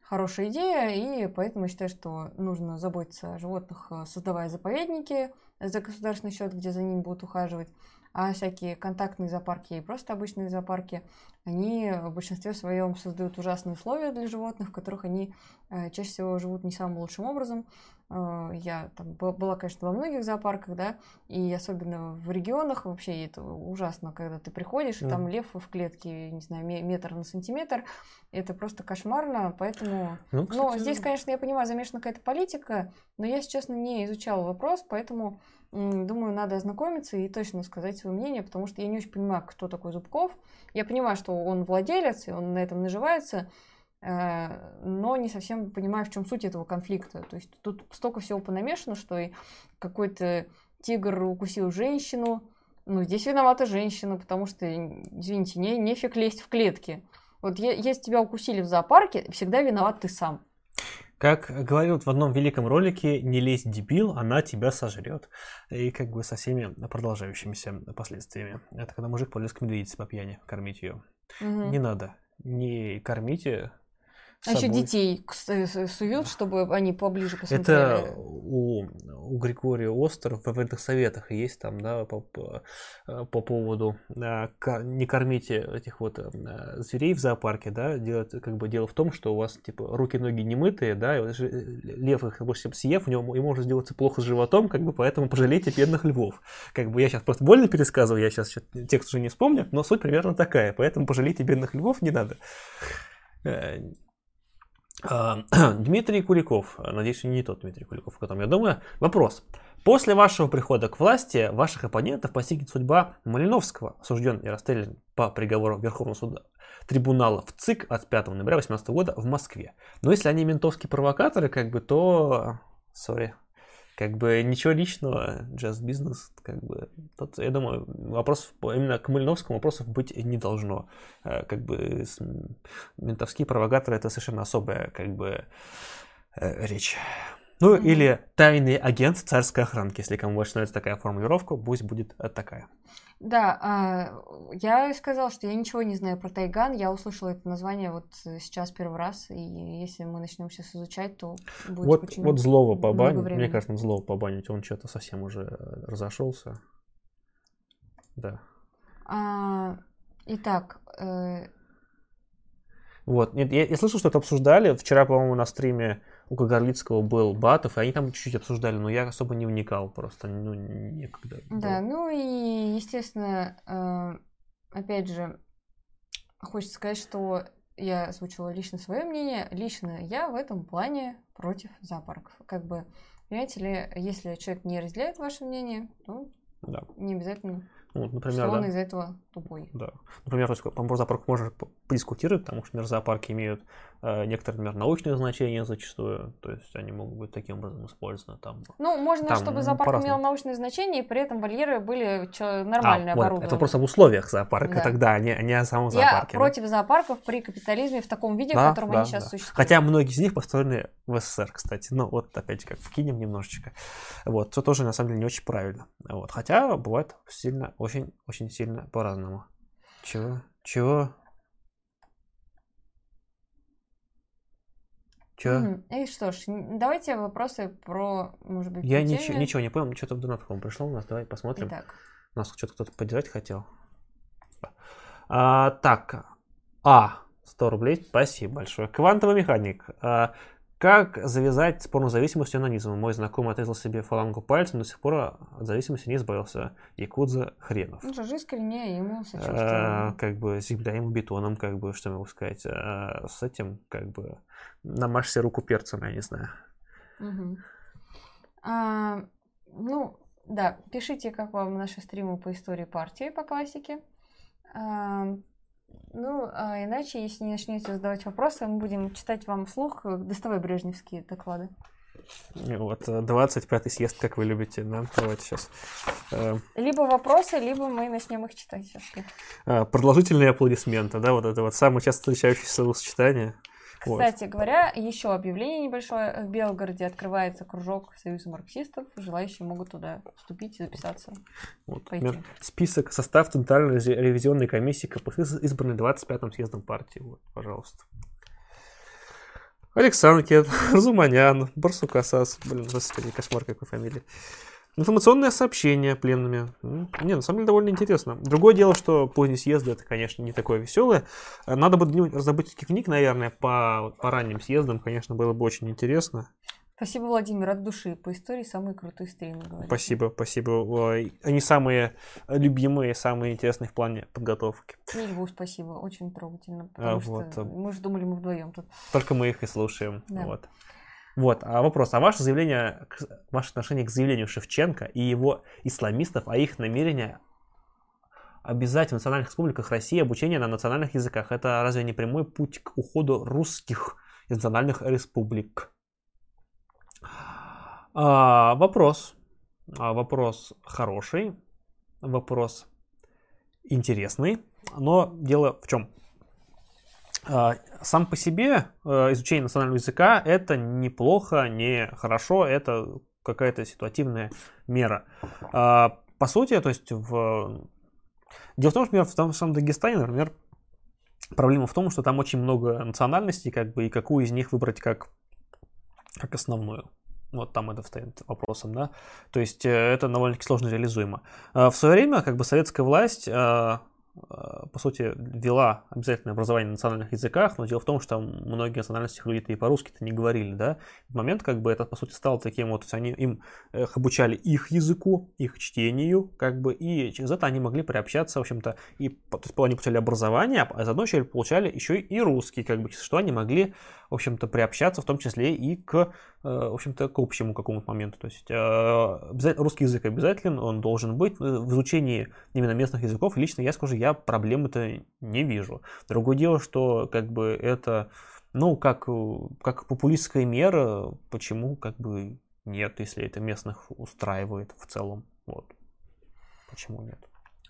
хорошая идея, и поэтому я считаю, что нужно заботиться о животных, создавая заповедники за государственный счет, где за ними будут ухаживать а всякие контактные зоопарки и просто обычные зоопарки, они в большинстве своем создают ужасные условия для животных, в которых они э, чаще всего живут не самым лучшим образом. Э, я там была, конечно, во многих зоопарках, да, и особенно в регионах вообще это ужасно, когда ты приходишь, и там лев в клетке, не знаю, метр на сантиметр, это просто кошмарно, поэтому... Ну, кстати... Но здесь, конечно, я понимаю, замешана какая-то политика, но я, если честно, не изучала вопрос, поэтому Думаю, надо ознакомиться и точно сказать свое мнение, потому что я не очень понимаю, кто такой Зубков. Я понимаю, что он владелец, и он на этом наживается, э, но не совсем понимаю, в чем суть этого конфликта. То есть тут столько всего понамешано, что и какой-то тигр укусил женщину. Ну, здесь виновата женщина, потому что, извините, не, нефиг лезть в клетки. Вот если тебя укусили в зоопарке, всегда виноват ты сам. Как говорил в одном великом ролике, не лезь, дебил, она тебя сожрет. И как бы со всеми продолжающимися последствиями. Это когда мужик полез к медведице по пьяни кормить ее. Угу. Не надо. Не кормите а еще детей суют, чтобы они поближе посмотрели. Это у, у Григория Остер в этих советах есть там, да, по, по, по поводу а, не кормите этих вот а, зверей в зоопарке, да, делать, как бы дело в том, что у вас типа руки-ноги не мытые, да, и вот, лев их больше съев, у него ему может сделаться плохо с животом, как бы поэтому пожалейте бедных львов. Как бы я сейчас просто больно пересказываю, я сейчас текст уже не вспомню, но суть примерно такая, поэтому пожалейте бедных львов не надо. Э, а, Дмитрий Куликов, надеюсь, не тот Дмитрий Куликов, о котором я думаю. Вопрос. После вашего прихода к власти ваших оппонентов постигнет судьба Малиновского, осужден и расстрелян по приговору Верховного суда трибунала в ЦИК от 5 ноября 2018 года в Москве. Но если они ментовские провокаторы, как бы, то... Сори, как бы ничего личного, джаз-бизнес, как бы, тут, я думаю, вопросов, именно к Малиновскому вопросов быть не должно. Э, как бы ментовские провокаторы это совершенно особая, как бы, э, речь. Ну, mm-hmm. или тайный агент царской охранки, если кому больше нравится такая формулировка, пусть будет э, такая. Да, а, я сказала, что я ничего не знаю про Тайган. Я услышала это название вот сейчас первый раз. И если мы начнем сейчас изучать, то будет вот, очень Вот злого побанить. Мне кажется, злого побанить. Он что-то совсем уже разошелся. Да. А, Итак, э, Вот. Нет, я, я слышал, что это обсуждали. Вчера, по-моему, на стриме у Кагарлицкого был Батов, и они там чуть-чуть обсуждали, но я особо не вникал просто, ну, некогда. да, было. ну и, естественно, э, опять же, хочется сказать, что я озвучила лично свое мнение. Лично я в этом плане против зоопарков. Как бы, понимаете ли, если человек не разделяет ваше мнение, то Да. не обязательно, Вот, например, что он да. из-за этого тупой. Да. Например, то есть, по про зоопарк можно подискутировать, потому что, зоопарки имеют э, некоторые, например, научные значения зачастую, то есть они могут быть таким образом использованы там. Ну, можно, Там, чтобы зоопарк имел научное значение, и при этом вольеры были нормально А, вот, оборудованы. это вопрос об условиях зоопарка Да. тогда, а не, а не о самом Я зоопарке. да. против зоопарков при капитализме в таком виде, Да, в котором да, они сейчас да. существуют. Хотя многие из них построены в СССР, кстати. Ну, вот опять как вкинем немножечко. Вот, что тоже на самом деле не очень правильно. Вот. Хотя бывает сильно, очень, очень сильно по-разному. Чего? Чего? Мгм. И что ж, давайте вопросы про, может быть, Я ничего, теме. ничего не понял, что-то в донат по-моему, пришло у нас, давай посмотрим. Итак, Нас что-то кто-то поддержать хотел. А, так, а, 100 рублей, спасибо большое. Квантовый механик. А, как завязать с порнозависимостью анонизмом? Мой знакомый отрезал себе фалангу пальцем, до сих пор от зависимости не избавился. Якудза хренов. ну жизнь скорее ему А, сочувствуем. как бы земля ему бетоном, как бы, что могу сказать. А, с этим, как бы, намажься руку перцем, я не знаю. А, ну, да, пишите, как вам наши стримы по истории партии, по классике. А, ну, а иначе, если не начнете задавать вопросы, мы будем читать вам вслух э, доставай брежневские доклады. И Вот, э, 25-й съезд, как вы любите, да? Давайте сейчас. Либо вопросы, либо мы начнем их читать. А, Продолжительные аплодисменты, да, вот это вот самое часто встречающееся словосочетание. Вот. Кстати говоря, еще объявление небольшое. В Белгороде открывается кружок Союза марксистов. Желающие могут туда вступить и записаться. Вот, пойти. список, состав Центральной реви- ревизионной комиссии КПСС, избранный 25-м съездом партии. Вот, пожалуйста. Александр Кет, Разуманян, Барсук Асас. Блин, господи, кошмар какой фамилии. Информационное сообщение пленными. Не, на самом деле довольно интересно. Другое дело, что поздние съезды это, конечно, не такое веселое. Надо бы где-нибудь раздобыть книг, наверное, по, по ранним съездам, конечно, было бы очень интересно. Спасибо, Владимир, от души. По истории самые крутые стримы, говорит. Спасибо, спасибо. Они самые любимые, самые интересные в плане подготовки. И Льву спасибо, очень трогательно. А, Потому вот, что а. мы же думали, мы вдвоем тут. Только мы их и слушаем. Да. Вот. Вот, а вопрос, а ваше заявление, ваше отношение к заявлению Шевченко и его исламистов о их намерении обязать в национальных республиках России обучение на национальных языках, это разве не прямой путь к уходу русских национальных республик? А, вопрос. А, вопрос хороший, вопрос интересный, но дело в чем? А, Сам по себе э, изучение национального языка это неплохо, не хорошо, это какая-то ситуативная мера. А, По сути, то есть в... Дело в том, что, например, в том же Дагестане, например, проблема в том, что там очень много национальностей, как бы, и какую из них выбрать как, как основную. Вот там это встает вопросом, да. То есть э, это довольно-таки сложно реализуемо. А В свое время, как бы, советская власть, по сути, ввела обязательное образование на национальных языках, но дело в том, что многие национальности люди-то и по-русски-то не говорили, да. В момент, как бы, это, по сути, стало таким вот, то есть они им их обучали их языку, их чтению, как бы, и через это они могли приобщаться, в общем-то, и то есть они получали образование, а заодно еще получали еще и русский, как бы, что они могли, в общем-то, приобщаться, в том числе и к, э, в общем-то, к общему какому-то моменту. То есть э, русский язык обязателен, он должен быть. Э, В изучении именно местных языков лично я скажу, я проблемы-то не вижу. Другое дело, что как бы это, ну, как, как популистская мера, почему как бы нет, если это местных устраивает в целом. Вот. Почему нет?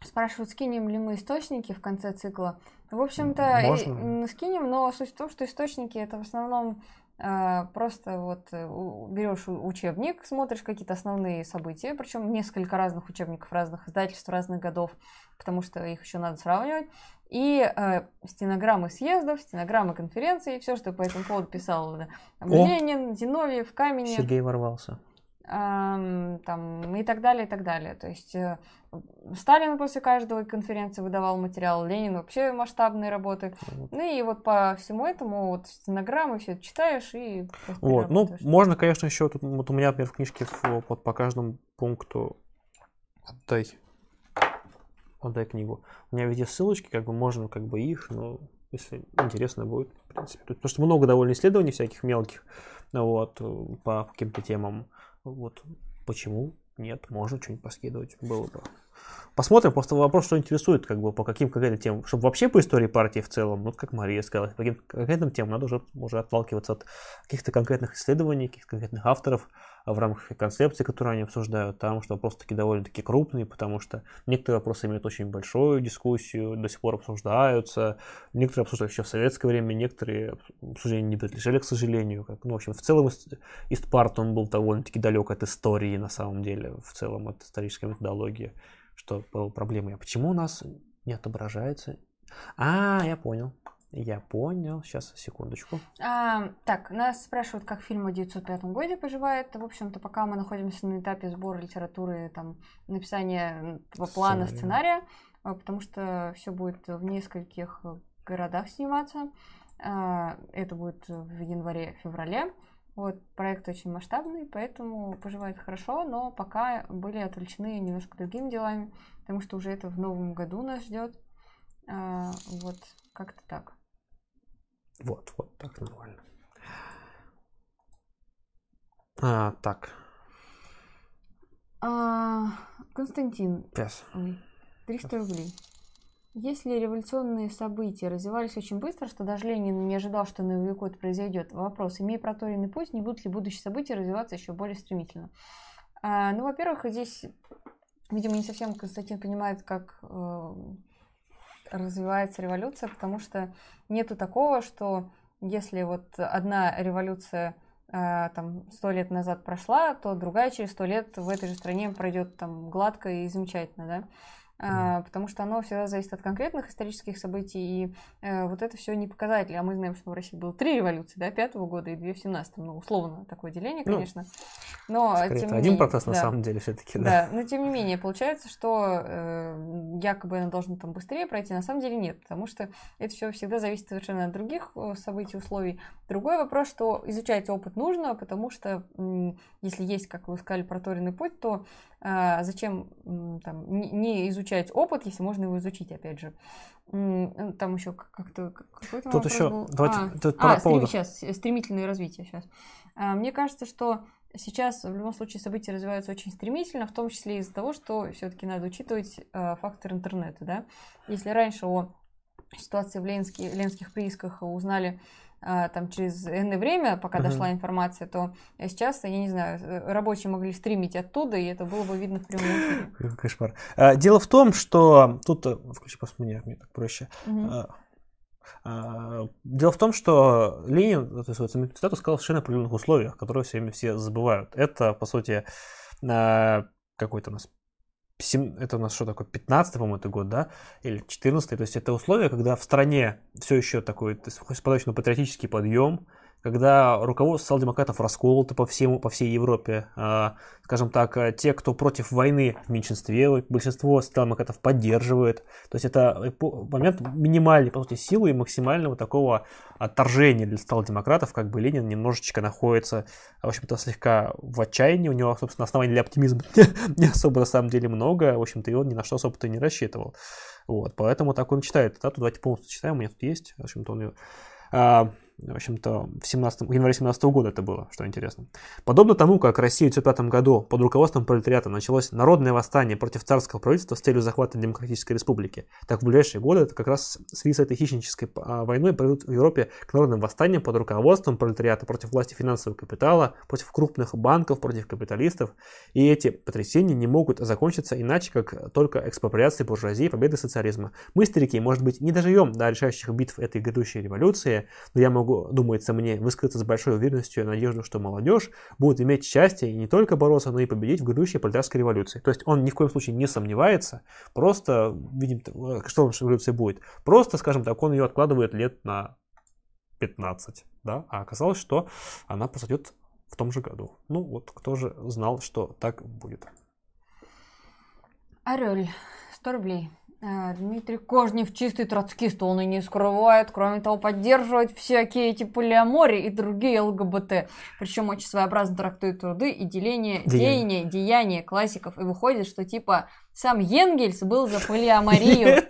Спрашивают, скинем ли мы источники в конце цикла. В общем-то, Можно. скинем, но суть в том, что источники это в основном а, просто вот э, берешь учебник, смотришь какие-то основные события, причем несколько разных учебников разных издательств, разных годов, потому что их еще надо сравнивать. И э, стенограммы съездов, стенограммы конференций, все, что по этому поводу писал да, О! Ленин, Зиновьев, Каменев. Сергей ворвался. Там, и так далее, и так далее. То есть э, Сталин после каждой конференции выдавал материал, Ленин вообще масштабные работы. Ну и вот по всему этому вот стенограммы все это читаешь и... Вот, ну, можно, конечно, еще, тут, вот у меня, например, в книжке вот по каждому пункту отдай, отдай книгу. У меня везде ссылочки, как бы можно как бы их, но если интересно будет, в принципе. Потому что много довольно исследований всяких мелких, вот, по каким-то темам. Вот почему нет, можно что-нибудь поскидывать, было бы. Посмотрим, просто вопрос, что интересует, как бы, по каким каким-то темам. Чтобы вообще по истории партии в целом, вот как Мария сказала, по каким конкретным темам надо уже, уже отталкиваться от каких-то конкретных исследований, каких-то конкретных авторов, в рамках концепции, которые они обсуждают, там, что вопросы такие довольно-таки крупные, потому что некоторые вопросы имеют очень большую дискуссию, до сих пор обсуждаются, некоторые обсуждают еще в советское время, некоторые обсуждения не подлежали, к сожалению. Как, ну, в общем, в целом Истпарт, он был довольно-таки далек от истории, на самом деле, в целом от исторической методологии, что было проблемой. А почему у нас не отображается? А, я понял. Я понял. Сейчас, секундочку. А, так, нас спрашивают, как фильм о 905 годе поживает. В общем-то, пока мы находимся на этапе сбора литературы, там, написания плана сценария, сценария а, потому что все будет в нескольких городах сниматься. А, это будет в январе-феврале. Вот, проект очень масштабный, поэтому поживает хорошо, но пока были отвлечены немножко другими делами, потому что уже это в новом году нас ждет. А, вот, как-то так. Вот, вот так нормально. А, так. А, Константин. Yes. Ой, 300 рублей. Если революционные события развивались очень быстро, что даже Ленин не ожидал, что на его год произойдет, вопрос, имея проторенный путь, не будут ли будущие события развиваться еще более стремительно? А, ну, во-первых, здесь, видимо, не совсем Константин понимает, как э, развивается революция, потому что нету такого, что если вот одна революция э, там сто лет назад прошла, то другая через сто лет в этой же стране пройдет там гладко и замечательно, да. А, потому что оно всегда зависит от конкретных исторических событий, и э, вот это все не показатель. А мы знаем, что в России было три революции, да, пятого года и две в семнадцатом. Ну, условно, такое деление, ну, конечно. Но, тем не один менее, процесс да, на самом деле все-таки, да. Да, но тем не менее, получается, что э, якобы оно должно там быстрее пройти, на самом деле нет, потому что это все всегда зависит совершенно от других э, событий, условий. Другой вопрос, что изучать опыт нужно, потому что э, если есть, как вы сказали, проторенный путь, то э, зачем э, там, не, изучать опыт, если можно его изучить, опять же. Там еще как-то какой-то Тут еще, был. давайте, а, тут а стрем, сейчас, стремительное развитие сейчас. А, мне кажется, что сейчас в любом случае события развиваются очень стремительно, в том числе из-за того, что все-таки надо учитывать э, фактор интернета, да. Если раньше о ситуации в Ленске, ленских приисках узнали а, там через энное время, пока uh-huh. дошла информация, то сейчас, я не знаю, рабочие могли стримить оттуда, и это было бы видно в прямом эфире. Кошмар. А, дело в том, что тут э, включи просто мне, мне так проще. Uh-huh. Дело в том, что Ленин, то есть, цитату сказал в совершенно определенных условиях, которые все, все забывают. Это, по сути, какой-то у нас это у нас что такое, 15 по-моему, это год, да, или 14 то есть это условия, когда в стране все еще такой подачный патриотический подъем, когда руководство социал-демократов расколото по, всему, по всей Европе. А, скажем так, э, те, кто против войны в меньшинстве, большинство социал-демократов поддерживает. То есть это момент минимальной, по сути, силы и максимального такого отторжения для социал-демократов, как бы Ленин немножечко находится, в общем-то, слегка в отчаянии. У него, собственно, оснований для оптимизма не особо на самом деле много. В общем-то, и он ни на что особо-то не рассчитывал. Вот, поэтому так он читает. Да, давайте полностью читаем, у меня тут есть. В общем-то, он ее а, в общем-то, в, 17, в январе 17 года это было, что интересно. Подобно тому, как в России в 1905 году под руководством пролетариата началось народное восстание против царского правительства с целью захвата Демократической Республики, так в ближайшие годы это как раз в связи с этой хищнической а, войной пройдут в Европе к народным восстаниям под руководством пролетариата против власти финансового капитала, против крупных банков, против капиталистов. И эти потрясения не могут закончиться иначе, как только экспроприацией буржуазии и победой социализма. Мы, старики, может быть, не доживем до решающих битв этой грядущей революции, но я могу могу, думается мне, высказаться с большой уверенностью и надежду, что молодежь будет иметь счастье и не только бороться, но и победить в грядущей пролетарской революции. То есть он ни в коем случае не сомневается, просто видим, что в революции будет. Просто, скажем так, он ее откладывает лет на 15, да, а оказалось, что она произойдет в том же году. Ну вот кто же знал, что так будет. Орель, 100 рублей. А, Дмитрий Кожнев чистый троцкист, он и не скрывает, кроме того, поддерживает всякие эти полиамори и другие ЛГБТ. Причем очень своеобразно трактует труды и деление, деяния, деяния классиков. И выходит, что типа сам Енгельс был за полиаморию.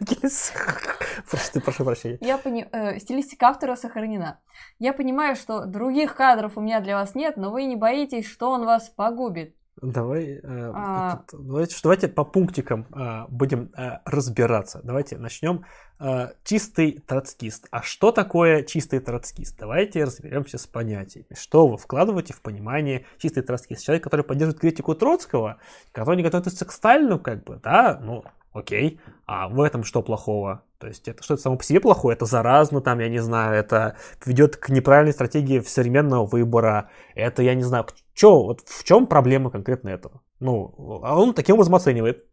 Прошу, прошу прощения. Я пони... э, стилистика автора сохранена. Я понимаю, что других кадров у меня для вас нет, но вы не боитесь, что он вас погубит. Давай, э, а... давайте, давайте по пунктикам э, будем э, разбираться. Давайте начнем. Э, чистый троцкист. А что такое чистый троцкист? Давайте разберемся с понятиями. Что вы вкладываете в понимание чистый троцкист? Человек, который поддерживает критику Троцкого, который не готовится к Сталину, как бы, да, ну, окей. А в этом что плохого? То есть это что-то само по себе плохое, это заразно, там, я не знаю, это ведет к неправильной стратегии современного выбора, это, я не знаю, чё, вот в чем проблема конкретно этого? Ну, а он таким образом оценивает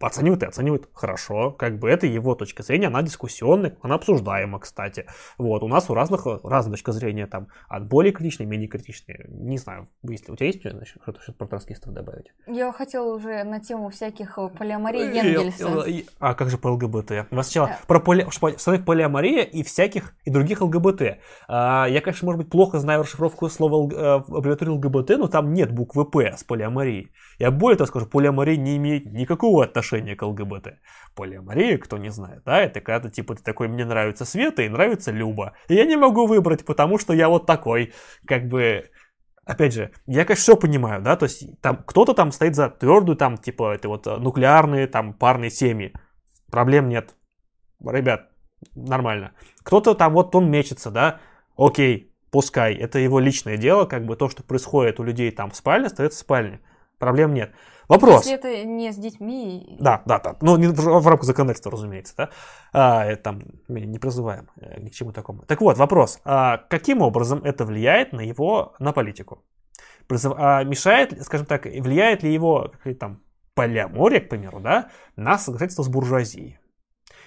оценивает и оценивает хорошо, как бы это его точка зрения, она дискуссионная, она обсуждаема, кстати. Вот, у нас у разных разная точка зрения, там, от более критичной, менее критичной. Не знаю, если у тебя есть что-то что про троцкистов добавить? Я хотела уже на тему всяких э, полиамории Енгельса. А как же по ЛГБТ? Сначала да. про поли... полиамория и всяких, и других ЛГБТ. А, я, конечно, может быть, плохо знаю расшифровку слова э, в аббревиатуре ЛГБТ, но там нет буквы П с полиаморией. Я более того скажу, полиамория не имеет никакого отношения к ЛГБТ. Полиамория, кто не знает, да, это когда типа ты такой, мне нравится Света и нравится Люба. И я не могу выбрать, потому что я вот такой, как бы, опять же, я, конечно, все понимаю, да, то есть там кто-то там стоит за твердую, там, типа, это вот нуклеарные, там, парные семьи. Проблем нет. Ребят, нормально. Кто-то там, вот он мечется, да, окей, пускай, это его личное дело, как бы то, что происходит у людей там в спальне, остается в спальне проблем нет. Вопрос. Если это не с детьми. Да, да, да. Ну, не в, рамках законодательства, разумеется, да. А, там мы не призываем э, ни к чему такому. Так вот, вопрос. А, каким образом это влияет на его, на политику? Призыв, а, мешает, скажем так, влияет ли его, как там, полиамория, к примеру, да, на соглашательство с буржуазией?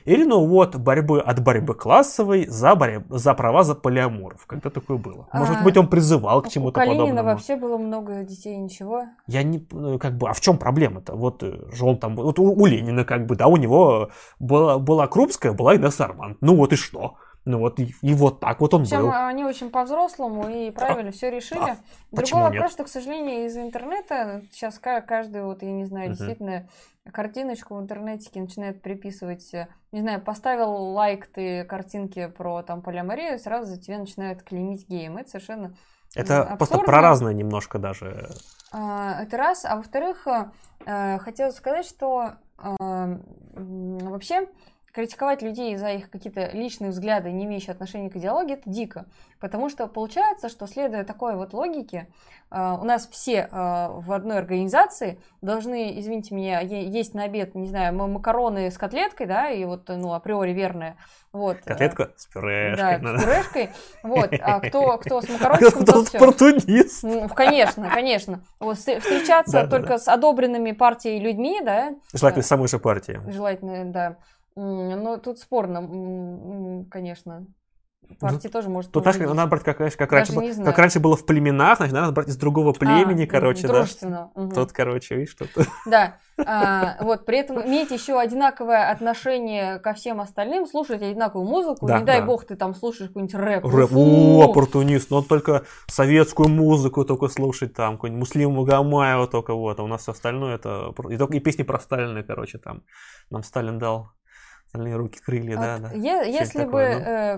Или, ну вот, борьбы от борьбы классовой за, борь... за права за полиаморов. Когда такое было? Может а, быть, он призывал к чему-то подобному. У Калинина вообще было много детей, ничего? Я не... Ну, как бы, а в чем проблема-то? Вот э, же он там... Вот у, у Ленина, как бы, да, у него была, была Крупская, была Инесса Арман. Ну вот и что? Ну вот и, и вот так вот он Причем был. они очень по-взрослому и правильно а, все решили. А, Другой вопрос, нет? что, к сожалению, из интернета сейчас каждый, вот, я не знаю, угу. действительно картиночку в интернете начинает приписывать, э, не знаю, поставил лайк ты картинки про там полиаморию, сразу за тебя начинают клеймить геем. Это совершенно это абсурдно. просто про разное немножко даже. А, это раз. А во-вторых, э, хотела сказать, что э, вообще критиковать людей за их какие-то личные взгляды, не имеющие отношения к идеологии, это дико. Потому что получается, что следуя такой вот логике, э, у нас все э, в одной организации должны, извините меня, есть на обед, не знаю, макароны с котлеткой, да, и вот, ну, априори верная. Вот. Э, Котлетка с пюрешкой. Да, с пюрешкой. Вот. А кто, кто с макарончиком, кто оппортунист. Ну, конечно, конечно. Вот встречаться только с одобренными партией людьми, да. Желательно самой же партии. Желательно, да. Ну, тут спорно, конечно. Партии тоже может Тут, знаешь, надо брать, как, как, раньше, как раньше было в племенах, значит, надо брать из другого а, племени, а, короче, да. Угу. Тут, короче, видишь, что Да. А, вот, при этом иметь еще одинаковое отношение ко всем остальным, слушать одинаковую музыку, да, не дай да. бог ты там слушаешь какой-нибудь рэп. Рэп, о, оппортунист, но он только советскую музыку только слушать, там, какой-нибудь Муслим Магомаева только вот, а у нас все остальное это, и, только, и песни про Сталина, короче, там, нам Сталин дал остальные руки, крылья, вот, да, да. Е- если бы, ну, э,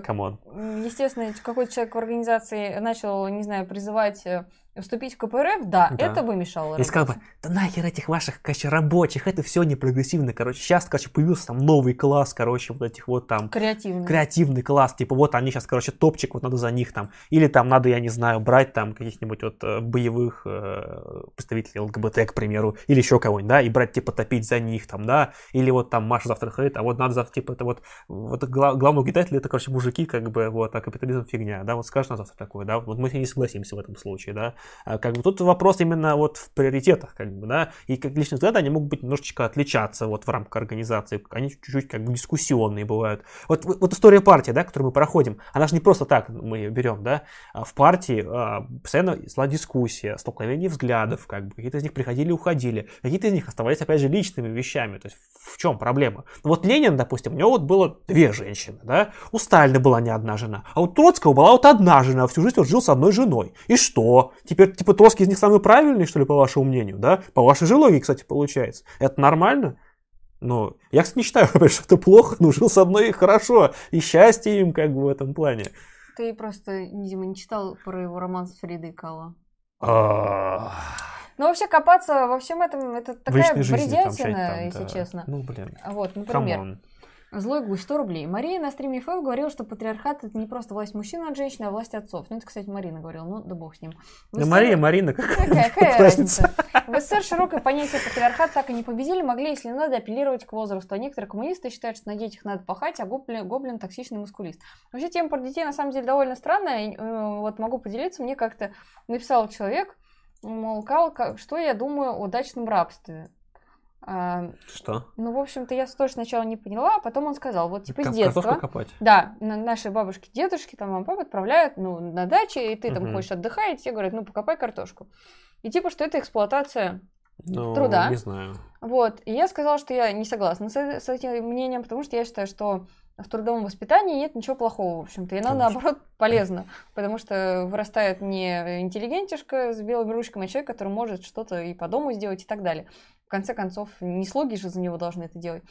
естественно, какой-то человек в организации начал, не знаю, призывать э, Вступить в КПРФ, да, да. это бы мешало. И сказал бы, да нахер этих ваших, короче, рабочих, это все не прогрессивно, короче. Сейчас, короче, появился там новый класс, короче, вот этих вот там... Креативный. Креативный класс, типа вот они сейчас, короче, топчик, вот надо за них там. Или там надо, я не знаю, брать там каких-нибудь вот э, боевых э, представителей ЛГБТ, к примеру, или еще кого-нибудь, да, и брать, типа, топить за них там, да. Или вот там Маша завтра ходит, а вот надо завтра, типа, это вот, вот глав, главный угнетатель, это, короче, мужики, как бы, вот, а капитализм фигня, да, вот скажешь на завтра такое, да, вот мы с ней не согласимся в этом случае, да. А, как бы тут вопрос именно вот в приоритетах, как бы, да, и как личные взгляды, они могут быть немножечко отличаться вот в рамках организации, они чуть-чуть как бы дискуссионные бывают. Вот, вот история партии, да, которую мы проходим, она же не просто так мы ее берем, да, а в партии а, постоянно шла дискуссия, столкновение взглядов, как бы, какие-то из них приходили уходили, какие-то из них оставались, опять же, личными вещами, то есть в чем проблема? Ну, вот Ленин, допустим, у него вот было две женщины, да, у Сталина была не одна жена, а у Троцкого была вот одна жена, всю жизнь он жил с одной женой. И что? Теперь, типа, Троцкий из них самый правильный, что ли, по вашему мнению, да? По вашей же логике, кстати, получается. Это нормально? Но я, кстати, не считаю, что это плохо, но жил с одной и хорошо, и счастье им как бы в этом плане. Ты просто, видимо, не читал про его роман с Фридой Кало. Ну, вообще копаться во всем этом, это такая бредятина, если честно. Ну, блин. Вот, например. Злой гусь, 100 рублей. Мария на стриме ФФ говорила, что патриархат это не просто власть мужчин над женщиной, а власть отцов. Ну, это, кстати, Марина говорила, ну, да бог с ним. В да СССР... Мария, Марина, какая, какая разница? В СССР широкое понятие патриархат так и не победили, могли, если надо, апеллировать к возрасту. А некоторые коммунисты считают, что на детях надо пахать, а гоблин, гоблин токсичный мускулист. Вообще, тема про детей на самом деле довольно странная. Э, вот могу поделиться, мне как-то написал человек, мол, что я думаю о дачном рабстве. А, что? Ну, в общем-то, я тоже сначала не поняла, а потом он сказал, вот типа как, с детства. копать? Да, на, наши бабушки, дедушки, там, мама, папа отправляют, ну, на даче, и ты там угу. хочешь отдыхать, и тебе говорят, ну, покопай картошку. И типа, что это эксплуатация ну, труда. не знаю. Вот, и я сказала, что я не согласна с, с этим мнением, потому что я считаю, что в трудовом воспитании нет ничего плохого, в общем-то. И оно, наоборот, полезно, потому что вырастает не интеллигентишка с белыми ручками, а человек, который может что-то и по дому сделать и так далее в конце концов, не слуги же за него должны это делать.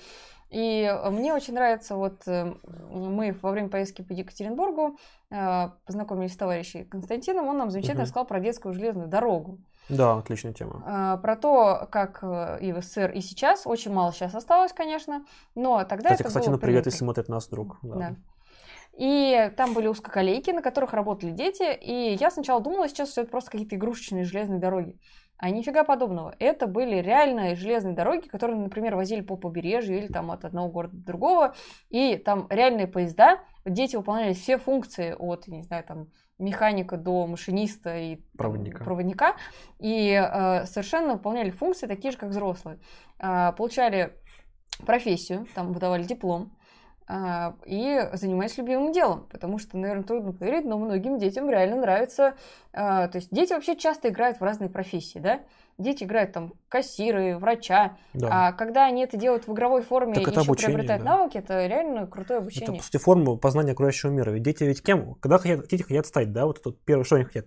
И э, мне очень нравится, вот э, мы во время поездки по Екатеринбургу э, познакомились с товарищем Константином, он нам замечательно угу. рассказал про детскую железную дорогу. Да, отличная тема. Про то, как и в СССР, и сейчас, очень мало сейчас осталось, конечно, но тогда Кстати, это кстати, было ну привет, если смотрит нас друг. Да. да. И там были узкоколейки, на которых работали дети, и я сначала думала сейчас, что это просто какие-то игрушечные железные дороги. А нифига подобного. Это были реальные железные дороги, которые, например, возили по побережью или там от одного города до другого. И там реальные поезда. Дети выполняли все функции от, не знаю, там, механика до машиниста и проводника. проводника и э, совершенно выполняли функции такие же, как взрослые. Э, получали профессию, там выдавали диплом, и занимаюсь любимым делом, потому что, наверное, трудно поверить, но многим детям реально нравится. А, то есть дети вообще часто играют в разные профессии, да? Дети играют там кассиры, врача, да. а когда они это делают в игровой форме так и еще приобретают да. навыки, это реально крутое обучение. Это, по сути, форма познания окружающего мира. Ведь дети ведь кем? Когда хотят, дети хотят стать, да, вот тут первое, что они хотят.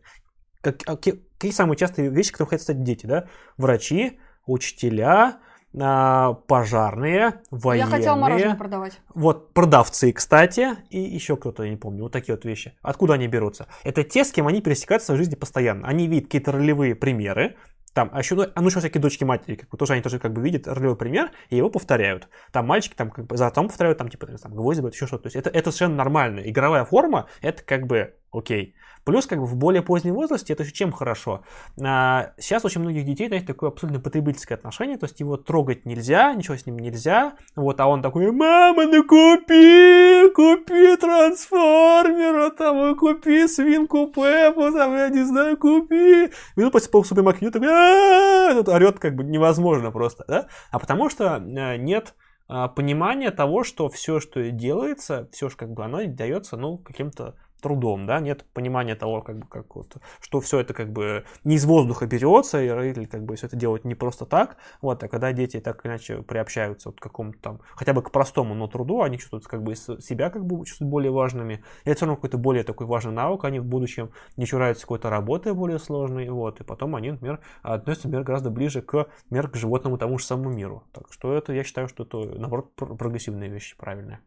Как, а, какие самые частые вещи, которые хотят стать дети, да? Врачи, учителя, а, пожарные, военные. Я хотела мороженое продавать. Вот, продавцы, кстати, и еще кто-то, я не помню, вот такие вот вещи. Откуда они берутся? Это те, с кем они пересекаются в своей жизни постоянно. Они видят какие-то ролевые примеры, там, а еще, ну, а ну еще всякие дочки матери, как бы, тоже они тоже как бы видят ролевой пример и его повторяют. Там мальчики там как бы за там повторяют, там типа там гвозди, еще что-то. То есть это, это совершенно нормально. Игровая форма, это как бы окей. Плюс, как бы в более позднем возрасте это еще чем хорошо. А, сейчас очень многих детей, знаете, такое абсолютно потребительское отношение, то есть его трогать нельзя, ничего с ним нельзя, вот, а он такой, мама, ну купи, купи трансформера, там, купи свинку Пеппу, там, я не знаю, купи. Минут после по супермаркету такой, орет как бы невозможно просто, да? А потому что э, нет а, понимания того, что все, что делается, все, как бы оно дается, ну, каким-то трудом, да, нет понимания того, как бы, как вот, что все это как бы не из воздуха берется, и родители как бы все это делают не просто так, вот, а когда дети так иначе приобщаются вот к какому-то там, хотя бы к простому, но труду, они чувствуют как бы себя как бы чувствуют более важными, и это все равно какой-то более такой важный навык, они в будущем не чураются какой-то работы более сложной, вот, и потом они, например, относятся, например, гораздо ближе к, например, к животному тому же самому миру, так что это, я считаю, что это, наоборот, прогрессивные вещи, правильные.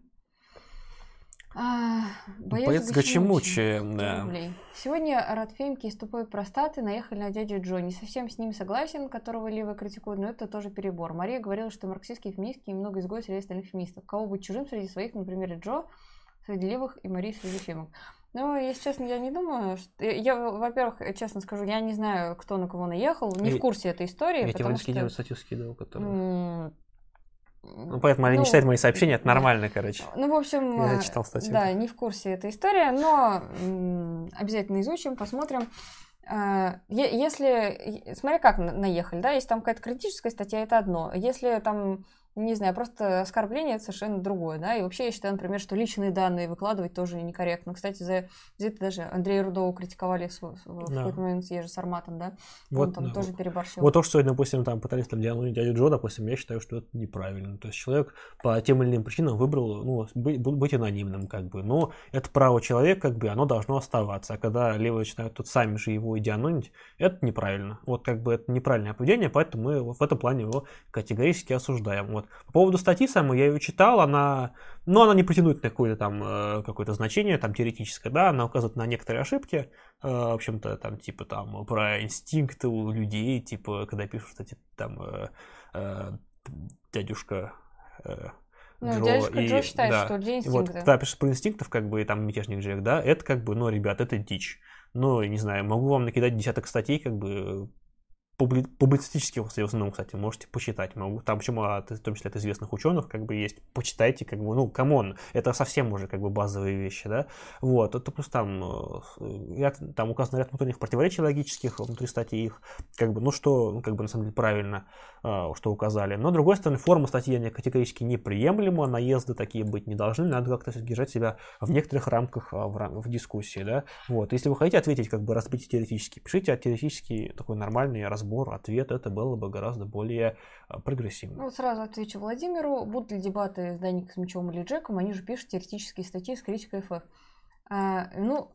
Боец, боец Гачимучи, да. Сегодня Радфемки из тупой простаты наехали на дядю Джо. Не совсем с ним согласен, которого Лива критикует, но это тоже перебор. Мария говорила, что марксистские феминистки немного изгоят среди остальных феминистов. Кого быть чужим среди своих, например, Джо, среди левых и Марии среди фемок. Ну, если честно, я не думаю, что... Я, во-первых, честно скажу, я не знаю, кто на кого наехал, не в курсе этой истории. Я тебе что... статью скидывал, которую... Ну, поэтому они ну, не читают мои сообщения, это нормально, короче. Ну, в общем, я читал статью. Да, не в курсе этой истории, но обязательно изучим, посмотрим. А, если, смотри, как наехали, да, если там какая-то критическая статья, это одно. Если там не знаю, просто оскорбление это совершенно другое, да, и вообще я считаю, например, что личные данные выкладывать тоже некорректно. Кстати, за, за это даже Андрея Рудова критиковали в, в да. какой-то момент с Ежи Сарматом, да, вот, он там да. тоже переборщил. Вот то, что сегодня, допустим, там пытались там диагнозировать дядю Джо, допустим, я считаю, что это неправильно. То есть человек по тем или иным причинам выбрал, ну, быть, быть анонимным, как бы, но это право человека, как бы, оно должно оставаться. А когда левые начинают тут сами же его идианонить, это неправильно. Вот как бы это неправильное поведение, поэтому мы в этом плане его категорически осуждаем. Вот. По поводу статьи самой, я ее читал, она, ну, она не претендует на какое-то там, э, какое-то значение, там, теоретическое, да, она указывает на некоторые ошибки, э, в общем-то, там, типа, там, про инстинкты у людей, типа, когда пишут, кстати, там, э, дядюшка ну, Джо, дядюшка и, Джо считает, да, что людей инстинкты. Вот, да, пишет про инстинктов, как бы, и там мятежник Джек, да, это как бы, ну, ребят, это дичь. Ну, не знаю, могу вам накидать десяток статей, как бы, публицистических в основном, кстати, можете почитать. Могу, там почему, от, в том числе от известных ученых, как бы есть, почитайте, как бы, ну, come on, это совсем уже как бы базовые вещи, да. Вот, это плюс там, э, ряд, там указан ряд внутренних противоречий логических внутри статьи их, как бы, ну, что, ну, как бы, на самом деле, правильно, э, что указали. Но, с другой стороны, форма статьи, они категорически неприемлема, наезды такие быть не должны, надо как-то держать себя в некоторых рамках а, в, в дискуссии, да. Вот, если вы хотите ответить, как бы, разбить теоретически, пишите, а теоретически такой нормальный разбор разбор, ответ, это было бы гораздо более а, прогрессивно. Ну, сразу отвечу Владимиру. Будут ли дебаты с Даником Смичевым или Джеком, они же пишут теоретические статьи с критикой ФФ. А, ну,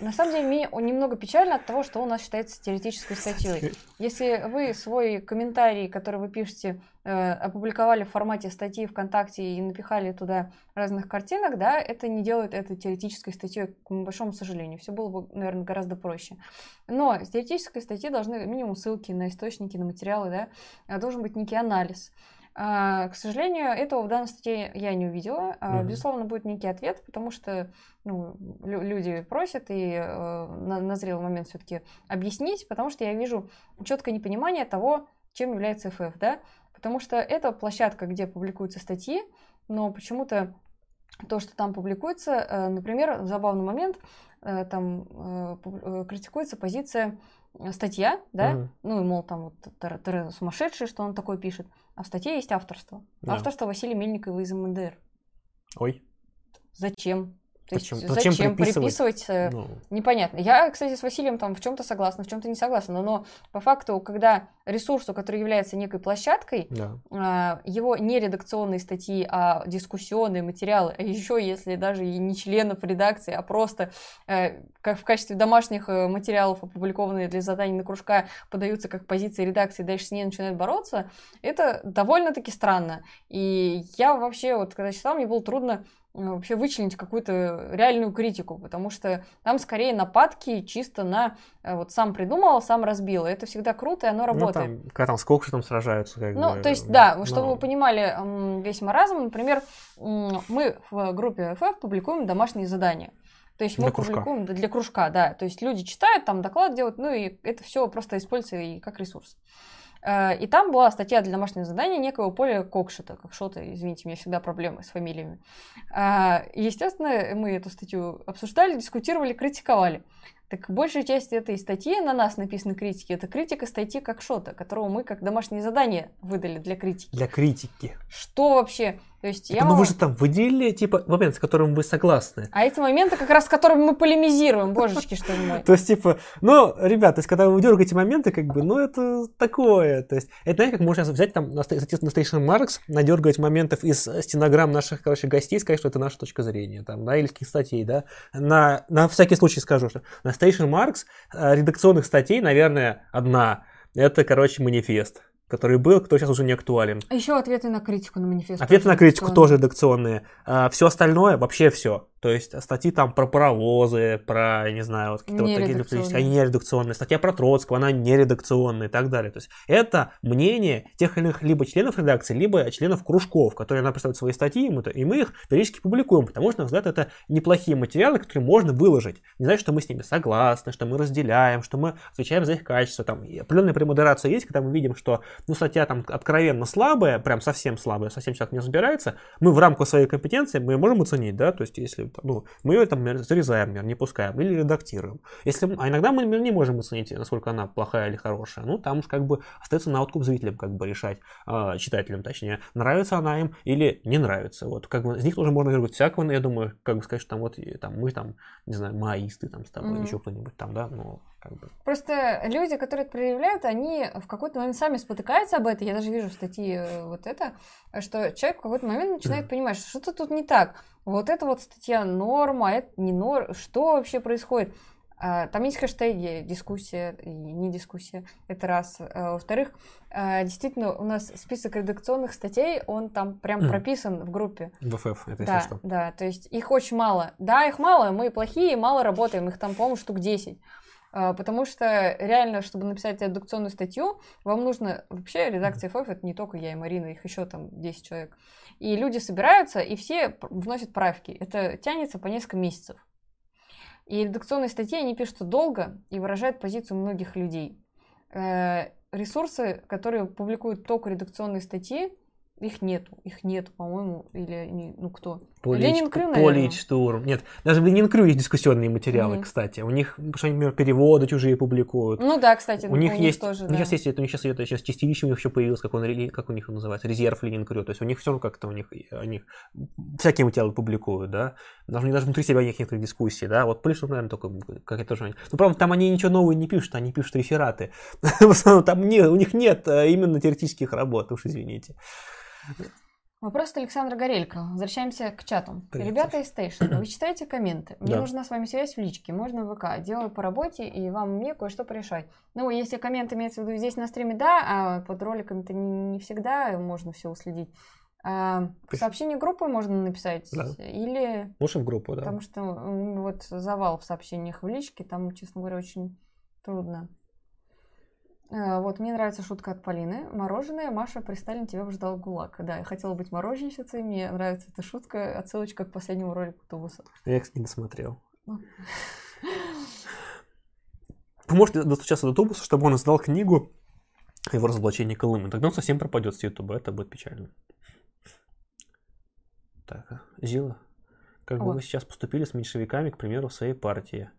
на самом деле, мне немного печально от того, что у нас считается теоретической статьей. Если вы свой комментарий, который вы пишете, опубликовали в формате статьи ВКонтакте и напихали туда разных картинок, да, это не делает это теоретической статьей, к большому сожалению. Все было бы, наверное, гораздо проще. Но с теоретической статьи должны минимум ссылки на источники, на материалы, да, а должен быть некий анализ. А, к сожалению, этого в данной статье я не увидела. Mm-hmm. Безусловно, будет некий ответ, потому что ну, люди просят, и э, назрел момент все-таки объяснить, потому что я вижу четкое непонимание того, чем является ФФ, да, потому что это площадка, где публикуются статьи, но почему-то то, что там публикуется, э, например, забавный момент, э, там э, критикуется позиция статья, да, угу. ну и мол там вот Тереза сумасшедшая, что он такое пишет, а в статье есть авторство. Да. Авторство Василия Мельникова из МНДР. Ой. Зачем? То есть зачем, зачем приписывать? приписывать э, ну... Непонятно. Я, кстати, с Василием там в чем-то согласна, в чем-то не согласна, но, по факту, когда ресурсу, который является некой площадкой, да. э, его не редакционные статьи, а дискуссионные материалы, а еще если даже и не членов редакции, а просто э, как в качестве домашних материалов, опубликованные для заданий на кружка, подаются как позиции редакции, дальше с ней начинают бороться, это довольно-таки странно. И я вообще, вот когда читала, мне было трудно вообще вычленить какую-то реальную критику, потому что там скорее нападки чисто на э, вот сам придумал, сам разбил. Это всегда круто, и оно ну, работает. Ну, там, когда там с там сражаются. Как ну, бы, то есть, да, чтобы ну... вы понимали весь маразм, например, мы в группе FF публикуем домашние задания. То есть мы для публикуем кружка. для кружка, да. То есть люди читают, там доклад делают, ну и это все просто используется и как ресурс. И там была статья для домашнего задания некого Поля Кокшета. Как что-то, извините, у меня всегда проблемы с фамилиями. Э, и, естественно, мы эту статью обсуждали, дискутировали, критиковали. Так большая часть этой статьи на нас написаны критики. Это критика статьи как шота, которого мы как домашнее задание выдали для критики. Для критики. Что вообще? То есть я ну вы же там выделили, типа, момент, с которым вы согласны. А эти моменты, как раз с которыми мы полемизируем, божечки, что мой. То есть, типа, ну, ребят, то есть, когда вы дергаете моменты, как бы, ну, это такое. То есть, это, знаете, как можно взять там, на Station Marks, надергать моментов из стенограмм наших, короче, гостей, сказать, что это наша точка зрения, там, да, или каких статей, да. На, на всякий случай скажу, что на Station Marks э, редакционных статей, наверное, одна. Это, короче, манифест который был, кто сейчас уже не актуален. А еще ответы на критику на манифест. Ответы на критику тоже редакционные. А, все остальное, вообще все. То есть статьи там про паровозы, про, не знаю, вот какие-то вот такие они не редакционные. Статья про Троцкого, она не редакционная и так далее. То есть это мнение тех или иных либо членов редакции, либо членов кружков, которые нам представляют свои статьи, и мы их периодически публикуем, потому что, на взгляд, это неплохие материалы, которые можно выложить. Не значит, что мы с ними согласны, что мы разделяем, что мы отвечаем за их качество. Там определенная премодерация есть, когда мы видим, что ну, статья там откровенно слабая, прям совсем слабая, совсем человек не разбирается, мы в рамках своей компетенции мы можем оценить, да, то есть если чем-то. Ну, мы ее там зарезаем, например, не пускаем или редактируем. Если, а иногда мы например, не можем оценить, насколько она плохая или хорошая. Ну, там уж как бы остается на откуп зрителям как бы решать, э, читателям точнее, нравится она им или не нравится. Вот как бы из них тоже можно вырвать всякого, я думаю, как бы сказать, что там вот там мы там, не знаю, маисты там с тобой, mm-hmm. еще кто-нибудь там, да, ну, как бы. Просто люди, которые это проявляют, они в какой-то момент сами спотыкаются об этом. Я даже вижу в статье э, вот это, что человек в какой-то момент начинает понимать, что что-то тут не так. Вот это вот статья норма, а это не норма. Что вообще происходит? А, там есть хэштеги, дискуссия и не дискуссия, это раз. А, во-вторых, а, действительно, у нас список редакционных статей, он там прям прописан в группе. В ФФ, это да, что. Да, то есть их очень мало. Да, их мало, мы плохие, мало работаем, их там, по-моему, штук 10. Потому что реально, чтобы написать редакционную статью, вам нужно... Вообще редакция ФФ это не только я и Марина, их еще там 10 человек. И люди собираются, и все вносят правки. Это тянется по несколько месяцев. И редакционные статьи, они пишутся долго и выражают позицию многих людей. Э, ресурсы, которые публикуют только редакционные статьи, их нету, их нету, по-моему, или ну кто? Полич, Ленин Крю, Политштурм. Нет, даже в Ленин Крю есть дискуссионные материалы, mm-hmm. кстати. У них, что они, например, переводы чужие публикуют. Ну да, кстати, у, у них есть, тоже, у них да. сейчас есть, у них сейчас, это, сейчас чистилище у них еще появилось, как, он, как у них называется, резерв Ленин Крю. То есть у них все как-то у них, у них всякие материалы публикуют, да. Даже, даже внутри себя есть некоторые дискуссии, да. Вот Политштурм, наверное, только как это тоже. Ну, правда, там они ничего нового не пишут, они пишут рефераты. В основном там не, у них нет а, именно теоретических работ, уж извините. Вопрос от Александра Горелько. Возвращаемся к чату. Привет. Ребята из Station, вы читаете комменты? Мне да. нужна с вами связь в личке, можно в ВК. Делаю по работе и вам мне кое-что порешать. Ну, если комменты имеется в виду здесь на стриме, да, а под роликами-то не, не всегда можно все уследить. А, сообщение группы можно написать да. или... Лучше в группу, да. Потому что вот завал в сообщениях в личке, там, честно говоря, очень трудно. Э, вот, мне нравится шутка от Полины. Мороженое, Маша, при Сталине тебя бы ждал ГУЛАГ. Да, я хотела быть мороженщицей, мне нравится эта шутка, отсылочка к последнему ролику Тубуса. Я, кстати, не досмотрел. Поможете достучаться до Тубуса, чтобы он издал книгу о его разоблачении Колымы. Тогда он совсем пропадет с Ютуба, это будет печально. Так, Зила, как бы вы сейчас поступили с меньшевиками, к примеру, в своей партии?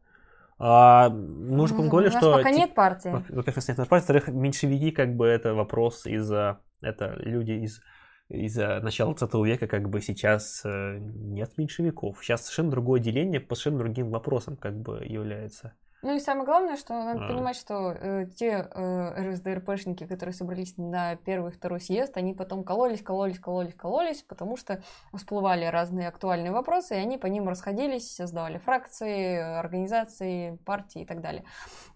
А, мы уже поговорили, что... У нас пока нет партии. Во-первых, нет партии. Во-вторых, меньшевики, как бы, это вопрос из-за... Это люди из из-за начала 20 века как бы сейчас э, нет меньшевиков. Сейчас совершенно другое деление по совершенно другим вопросам как бы является. Ну и самое главное, что надо а. понимать, что э, те э, РСДРПшники, которые собрались на первый и второй съезд, они потом кололись, кололись, кололись, кололись, потому что всплывали разные актуальные вопросы, и они по ним расходились, создавали фракции, организации, партии и так далее.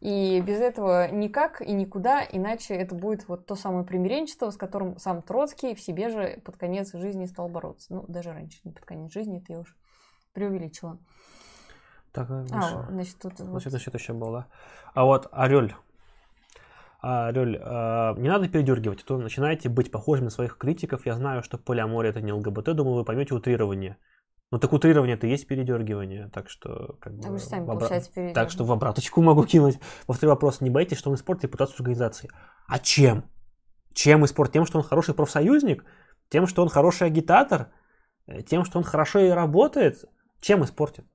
И без этого никак и никуда, иначе это будет вот то самое примиренчество, с которым сам Троцкий в себе же под конец жизни стал бороться. Ну, даже раньше, не под конец жизни, это я уж преувеличила. Так, а, значит, тут... Значит, вот... значит, еще было. А вот Орель. А, Орель, а, не надо передергивать, а то начинаете быть похожими на своих критиков. Я знаю, что полиамория это не ЛГБТ, думаю, вы поймете утрирование. Ну так утрирование это есть передергивание, так что как бы... А вы же сами, обра... Так что в обраточку могу кинуть. Повторю вопрос, не боитесь, что он испортит репутацию организации? А чем? Чем испортит? Тем, что он хороший профсоюзник? Тем, что он хороший агитатор? Э, тем, что он хорошо и работает? Чем испортит?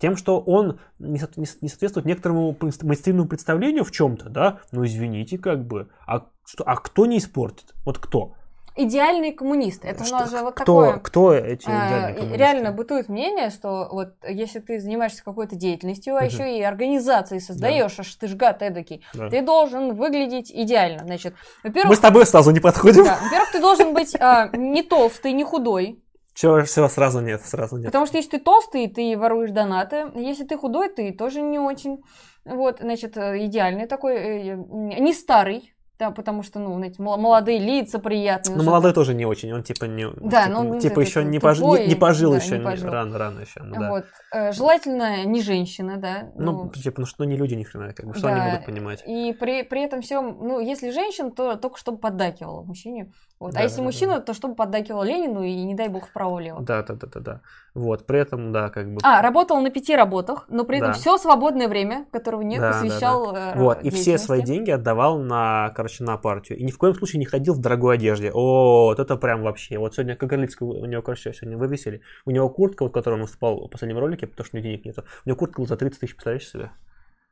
Тем, что он не соответствует некоторому мейнстримному представлению в чем-то, да, ну извините, как бы, а, что, а кто не испортит? Вот кто? идеальные коммунисты. Это что, у нас же вот кто, такое... Кто эти а, идеальные коммунисты? Реально бытует мнение, что вот если ты занимаешься какой-то деятельностью, а еще и организации создаешь, да. аж ты ж гад эдакий, да. ты должен выглядеть идеально. Значит, во-первых... Мы с тобой сразу не подходим. Да, во-первых, ты должен быть а, не толстый, не худой. Все, все, сразу нет, сразу нет. Потому что если ты толстый, ты воруешь донаты. Если ты худой, ты тоже не очень. Вот, значит, э, идеальный такой, э, не старый, да, потому что, ну, знаете, молодые лица приятные. Ну, молодой тоже не очень, он типа не... Да, типа, ну, типа еще не, пож... не, не пожил да, еще, не пожил. рано, рано еще. Ну, да. Вот. Э, желательно не женщина, да. Ну, ну типа, ну что не люди ни хрена, как бы, что да. они будут понимать. И при, при этом всем, ну, если женщина, то только чтобы поддакивала мужчине. Вот. А да, а если да, мужчина, да. то чтобы поддакивал Ленину и, не дай бог, вправо-лево. Да, да, да, да, да. Вот, при этом, да, как бы... А, работал на пяти работах, но при этом да. все свободное время, которого нет, да, посвящал да, да. Вот, и все свои деньги отдавал на, короче, короче, на партию. И ни в коем случае не ходил в дорогой одежде. О, вот это прям вообще. Вот сегодня, как Горлицкий, у него, короче, сегодня вывесили. У него куртка, вот, которую он выступал в последнем ролике, потому что у него денег нету. У него куртка была за 30 тысяч, представляешь себе?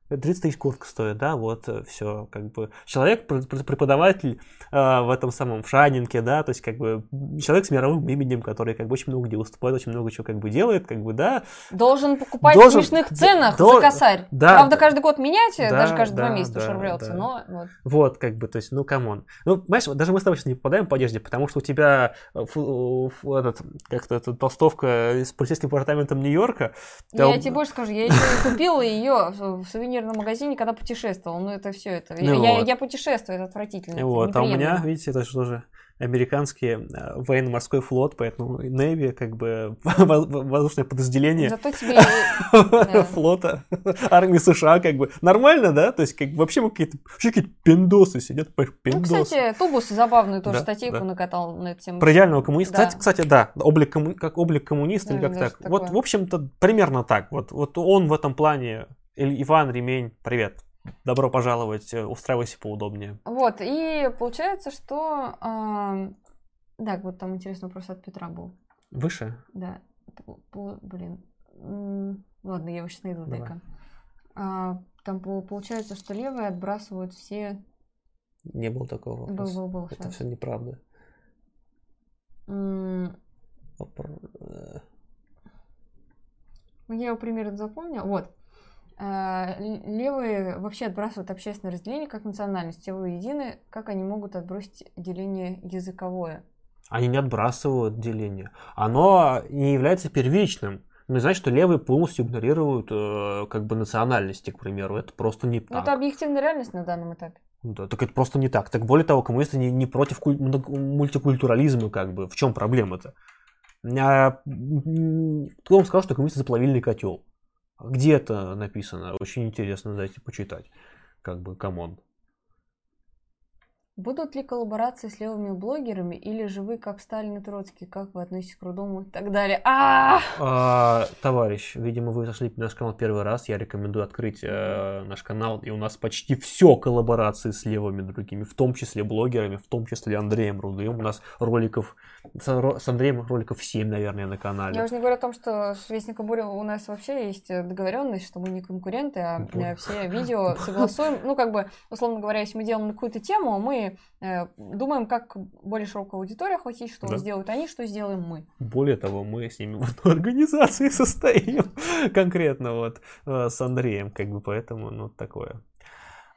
30 тысяч куртка стоит, да, вот э, все, как бы человек, преподаватель э, в этом самом в Шанинке, да, то есть как бы человек с мировым именем, который как бы очень много где выступает, очень много чего как бы делает, как бы, да. Должен покупать должен, в смешных ценах до, за косарь. Да, Правда, да, каждый год менять, да, даже каждые да, два месяца да, рвется, да. но вот. Вот, как бы, то есть, ну, come on. Ну, понимаешь, даже мы с тобой сейчас не попадаем по одежде, потому что у тебя э, фу, фу, этот, как-то эта толстовка с полицейским департаментом Нью-Йорка. Я там... тебе больше скажу, я еще купила ее в сувенир сувенирном магазине, когда путешествовал. Ну, это все это. Ну, я, вот. я путешествую, это отвратительно. Вот, это а у меня, видите, это что же американский э, военно-морской флот, поэтому Navy как бы воздушное подразделение Зато тебе... флота армии США как бы нормально, да? То есть как вообще какие-то какие-то пиндосы сидят, пиндосы. Ну, кстати, Тубус забавную тоже да, статейку да. накатал на эту тему. Про идеального коммуниста. Да. Кстати, кстати, да, облик комму... как облик коммуниста да, или как так. Вот, в общем-то, примерно так. Вот, вот он в этом плане Иван Ремень, привет. Добро пожаловать, э, устраивайся поудобнее. Вот, и получается, что... Э, да, вот там интересный вопрос от Петра был. Выше? Да. Блин. Ладно, я его сейчас найду, дай-ка. А, там получается, что левые отбрасывают все... Не было такого вопроса. Был, был, был. Это все неправда. М- э. Я его примерно запомнил. Вот. Э, левые вообще отбрасывают общественное разделение как национальность. Все едины, как они могут отбросить деление языковое? Они не отбрасывают деление. Оно не является первичным. Не значит, что левые полностью игнорируют э, как бы национальности, к примеру. Это просто не так. это объективная реальность на данном этапе. Да, так это просто не так. Так более того, коммунисты не, не против куль- мультикультурализма, как бы. В чем проблема-то? А, кто вам сказал, что коммунисты за плавильный котел? Где это написано? Очень интересно, дайте почитать. Как бы, come on. Будут ли коллаборации с левыми блогерами, или же вы, как Сталин и Троцкий, как вы относитесь к Рудому и так далее? А, а Товарищ, видимо, вы зашли на наш канал первый раз, я рекомендую открыть э, наш канал, и у нас почти все коллаборации с левыми другими, в том числе блогерами, в том числе Андреем Рудым. У нас роликов, с Андреем роликов 7, наверное, на канале. Я уже не говорю о том, что с Вестником Буря у нас вообще есть договоренность, что мы не конкуренты, а Ой. все видео согласуем. Ну, как бы, условно говоря, если мы делаем какую-то тему, мы э, думаем, как более широкую аудиторию охватить, что да. сделают они, что сделаем мы. Более того, мы с ними в одной организации состоим, конкретно вот э, с Андреем, как бы, поэтому, ну, такое.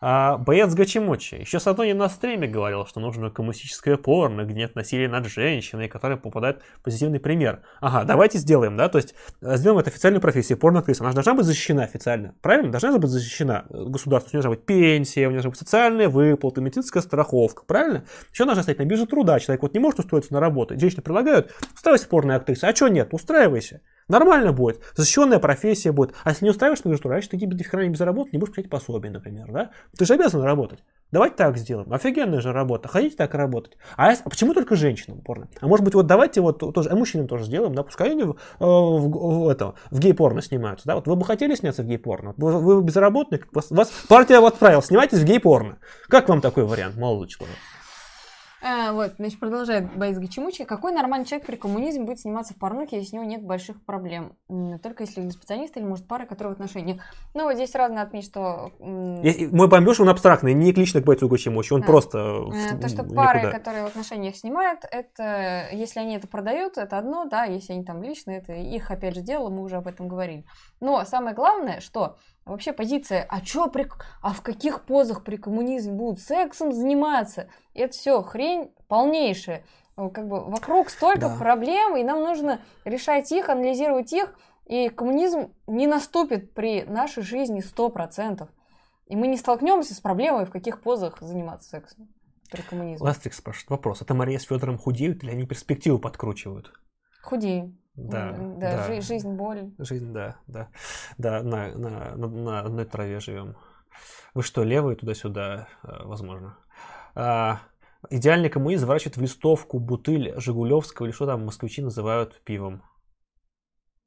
А, боец Гачимочи еще с одной на стриме говорил, что нужно коммунистическое порно, где нет насилия над женщиной, которая попадает в позитивный пример. Ага, давайте сделаем, да, то есть э, сделаем это официальной профессией, порно-актриса. Она же должна быть защищена официально, правильно? Должна быть защищена государством. У нее должна быть пенсия, у нее должна быть социальные выплаты, медицинская страховка, правильно? Еще должна стоять на бирже труда. Человек вот не может устроиться на работу. Женщины предлагают, устраивайся порной актрисой. А что нет? Устраивайся. Нормально будет, защищенная профессия будет. А если не устраиваешь на значит, ты тебе храни без работы, не будешь получать пособие, например, да? Ты же обязан работать. Давайте так сделаем. Офигенная же работа. Хотите так работать. А, а почему только женщинам порно? А может быть, вот давайте вот тоже, а мужчинам тоже сделаем, да, пускай они в, в, в, в, это, в гей-порно снимаются. Да? Вот вы бы хотели сняться в гей-порно? Вы, вы безработный, вас, вас партия отправила, снимайтесь в гей-порно. Как вам такой вариант, молодой человек? А, вот, значит, продолжает Борис Гачемучий. Какой нормальный человек при коммунизме будет сниматься в порнухе, если у него нет больших проблем? Только если специалист или, может, пара, которые в отношениях. Ну, вот здесь надо отметить, что... Мой бомбеж, он абстрактный, не лично к Борису Гачемучи, он а. просто... Э, то, что пары, никуда. которые в отношениях снимают, это, если они это продают, это одно, да, если они там лично, это их, опять же, дело, мы уже об этом говорили. Но самое главное, что вообще позиция, а чё при... а в каких позах при коммунизме будут сексом заниматься? Это все хрень полнейшая. Как бы вокруг столько да. проблем, и нам нужно решать их, анализировать их, и коммунизм не наступит при нашей жизни сто процентов. И мы не столкнемся с проблемой, в каких позах заниматься сексом при коммунизме. Ластрик спрашивает вопрос. Это Мария с Федором худеют или они перспективу подкручивают? Худеем. Да, да, да. Жи- жизнь, боль. Жизнь, да, да. Да, на, на, на, на одной траве живем. Вы что, левые туда-сюда, э, возможно? А, идеальный коммунист заворачивает в листовку бутыль Жигулевского или что там москвичи называют пивом.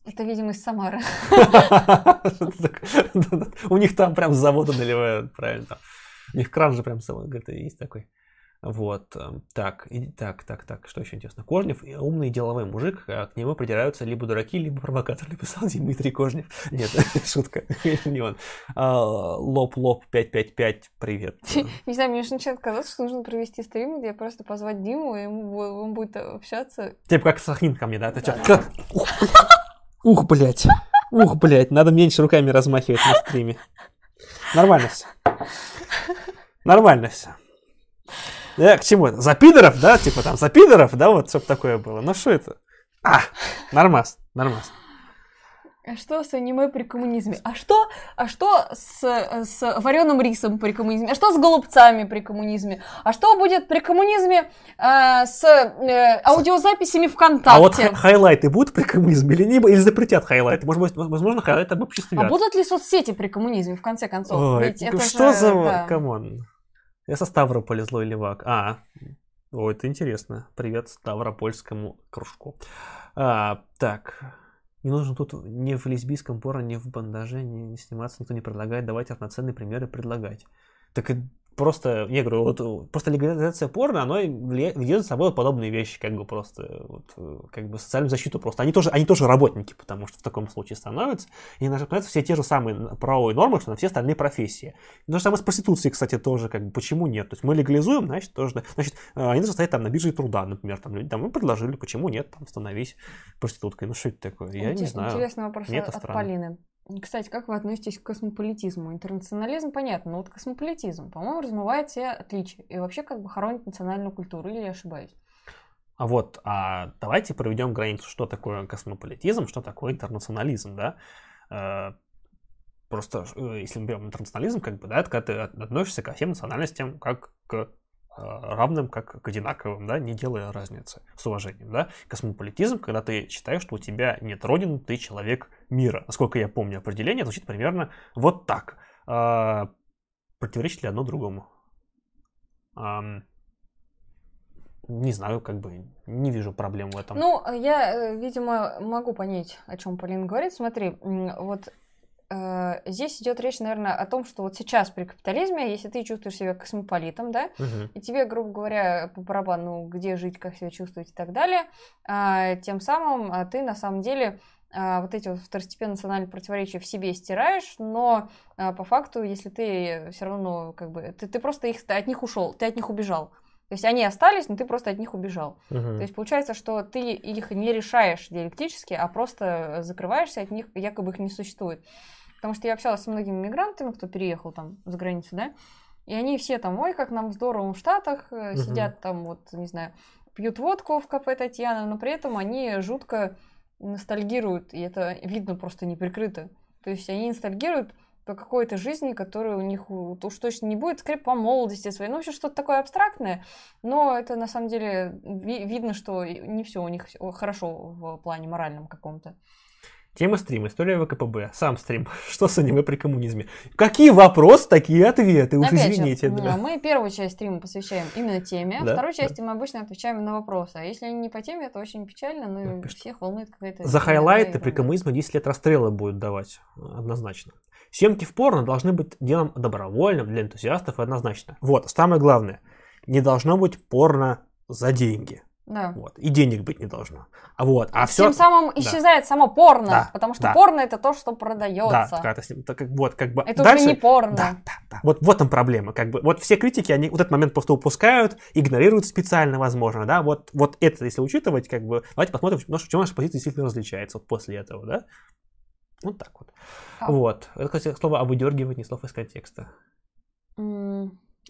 Это, видимо, из Самары. У них там прям с завода наливают, правильно. У них кран же прям целый, говорит, есть такой. Вот, эм, так, и, так, так, так, что еще интересно? Кожнев умный деловой мужик, а к нему придираются либо дураки, либо провокаторы, написал Дмитрий Кожнев. Нет, шутка, не он. А, лоб, 555, привет. Не знаю, мне начинает казаться, что нужно провести стрим, где просто позвать Диму, и он будет общаться. Типа как Сахин ко мне, да? Ух, блядь. Ух, блядь, надо меньше руками размахивать на стриме. Нормально все. Нормально все. Я к чему? За пидоров, да? Типа там за пидоров, да? Вот, чтобы такое было. Ну что это? А, нормас, нормас. А что с аниме при коммунизме? А что, а что с, с вареным рисом при коммунизме? А что с голубцами при коммунизме? А что будет при коммунизме э, с э, аудиозаписями ВКонтакте? А вот хайлайты будут при коммунизме или, не, или запретят хайлайты? Может быть, возможно, хайлайты обобществят. А будут ли соцсети при коммунизме, в конце концов? Ой, Ведь это что же, за... Да. Come on. Я со Ставрополя злой левак. А, о, это интересно. Привет Ставропольскому кружку. А, так, не нужно тут ни в лесбийском порно, ни в бандаже не сниматься, никто не предлагает. Давайте равноценные примеры предлагать. Так просто, я говорю, вот просто легализация порно, оно ведет за собой подобные вещи, как бы просто, вот, как бы социальную защиту просто. Они тоже, они тоже работники, потому что в таком случае становятся. И начинаются все те же самые правовые нормы, что на все остальные профессии. То же самое с проституцией, кстати, тоже, как бы, почему нет? То есть мы легализуем, значит, тоже, значит, э, они должны стоять там на бирже труда, например, там люди там мы предложили, почему нет, там становись проституткой. Ну что это такое? Я Интерес, не знаю. Интересный вопрос Мне от Полины. Кстати, как вы относитесь к космополитизму? Интернационализм, понятно, но вот космополитизм, по-моему, размывает все отличия и вообще как бы хоронит национальную культуру, или я ошибаюсь? А вот, а давайте проведем границу, что такое космополитизм, что такое интернационализм, да? Э, просто, э, если мы берем интернационализм, как бы, да, это когда ты относишься ко всем национальностям как к равным как к одинаковым, да, не делая разницы, с уважением, да. Космополитизм, когда ты считаешь, что у тебя нет родины, ты человек мира. Насколько я помню определение, звучит примерно вот так. А, противоречит ли одно другому? Не знаю, как бы не вижу проблем в этом. Ну, я, э, видимо, могу понять, о чем Полина говорит. Смотри, вот Э, здесь идет речь, наверное, о том, что вот сейчас при капитализме, если ты чувствуешь себя космополитом, да, угу. и тебе, грубо говоря, по барабану, где жить, как себя чувствовать и так далее, а, тем самым а, ты на самом деле а, вот эти вот второстепенные национальные противоречия в себе стираешь, но по факту, если ты все равно как бы ты, ты просто их ты от них ушел, ты от них убежал. То есть они остались, но ты просто от них убежал. Uh-huh. То есть получается, что ты их не решаешь диалектически, а просто закрываешься от них, якобы их не существует. Потому что я общалась с многими мигрантами, кто переехал там за границу, да, и они все там, ой, как нам здорово в Штатах, uh-huh. сидят там, вот, не знаю, пьют водку в кафе Татьяна, но при этом они жутко ностальгируют, и это видно просто неприкрыто. То есть они ностальгируют по какой-то жизни, которая у них уж точно не будет, скорее по молодости своей. Ну, вообще что-то такое абстрактное, но это на самом деле ви- видно, что не все у них хорошо в плане моральном каком-то. Тема стрима. История ВКПБ. Сам стрим. Что с аниме при коммунизме? Какие вопросы, такие ответы. Уж Опять извините. Же, да. Мы первую часть стрима посвящаем именно теме. Да, Второй части да. мы обычно отвечаем на вопросы. А если не по теме, это очень печально. Ну, да, всех волнует какая-то... За хайлайты при коммунизме 10 лет расстрела будет давать. Однозначно. Съемки в порно должны быть делом добровольным для энтузиастов однозначно. Вот, самое главное. Не должно быть порно за деньги. Да. Вот. И денег быть не должно. А вот, а все... Тем самым исчезает да. само порно, да. потому что да. порно это то, что продается. Да, так, так, вот, как бы... Это дальше... уже не порно. Да, да, да. Вот, вот там проблема. Как бы, вот все критики, они вот этот момент просто упускают, игнорируют специально, возможно, да. Вот, вот это, если учитывать, как бы, давайте посмотрим, в чем наша позиция действительно различается вот после этого, да. Вот так вот. А... Вот. Это, кстати, слово обыдергивать, не слов из контекста.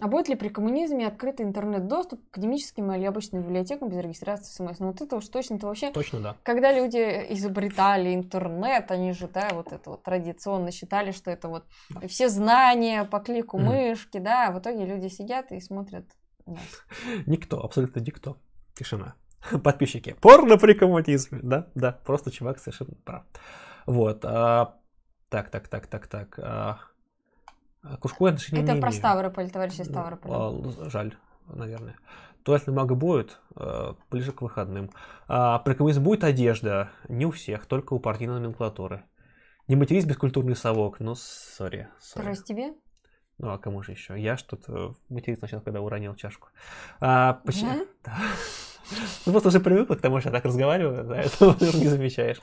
А будет ли при коммунизме открытый интернет-доступ к академическим или обычным библиотекам без регистрации смс? Ну вот это уж точно-то вообще... Точно, да. Когда люди изобретали интернет, они же, да, вот это вот традиционно считали, что это вот да. все знания по клику mm. мышки, да, а в итоге люди сидят и смотрят нас. Никто, абсолютно никто. Тишина. Подписчики. Порно при коммунизме, да, да, просто чувак совершенно прав. Вот. А, так, так, так, так, так. А, Кружковое отношение Это не про имею. Ставрополь, товарищи Ставрополь. А, жаль, наверное. Туалетный мага будет э, ближе к выходным. А при коммунизме будет одежда. Не у всех, только у партийной номенклатуры. Не матерись бескультурный совок. Ну, сори. Раз тебе? Ну, а кому же еще? Я что-то материться начал, когда уронил чашку. А, почему? Мгм. Да. Ну, просто уже привыкла к тому, что я так разговариваю, да, это не замечаешь.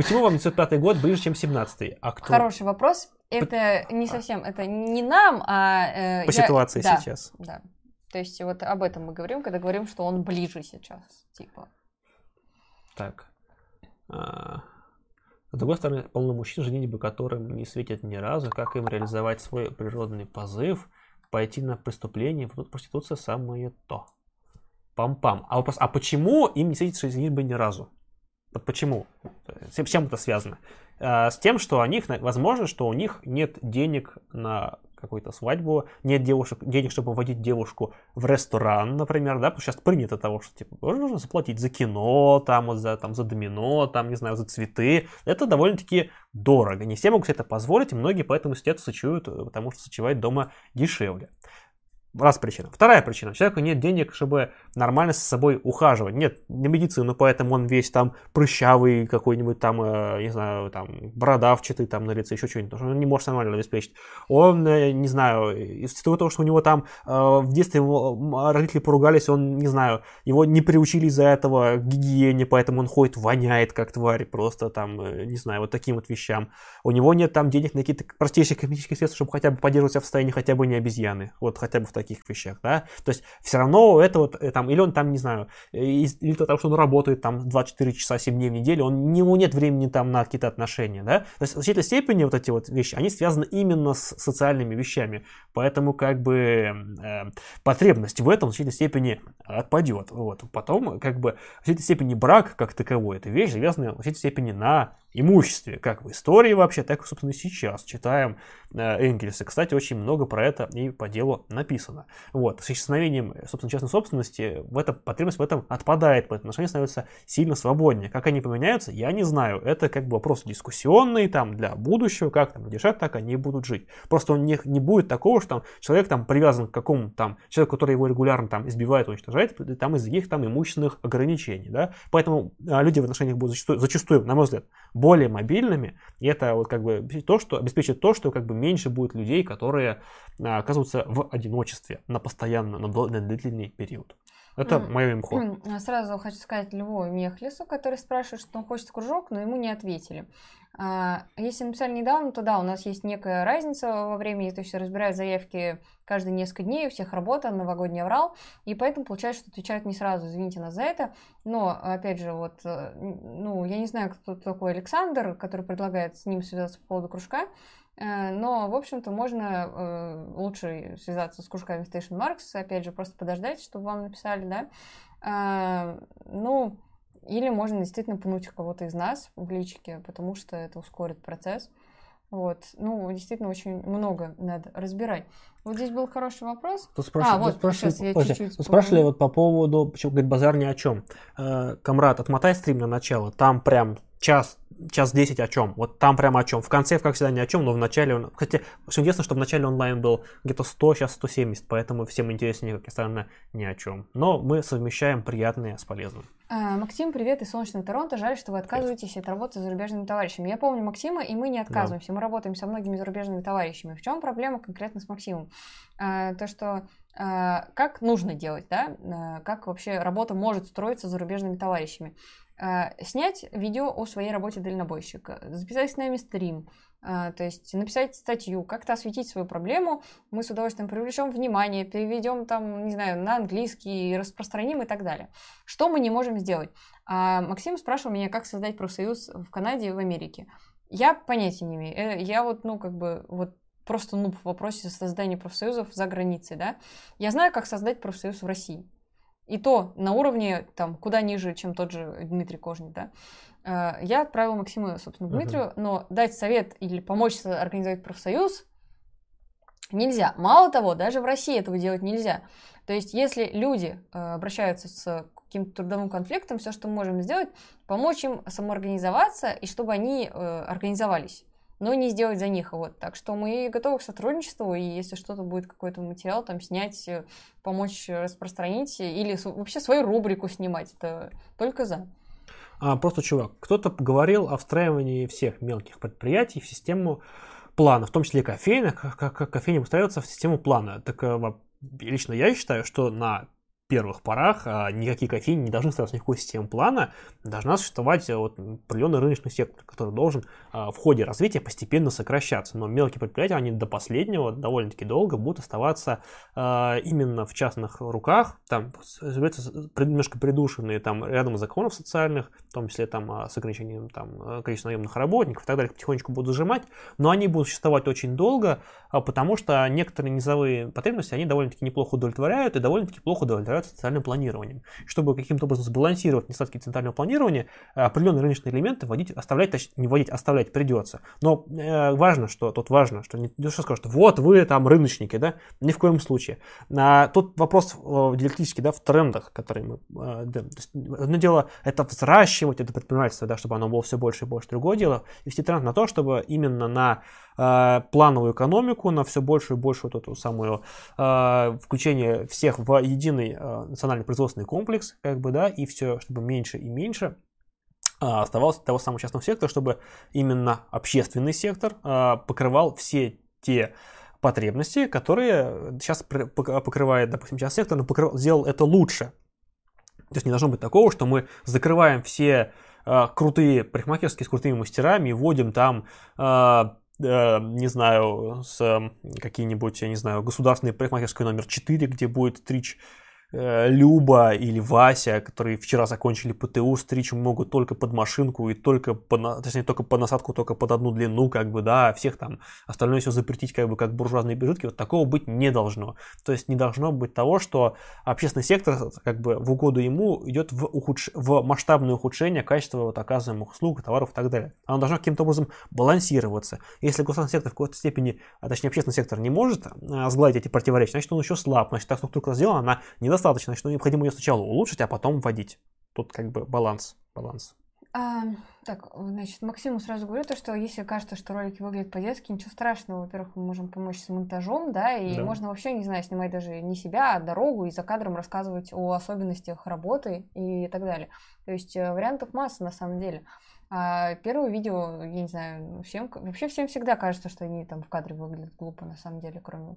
Почему вам 905 год ближе, чем 17 А кто? Хороший вопрос. Это не совсем, это не нам, а... э, По я- ситуации да, сейчас. Да. То есть вот об этом мы говорим, когда говорим, что он ближе сейчас. Типа. Так. А, С другой стороны, полно мужчин, женитьбы которым не светит ни разу, как им реализовать свой природный позыв, пойти на преступление, вот проституция самое то. Пам-пам. А вопрос, а почему им не светит женитьбы ни разу? Почему? С чем это связано? А, С тем, что у них, возможно, что у них нет денег на какую-то свадьбу, нет девушек, денег, чтобы водить девушку в ресторан, например, да, потому что сейчас принято того, что типа нужно заплатить за кино, там, за, там, за домино, там, не знаю, за цветы. Это довольно-таки дорого. Не все могут себе это позволить, и многие поэтому сидят сочуют, э, потому что сочевать дома дешевле. Раз причина. Вторая причина. У человека нет денег, чтобы нормально с собой ухаживать. Нет на медицину, поэтому он весь там прыщавый какой-нибудь там, э, не знаю, там, бородавчатый там на лице, еще что-нибудь. Потому что он не может нормально обеспечить. Он, э, не знаю, из того, что у него там э, в детстве его, родители поругались, он, не знаю, его не приучили из-за этого к гигиене, поэтому он ходит, воняет как тварь, просто там, не знаю, вот таким вот вещам. У него нет там денег на какие-то простейшие косметические средства, чтобы хотя бы поддерживать себя в состоянии хотя бы не обезьяны. Вот хотя бы в таких вещах, да. То есть все равно это вот э, там, или он там, не знаю, э, или то, что он работает там 24 часа 7 дней в неделю, он, у него нет времени там на какие-то отношения, да. То есть в значительной степени вот эти вот вещи, они связаны именно с социальными вещами. Поэтому как бы э, потребность в этом в значительной степени отпадет. Вот. Потом как бы в значительной степени брак как таковой, это вещь, завязанная в значительной степени на имуществе, как в истории вообще, так собственно, сейчас. Читаем э, Энгельса. Кстати, очень много про это и по делу написано. Вот. С исчезновением, собственно, частной собственности в этом, потребность в этом отпадает, поэтому отношения становятся сильно свободнее. Как они поменяются, я не знаю. Это как бы вопрос дискуссионный там для будущего, как там решат, так они будут жить. Просто у них не будет такого, что там человек там привязан к какому-то там человеку, который его регулярно там избивает, уничтожает, там из каких там имущественных ограничений, да. Поэтому а, люди в отношениях будут зачастую, зачастую, на мой взгляд, более мобильными, и это вот как бы то, что обеспечит то, что как бы меньше будет людей, которые а, оказываются в одиночестве на постоянно, на, дол- на длительный период. Это М. мое имхо. М, Сразу хочу сказать Льву Мехлису, который спрашивает, что он хочет кружок, но ему не ответили. А, Если написали недавно, то да, у нас есть некая разница во времени, то есть разбирают заявки каждые несколько дней, у всех работа, новогодний аврал, и поэтому получается, что отвечают не сразу, извините нас за это, но, опять же, вот, э, ну, я не знаю, кто такой Александр, который предлагает с ним связаться по поводу кружка, э, но, в общем-то, можно э, лучше связаться с кружками Station Marks, опять же, просто подождать, чтобы вам написали, да, А, ну, или можно действительно пнуть кого-то из нас в личике, потому что это ускорит процесс. Вот. Ну, действительно, очень много надо разбирать. Вот здесь был хороший вопрос. Тут спрашивали, А, вот, спрашивали- сейчас я подожди, чуть-чуть тут спрашивали вот по поводу, почему говорит базар ни о чем. Э, Камрад, отмотай стрим на начало, там прям час, час 10 о чем. Вот там прям о чем. В конце, как всегда, ни о чем, но в начале он... Хотя, что интересно, что в начале онлайн был где-то 100, сейчас 170, поэтому всем интереснее, как ни странно, ни о чем. Но мы совмещаем приятное с полезным. А, Максим, привет из солнечного Торонто. Жаль, что вы отказываетесь от работы с зарубежными товарищами. Я помню Максима, и мы не отказываемся. Мы работаем со многими зарубежными товарищами. В чем проблема конкретно с Максимом? А, То, что а, как нужно делать, да? Как вообще работа может строиться с зарубежными товарищами? А, Снять видео о своей работе дальнобойщика, записать с нами стрим, а, то есть написать статью, как-то осветить свою проблему, мы с удовольствием привлечем внимание, переведем там, не знаю, на английский, распространим и так далее. Что мы не можем сделать? А Максим спрашивал меня, как создать профсоюз в Канаде и в Америке. Я понятия не имею. Э, Я вот, ну, как бы, вот просто нуб в вопросе создания профсоюзов за границей, да. Я знаю, как создать профсоюз в России. И то на уровне, там, куда ниже, чем тот же Дмитрий Кожник, да. Э, Я отправила Максиму, собственно, Мгм. Дмитрию, но дать совет или помочь организовать профсоюз нельзя. Мало того, даже в России этого делать нельзя. То есть, если люди э, обращаются с каким-то трудовым конфликтом, все, что мы можем сделать, помочь им самоорганизоваться и чтобы они э, организовались, но не сделать за них. Вот. Так что мы готовы к сотрудничеству, и если что-то будет, какой-то материал там снять, э, помочь распространить, или с- вообще свою рубрику снимать, это только за. А, просто, чувак, кто-то говорил о встраивании всех мелких предприятий в систему плана, в том числе кофейна, как, как кофейня устраивается в систему плана. Так лично я считаю, что на первых порах а, никакие кофейни не должны ставить никакой системы плана, должна существовать э, вот, определенный рыночный сектор, который должен а, в ходе развития постепенно сокращаться. Но мелкие предприятия, они до последнего довольно-таки долго будут оставаться а, именно в частных руках, там немножко придушенные там рядом законов социальных, в том числе там с ограничением там, количества наемных работников и так далее, потихонечку будут сжимать, но они будут существовать очень долго, потому что некоторые низовые потребности, они довольно-таки неплохо удовлетворяют и довольно-таки плохо удовлетворяют занимаются центральным планированием. Чтобы каким-то образом сбалансировать недостатки центрального планирования, э, определенные рыночные элементы вводить, оставлять, точнее, не вводить, оставлять придется. Но э, важно, что тут важно, что не, что скажут, вот вы там рыночники, да, ни в коем случае. А, тут вопрос э, диалектический, да, в трендах, которые мы, э, да, одно дело это взращивать это предпринимательство, да, чтобы оно было все больше и больше. Другое дело вести тренд на то, чтобы именно на плановую экономику, на все большую и большую вот эту самую э, включение всех в единый э, национальный производственный комплекс, как бы, да, и все, чтобы меньше и меньше оставалось того самого частного сектора, чтобы именно общественный сектор э, покрывал все те потребности, которые сейчас покрывает, допустим, частный сектор, но покрывал, сделал это лучше. То есть не должно быть такого, что мы закрываем все э, крутые парикмахерские с крутыми мастерами и вводим там э, Э, не знаю, с какие-нибудь, я не знаю, государственной парикмахерской номер 4, где будет стричь Э, Люба или Вася, которые вчера закончили ПТУ, стричь могут только под машинку и только по, точнее, только по насадку, только под одну длину, как бы, да, всех там остальное все запретить, как бы, как буржуазные бежитки, вот такого быть не должно. То есть не должно быть того, что общественный сектор, как бы, в угоду ему идет в, ухудш... в масштабное ухудшение качества вот, оказываемых услуг, товаров и так далее. Оно должно каким-то образом балансироваться. Если государственный сектор в какой-то степени, а точнее общественный сектор не может а, сгладить эти противоречия, значит он еще слаб, значит та структура сделана, она недостаточно достаточно, что необходимо ее сначала улучшить, а потом вводить. Тут как бы баланс. баланс. А, так, значит, Максиму сразу говорю то, что если кажется, что ролики выглядят по-детски, ничего страшного. Во-первых, мы можем помочь с монтажом, да, и да. можно вообще, не знаю, снимать даже не себя, а дорогу, и за кадром рассказывать о особенностях работы и так далее. То есть э, вариантов масса на самом деле. А первое видео, я не знаю, всем, вообще всем всегда кажется, что они там в кадре выглядят глупо на самом деле, кроме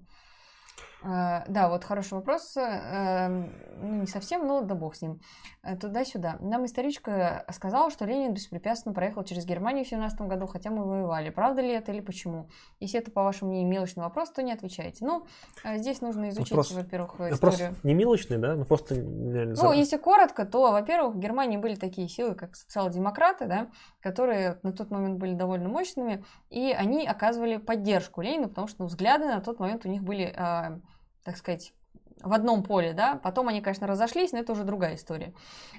да, вот хороший вопрос. Эм, ну, не совсем, но да бог с ним. Э, туда-сюда. Нам историчка сказала, что Ленин беспрепятственно проехал через Германию в 17 году, хотя мы воевали. Правда ли это или почему? Если это, по вашему мнению, мелочный вопрос, то не отвечайте. Ну, э, здесь нужно изучить, вопрос, во-первых, историю. Вопрос не мелочный, да? Ну, просто... Ну, если коротко, то, во-первых, в Германии были такие силы, как социал-демократы, да, которые на тот момент были довольно мощными, и они оказывали поддержку Ленину, потому что ну, взгляды на тот момент у них были так сказать, в одном поле, да, потом они, конечно, разошлись, но это уже другая история.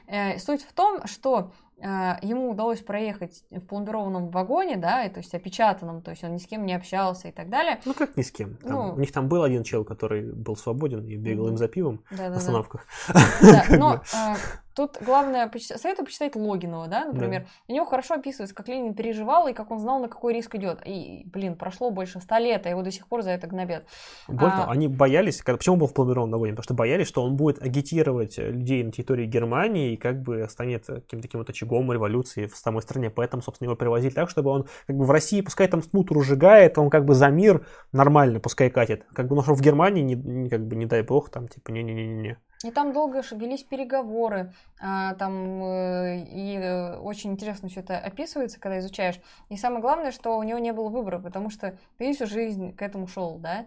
Э, суть в том, что ему удалось проехать в пломбированном вагоне, да, и, то есть опечатанном, то есть он ни с кем не общался и так далее. Ну как ни с кем? Там, ну, у них там был один чел, который был свободен и бегал им за пивом да, в остановках. Да, но э, Тут главное, советую почитать Логинова, да, например. Да. У него хорошо описывается, как Ленин переживал и как он знал, на какой риск идет. И, блин, прошло больше ста лет, а его до сих пор за это гнобят. Более а... они боялись, когда, почему он был в планированном нагоне? Потому что боялись, что он будет агитировать людей на территории Германии и как бы станет каким-то таким вот очагом революции в самой стране. Поэтому, собственно, его привозили так, чтобы он как бы в России, пускай там смуту разжигает, он как бы за мир нормально пускай катит. Как бы, что в Германии, не, как бы, не дай бог, там, типа, не-не-не-не. И там долго велись переговоры, а, там э, и э, очень интересно все это описывается, когда изучаешь. И самое главное, что у него не было выбора, потому что ты всю жизнь к этому шел, да.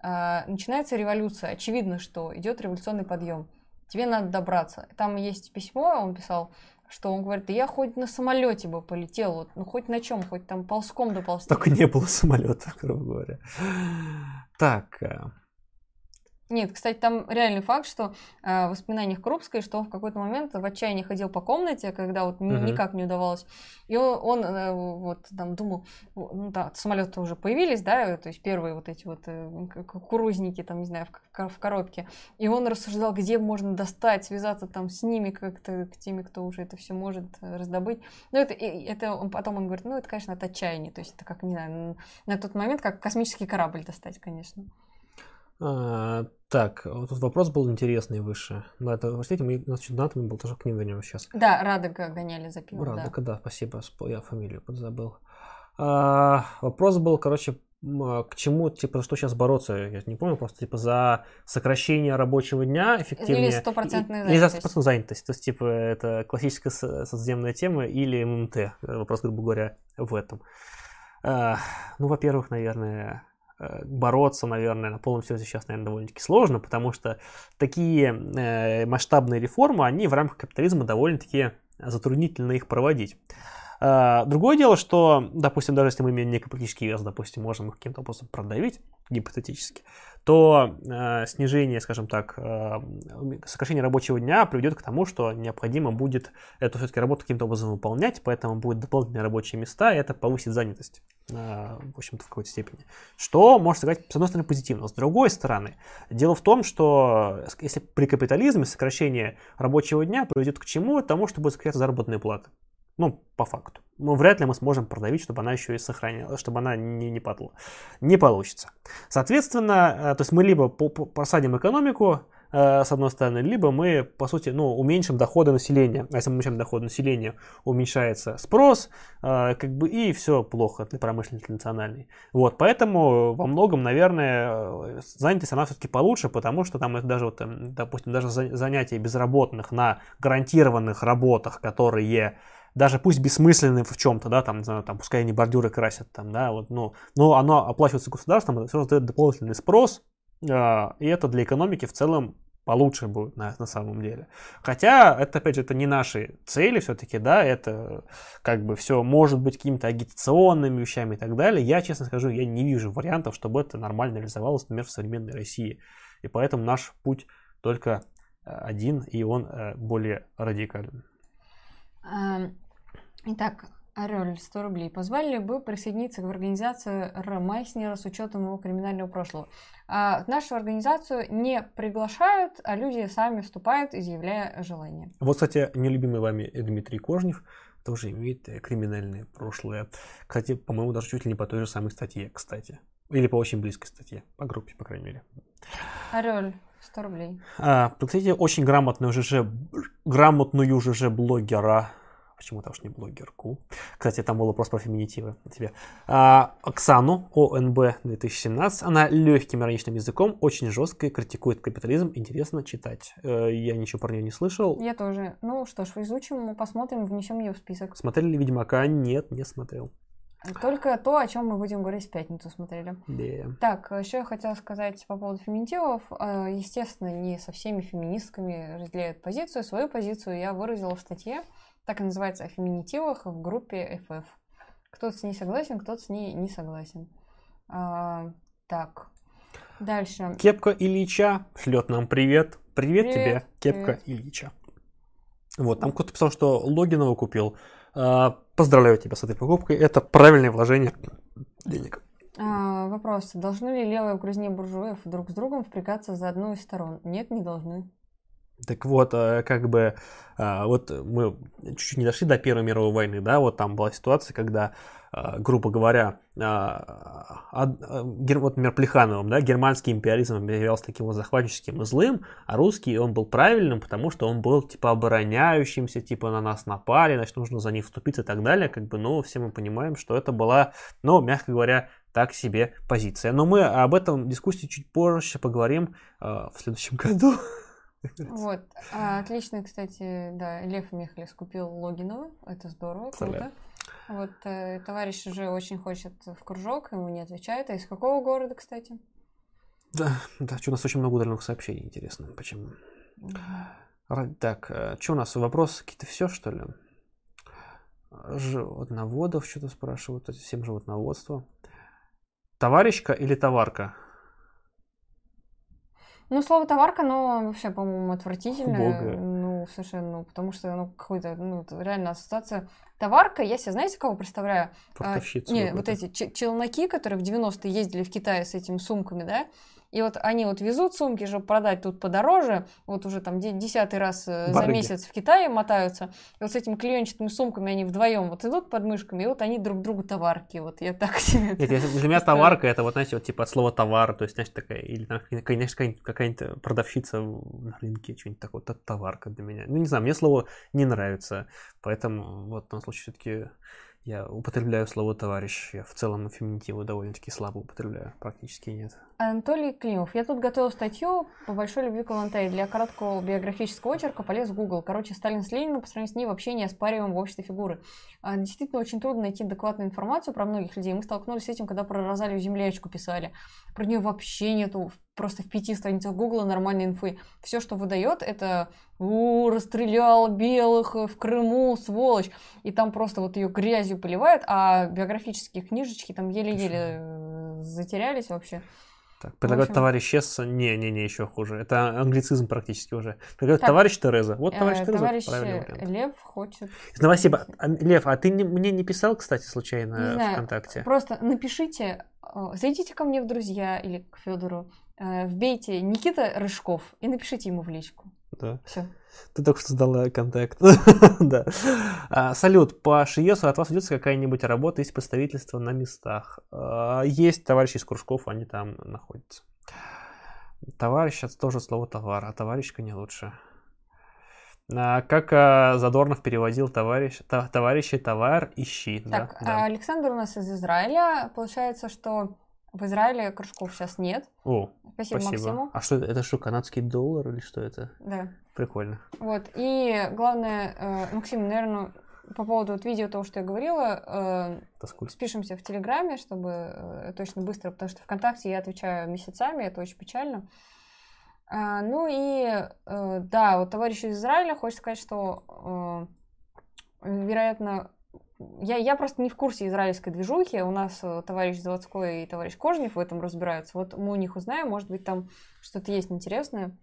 А, начинается революция, очевидно, что идет революционный подъем. Тебе надо добраться. Там есть письмо, он писал, что он говорит, да я хоть на самолете бы полетел, вот, ну хоть на чем, хоть там ползком доползти. Только не было самолета, грубо говоря. Так, э, нет, кстати, там реальный факт, что э, в воспоминаниях Крупской, что он в какой-то момент в отчаянии ходил по комнате, когда вот uh-huh. никак не удавалось. И он, он э, вот там думал, ну да, самолеты уже появились, да, то есть первые вот эти вот э, кукурузники, там, не знаю, в, в коробке. И он рассуждал, где можно достать, связаться там с ними как-то, к теми, кто уже это все может э, раздобыть. Ну, это, это он, потом он говорит, ну, это, конечно, от отчаяния. То есть это как, не знаю, на тот момент, как космический корабль достать, конечно. А, так, вот тут вопрос был интересный выше. Да, это, простите, мы, значит, датами был тоже к ним вернемся сейчас. Да, Радога гоняли за пивом, Радога, да. да, спасибо, я фамилию подзабыл. А, вопрос был, короче, а, к чему, типа, что сейчас бороться, я не помню, просто, типа, за сокращение рабочего дня эффективнее. Или стопроцентная занятость. Или за стопроцентную занятость. То есть, типа, это классическая соцдемная тема или ММТ. Вопрос, грубо говоря, в этом. А, ну, во-первых, наверное, бороться, наверное, на полном серьезе сейчас, наверное, довольно-таки сложно, потому что такие э, масштабные реформы, они в рамках капитализма довольно-таки затруднительно их проводить. А, другое дело, что, допустим, даже если мы имеем некий политический вес, допустим, можем их каким-то образом продавить, гипотетически, то э, снижение, скажем так, э, сокращение рабочего дня приведет к тому, что необходимо будет эту все-таки работу каким-то образом выполнять, поэтому будут дополнительные рабочие места, и это повысит занятость, э, в общем-то, в какой-то степени. Что можно сказать, с одной стороны, позитивно. С другой стороны, дело в том, что если при капитализме сокращение рабочего дня приведет к чему? К тому, что будет сокращаться заработные платы. Ну, по факту. Ну, вряд ли мы сможем продавить, чтобы она еще и сохранилась, чтобы она не, не падала. Не получится. Соответственно, э, то есть мы либо посадим экономику, э, с одной стороны, либо мы, по сути, ну, уменьшим доходы населения. А если мы уменьшаем доходы населения, уменьшается спрос, э, как бы и все плохо для промышленности национальной. Вот, поэтому во многом, наверное, занятость она все-таки получше, потому что там даже, вот, допустим, даже занятия безработных на гарантированных работах, которые даже пусть бессмысленный в чем-то, да, там, там, пускай они бордюры красят, там, да, вот, ну, но оно оплачивается государством, это все дает дополнительный спрос, э, и это для экономики в целом получше будет на, на самом деле. Хотя, это, опять же, это не наши цели все-таки, да, это как бы все может быть какими-то агитационными вещами и так далее. Я, честно скажу, я не вижу вариантов, чтобы это нормально реализовалось, например, в современной России. И поэтому наш путь только э, один, и он э, более радикален. Итак, Орель, 100 рублей. Позвали бы присоединиться к организации Р. Майснера с учетом его криминального прошлого. А нашу организацию не приглашают, а люди сами вступают, изъявляя желание. Вот, кстати, нелюбимый вами Дмитрий Кожнев тоже имеет э, криминальное прошлое. Кстати, по-моему, даже чуть ли не по той же самой статье, кстати. Или по очень близкой статье, по группе, по крайней мере. Орель, 100 рублей. А, кстати, очень грамотную ЖЖ, грамотную ЖЖ блогера почему-то уж не блогерку. Кстати, там был вопрос про феминитивы тебе. А, Оксану, ОНБ 2017, она легким ироничным языком, очень жестко критикует капитализм, интересно читать. Э, я ничего про нее не слышал. Я тоже. Ну что ж, изучим, посмотрим, внесем ее в список. Смотрели ли Ведьмака? Нет, не смотрел. Только то, о чем мы будем говорить в пятницу, смотрели. Yeah. Так, еще я хотела сказать по поводу феминитивов. Э, естественно, не со всеми феминистками разделяют позицию. Свою позицию я выразила в статье так и называется о феминитивах в группе FF. Кто-то с ней согласен, кто-то с ней не согласен. А, так, дальше. Кепка Ильича шлет нам привет. Привет, привет тебе, Кепка привет. Ильича. Вот, там кто-то писал, что Логинова купил. А, поздравляю тебя с этой покупкой. Это правильное вложение денег. А, вопрос. Должны ли левые окружные буржуев друг с другом впрягаться за одну из сторон? Нет, не должны. Так вот, э, как бы, э, вот мы чуть-чуть не дошли до Первой мировой войны, да, вот там была ситуация, когда, э, грубо говоря, вот, например, Плехановым, да, германский империализм являлся таким вот захватническим и злым, а русский, он был правильным, потому что он был, типа, обороняющимся, типа, на нас напали, значит, нужно за них вступиться и так далее, как бы, ну, все мы понимаем, что это была, ну, мягко говоря, так себе позиция. Но мы об этом дискуссии чуть позже поговорим в следующем году. Вот. А, отлично, кстати, да, Лев Михалис купил Логинова. Это здорово, круто. Вот э, товарищ уже очень хочет в кружок, ему не отвечает. А из какого города, кстати? Да, да, что у нас очень много удаленных сообщений, интересно, почему. Угу. Так, э, что у нас, вопрос какие-то все, что ли? Животноводов что-то спрашивают, всем животноводство. Товарищка или товарка? Ну, слово товарка, оно вообще, по-моему, отвратительное. Убогое. Ну, совершенно, ну, потому что, ну, какой-то, ну, реально ассоциация. Товарка, я себе, знаете, кого представляю? Портовщицу. А, не, вот эти челноки, которые в 90-е ездили в Китае с этими сумками, да? И вот они вот везут сумки, чтобы продать тут подороже, вот уже там десятый раз э, Барыги. за месяц в Китае мотаются. И вот с этими клеенчатыми сумками они вдвоем вот идут под мышками, и вот они друг другу товарки. Вот я так себе. Нет, для меня товарка это вот, знаете, вот типа от слова товар, то есть, знаешь, такая, или там, конечно, какая-нибудь продавщица на рынке, что-нибудь такое, это товарка для меня. Ну, не знаю, мне слово не нравится, поэтому вот в данном случае все-таки Я употребляю слово товарищ. Я в целом феминитивы довольно-таки слабо употребляю, практически нет. Анатолий Климов. Я тут готовил статью по большой любви к Лантей. Для короткого биографического очерка полез в Google. Короче, Сталин с Лениным по сравнению с ней вообще не оспариваем в обществе фигуры. А, действительно, очень трудно найти адекватную информацию про многих людей. Мы столкнулись с этим, когда про Розалию Землячку писали. Про нее вообще нету просто в пяти страницах Гугла нормальной инфы. Все, что выдает, это у расстрелял белых в Крыму, сволочь. И там просто вот ее грязью поливают, а биографические книжечки там еле-еле э, затерялись вообще. Так, предлагают общем... товарищ С. Не-не-не, еще хуже. Это англицизм практически уже. Предлагают товарищ Тереза. Вот товарищ э, Тереза. Товарищ Лев хочет... Спасибо. А, Лев, а ты не, мне не писал, кстати, случайно не знаю, ВКонтакте? Просто напишите, э, зайдите ко мне в друзья или к Федору, э, вбейте Никита Рыжков и напишите ему в личку. Да. Все. Ты только что сдала контакт. да. А, салют, по Шиесу от вас ведется какая-нибудь работа из представительства на местах? А, есть товарищи из кружков, они там находятся. Товарищ это тоже слово товар, а товарищка не лучше. А, как а, Задорнов переводил товарищ, то, товарищи товар ищи. Так, да, да. Александр у нас из Израиля. Получается, что в Израиле кружков сейчас нет. О, спасибо, спасибо. Максиму. А что это? Это что, канадский доллар или что это? Да. Прикольно. Вот. И главное, э, Максим, наверное, по поводу вот видео того, что я говорила, э, спишемся в Телеграме, чтобы э, точно быстро, потому что ВКонтакте я отвечаю месяцами, это очень печально. А, ну и э, да, вот товарищ из Израиля хочет сказать, что, э, вероятно, я, я просто не в курсе израильской движухи. У нас э, товарищ Заводской и товарищ Кожнев в этом разбираются. Вот мы у них узнаем, может быть, там что-то есть интересное.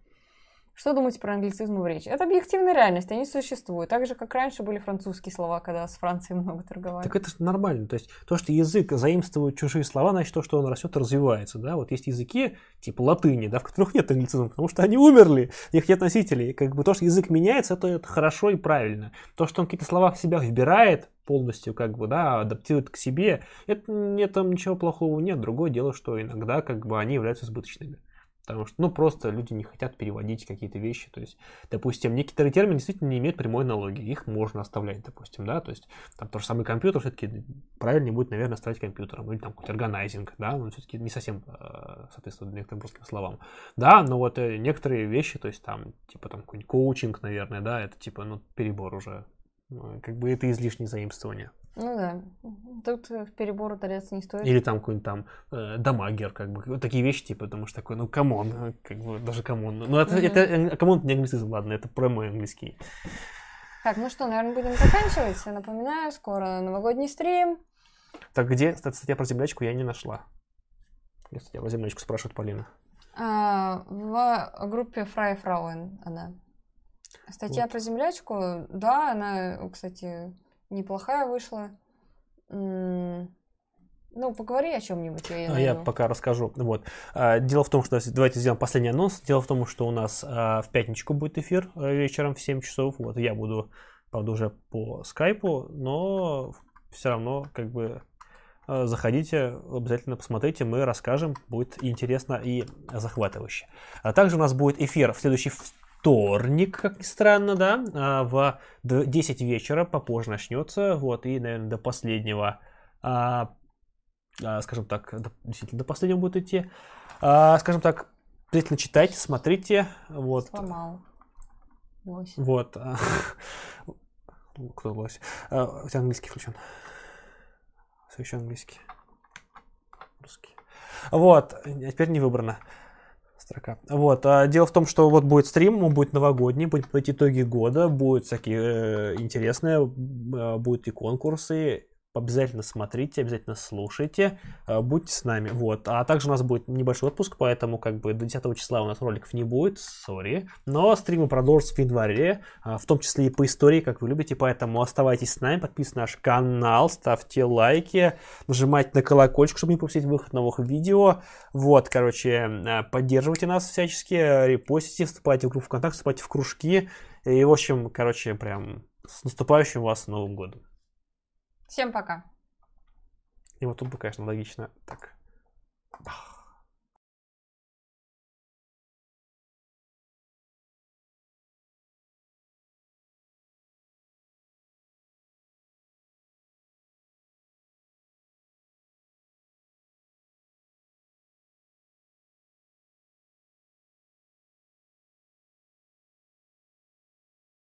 Что думаете про англицизмы в речи? Это объективная реальность, они существуют. Так же, как раньше были французские слова, когда с Францией много торговали. Так это нормально. То есть то, что язык заимствует чужие слова, значит то, что он растет, развивается. Да? Вот есть языки типа латыни, да, в которых нет англицизмов, потому что они умерли, их нет носителей. Как бы то, что язык меняется, это, это хорошо и правильно. То, что он какие-то слова в себя вбирает, полностью как бы, да, адаптирует к себе, это, это ничего плохого нет. Другое дело, что иногда как бы они являются избыточными. Потому что, ну, просто люди не хотят переводить какие-то вещи. То есть, допустим, некоторые термины действительно не имеют прямой аналогии. Их можно оставлять, допустим, да. То есть, там тот же самый компьютер все-таки правильнее будет, наверное, оставить компьютером. Или там какой-то органайзинг, да. Он все-таки не совсем э, соответствует некоторым русским словам. Да, но вот э, некоторые вещи, то есть там, типа там какой-нибудь коучинг, наверное, да, это типа, ну, перебор уже. Ну, как бы это излишнее заимствование. Ну да. Тут в перебор ударяться не стоит. Или там какой-нибудь там э, дамагер, как бы. Вот такие вещи, типа, потому что такой, ну, come on, э, как бы, даже come on. Ну, это, mm-hmm. это, э, come on, не английский, ладно, это про мой английский. Так, ну что, наверное, будем заканчивать. Я напоминаю, скоро новогодний стрим. Так где статья про Землячку я не нашла? Я про Землячку спрашивает Полина. А, в группе Freie Frauen она. Статья вот. про землячку, да, она, кстати, неплохая вышла. Ну, поговори о чем-нибудь. Я, я, я пока расскажу. Вот. А, дело в том, что давайте сделаем последний анонс. Дело в том, что у нас а, в пятничку будет эфир а, вечером в 7 часов. Вот я буду, правда, уже по скайпу, но все равно как бы заходите, обязательно посмотрите, мы расскажем, будет интересно и захватывающе. А также у нас будет эфир в следующий вторник, как ни странно, да, а, в 10 вечера, попозже начнется, вот, и, наверное, до последнего, а, а, скажем так, действительно, до последнего будет идти, скажем так, обязательно читайте, смотрите, вот. Сломал. Лось. Вот. Кто лось? У тебя английский включен. Все еще английский. Русский. Вот, теперь не выбрано строка. Вот. А дело в том, что вот будет стрим, он будет новогодний, будет подводить итоги года, будут всякие э, интересные, э, будут и конкурсы, обязательно смотрите, обязательно слушайте, э, будьте с нами. Вот. А также у нас будет небольшой отпуск, поэтому как бы до 10 числа у нас роликов не будет, сори. Но стримы продолжатся в январе, э, в том числе и по истории, как вы любите, поэтому оставайтесь с нами, подписывайтесь на наш канал, ставьте лайки, нажимайте на колокольчик, чтобы не пропустить выход новых видео. Вот, короче, э, поддерживайте нас всячески, репостите, вступайте в группу ВКонтакте, вступайте в кружки. И, в общем, короче, прям с наступающим вас Новым годом. Всем пока. И вот тут бы, конечно, логично так. Ах.